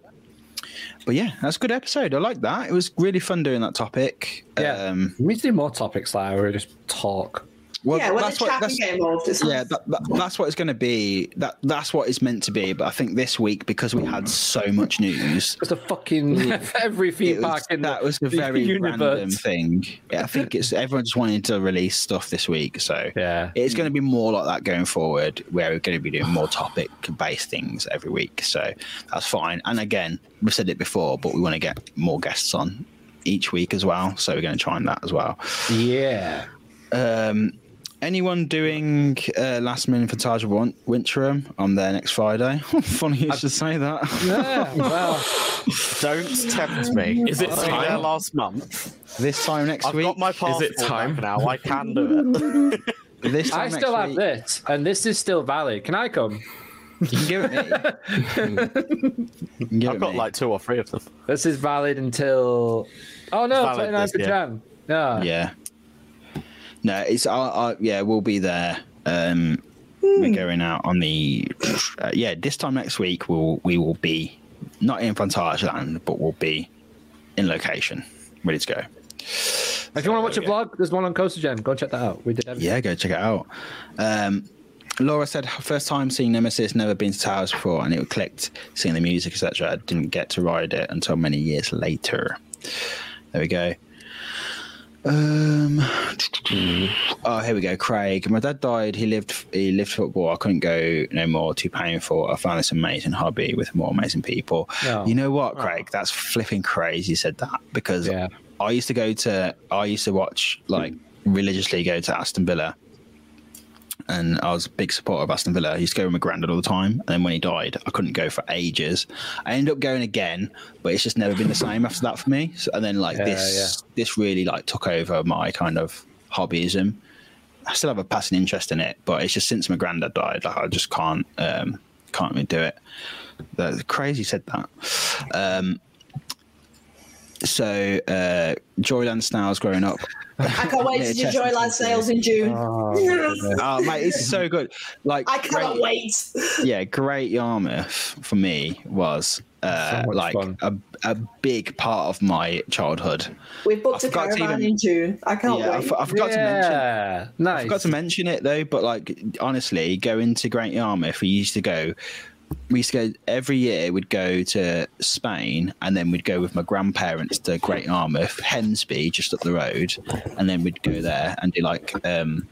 But yeah, that's a good episode. I like that. It was really fun doing that topic. Yeah. Um, we need to do more topics like where we just talk. Well, yeah, when the that's what that's, get involved. It's yeah, that, that, that's what it's going to be. That that's what it's meant to be. But I think this week because we had so much news, It's a fucking (laughs) every theme it park was, in the, that was a the (laughs) very universe. random thing. Yeah, I think it's everyone just wanted to release stuff this week, so Yeah. it's going to be more like that going forward, where we're going to be doing more topic-based things every week. So that's fine. And again, we've said it before, but we want to get more guests on each week as well. So we're going to try on that as well. Yeah. Um, anyone doing uh, last minute for Taj of Win- Winterim on there next Friday? (laughs) Funny you should say that. Yeah. (laughs) Well, Don't tempt me. Is it I there time? last month? this time next I've week. got my passport Is it time? now. I can do it. (laughs) this time I next still have week. this, and this is still valid. Can I come? You can give it me. Give I've it got me. like two or three of them. This is valid until. Oh no, Valid 29th this of. Jan. Yeah. Yeah. No, it's I, I yeah, we'll be there. Um, we're going out on the uh, yeah. This time next week, we'll we will be not in Phantasialand, but we'll be in location, ready to go. If you want to watch a vlog, there's one on Coaster Gen. Go and check that out. We did everything. Yeah, go check it out. Um, Laura said first time seeing Nemesis, never been to Towers before, and it clicked seeing the music, etc. I didn't get to ride it until many years later. There we go. Um, oh, here we go. Craig, my dad died. He lived. He lived football. I couldn't go no more. Too painful. I found this amazing hobby with more amazing people. Oh. You know what, Craig? That's flipping crazy. You said that because Yeah. I used to go to. I used to watch like religiously go to Aston Villa and I was a big supporter of Aston Villa. I used to go with my granddad all the time. And then when he died, I couldn't go for ages. I ended up going again, but it's just never been the same after that for me. So, and then like Yeah, this, this really like took over my kind of hobbyism. I still have a passing interest in it, but it's just since my granddad died, like I just can't, um, can't really do it. That's crazy. Said that. Um, so uh, Joyland Snails growing up. I can't wait to enjoy Joyland sales in June. (laughs) Oh mate, it's so good. Like I cannot great- wait. (laughs) yeah, Great Yarmouth for me was uh, So like fun. a, a big part of my childhood. We've booked I a forgot caravan even- in June. I can't yeah, I, wait. f- I forgot to mention. Yeah. Nice. I forgot to mention it though, but like honestly, going to Great Yarmouth, we used to go. We used to go every year. We'd go to Spain, and then we'd go with my grandparents to Great Yarmouth, Hemsby, just up the road, and then we'd go there and do like, um,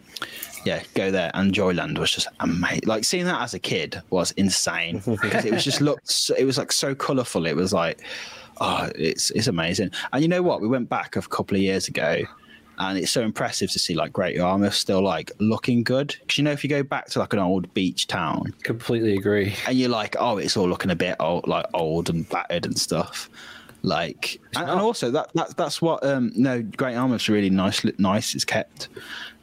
yeah, go there. And Joyland was just amazing. Like seeing that as a kid was insane (laughs) because it was just looked. So, it was like so colourful. It was like, oh, it's it's amazing. And you know what? We went back a couple of years ago and it's so impressive to see like Great Yarmouth still like looking good. Because you know, if you go back to like an old beach town Completely agree. and you're like, oh, it's all looking a bit old, like old and battered and stuff. Like, and, and also that, that that's what um no Great Yarmouth's really nice, nice. It's kept.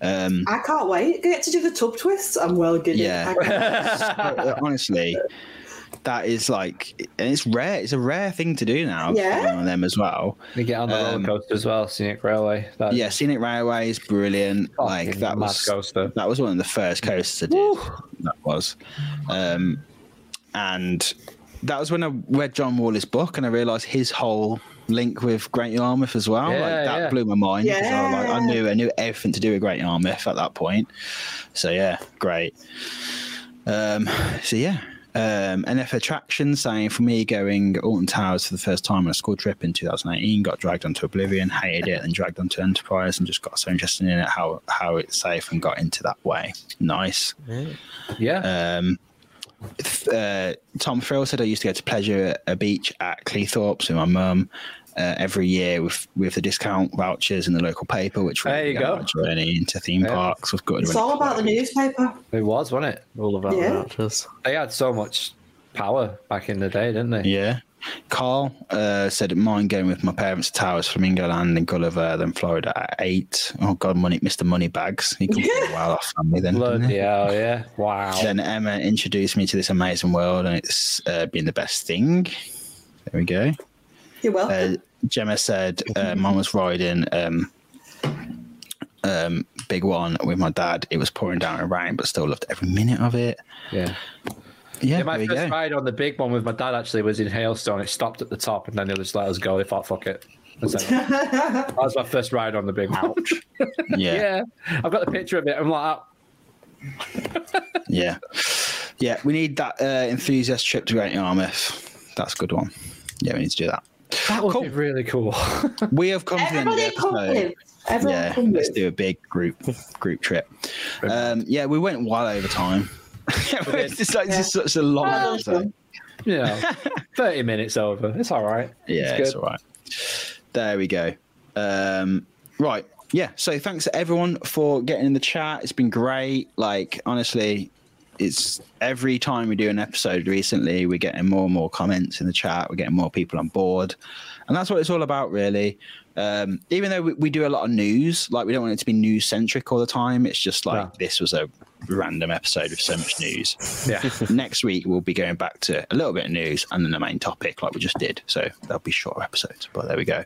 Um, I can't wait. I get to do the tub twists. I'm well giddy. Yeah. (laughs) So, honestly, that is like, and it's rare. It's a rare thing to do now. Yeah. on them as well. We get on the Um, roller coaster as well, Scenic Railway. That Yeah, Scenic Railway is brilliant. like that was coaster. that was one of the first coasters I did. That was, um, and that was when I read John Wardley's book and I realised his whole link with Great Yarmouth as well. Yeah, like that yeah. blew my mind. 'cause I, like, I knew I knew everything to do with Great Yarmouth at that point. So yeah, great. Um, so yeah. Um, NF Attraction saying for me going Alton Towers for the first time on a school trip in 2018, got dragged onto Oblivion, hated it, and dragged onto Enterprise, and just got so interested in it, how how it's safe, and got into that way. Nice. Yeah. Um, uh, Tom Frill said I used to go to pleasure a beach at Cleethorpes with my mum uh, every year with with the discount vouchers in the local paper, which There you go. our journey into theme Yeah. parks was good. It's all about the newspaper. it was, wasn't it? All about Yeah. vouchers. They had so much power back in the day, didn't they? Yeah. Carl uh, said, "Mine going with my parents to Towers, Flamingo Land, in Gulliver, then Florida at eight. Oh God, money, Mr. Moneybags. He comes from a well off family then. didn't Bloody hell, yeah. Wow. Then Emma introduced me to this amazing world, and it's uh, been the best thing. There we go. You're welcome. Uh, Gemma said, uh, "Mum was riding um, um, Big One with my dad. It was pouring down in rain, but still loved every minute of it. Yeah. Yeah, Yeah, my first go. ride on the big one with my dad actually was in Hailstone. It stopped at the top and then they just let us go. They thought, fuck it. And (laughs) that was my first ride on the big ouch. (laughs) Yeah, yeah, I've got the picture of it. I'm like, oh, (laughs) yeah, yeah. We need that uh, enthusiast trip to Great Yarmouth. That's a good one. Yeah, we need to do that. That would Cool. be really cool. (laughs) We have come to the end of the Everybody episode. Everyone Yeah, come let's do a big group group trip. Um, yeah, we went well over time. (laughs) it's like it's just such a long Well episode. you (laughs) know, 30 minutes over. It's all right. Yeah, it's it's all right. There we go. Um, right. Yeah. So thanks to everyone for getting in the chat. It's been great. Like, honestly, it's every time we do an episode recently, we're getting more and more comments in the chat. We're getting more people on board. And that's what it's all about, really. Um, even though we, we do a lot of news, like, we don't want it to be news centric all the time. It's just like No. this was a random episode with so much news Yeah. (laughs) next week we'll be going back to a little bit of news and then the main topic like we just did so that'll be shorter episodes but there we go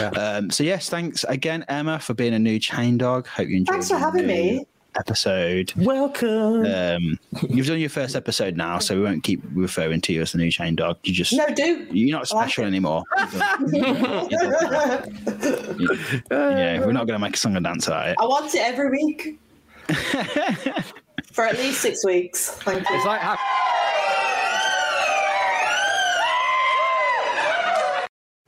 Yeah. um, so yes thanks again emma for being a new chain dog hope you enjoyed Thanks for having new me. Episode Welcome. um, you've done your first episode now so we won't keep referring to you as the new chain dog you just No, do. you're not I like special it. anymore (laughs) yeah we're not going to make a song and dance out of it I want it every week. (laughs) For at least six weeks. Thank you. It's like ha-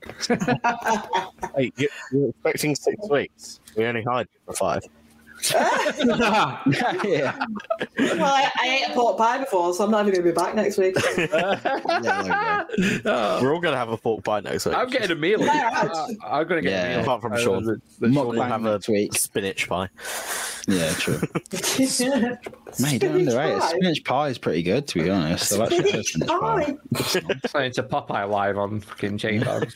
(laughs) Hey, you- you're expecting six weeks. We only hired you for five. Yeah (laughs) Well, I, I ate a pork pie before, so I'm not even going to be back next week. yeah, there we go. Oh, We're all going to have a pork pie next week. I'm getting a meal. Yeah, Uh, I'm going to get Yeah. a meal. Apart from Uh, Sean. the- the Sean will have a week. spinach pie. yeah true (laughs) Mate, don't underrate it. Spinach pie is pretty good, to be honest. I like Spinach spinach pie. pie. (laughs) Listening to Popeye live on fucking Chain Dogs.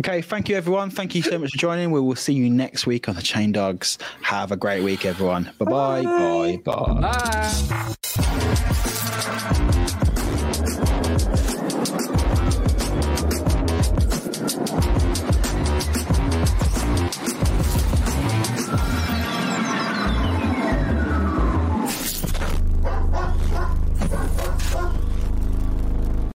Okay, thank you, everyone. Thank you so much for joining. We will see you next week on the Chain Dogs. Have a great week, everyone. Bye-bye. Bye. Bye. Bye. Bye.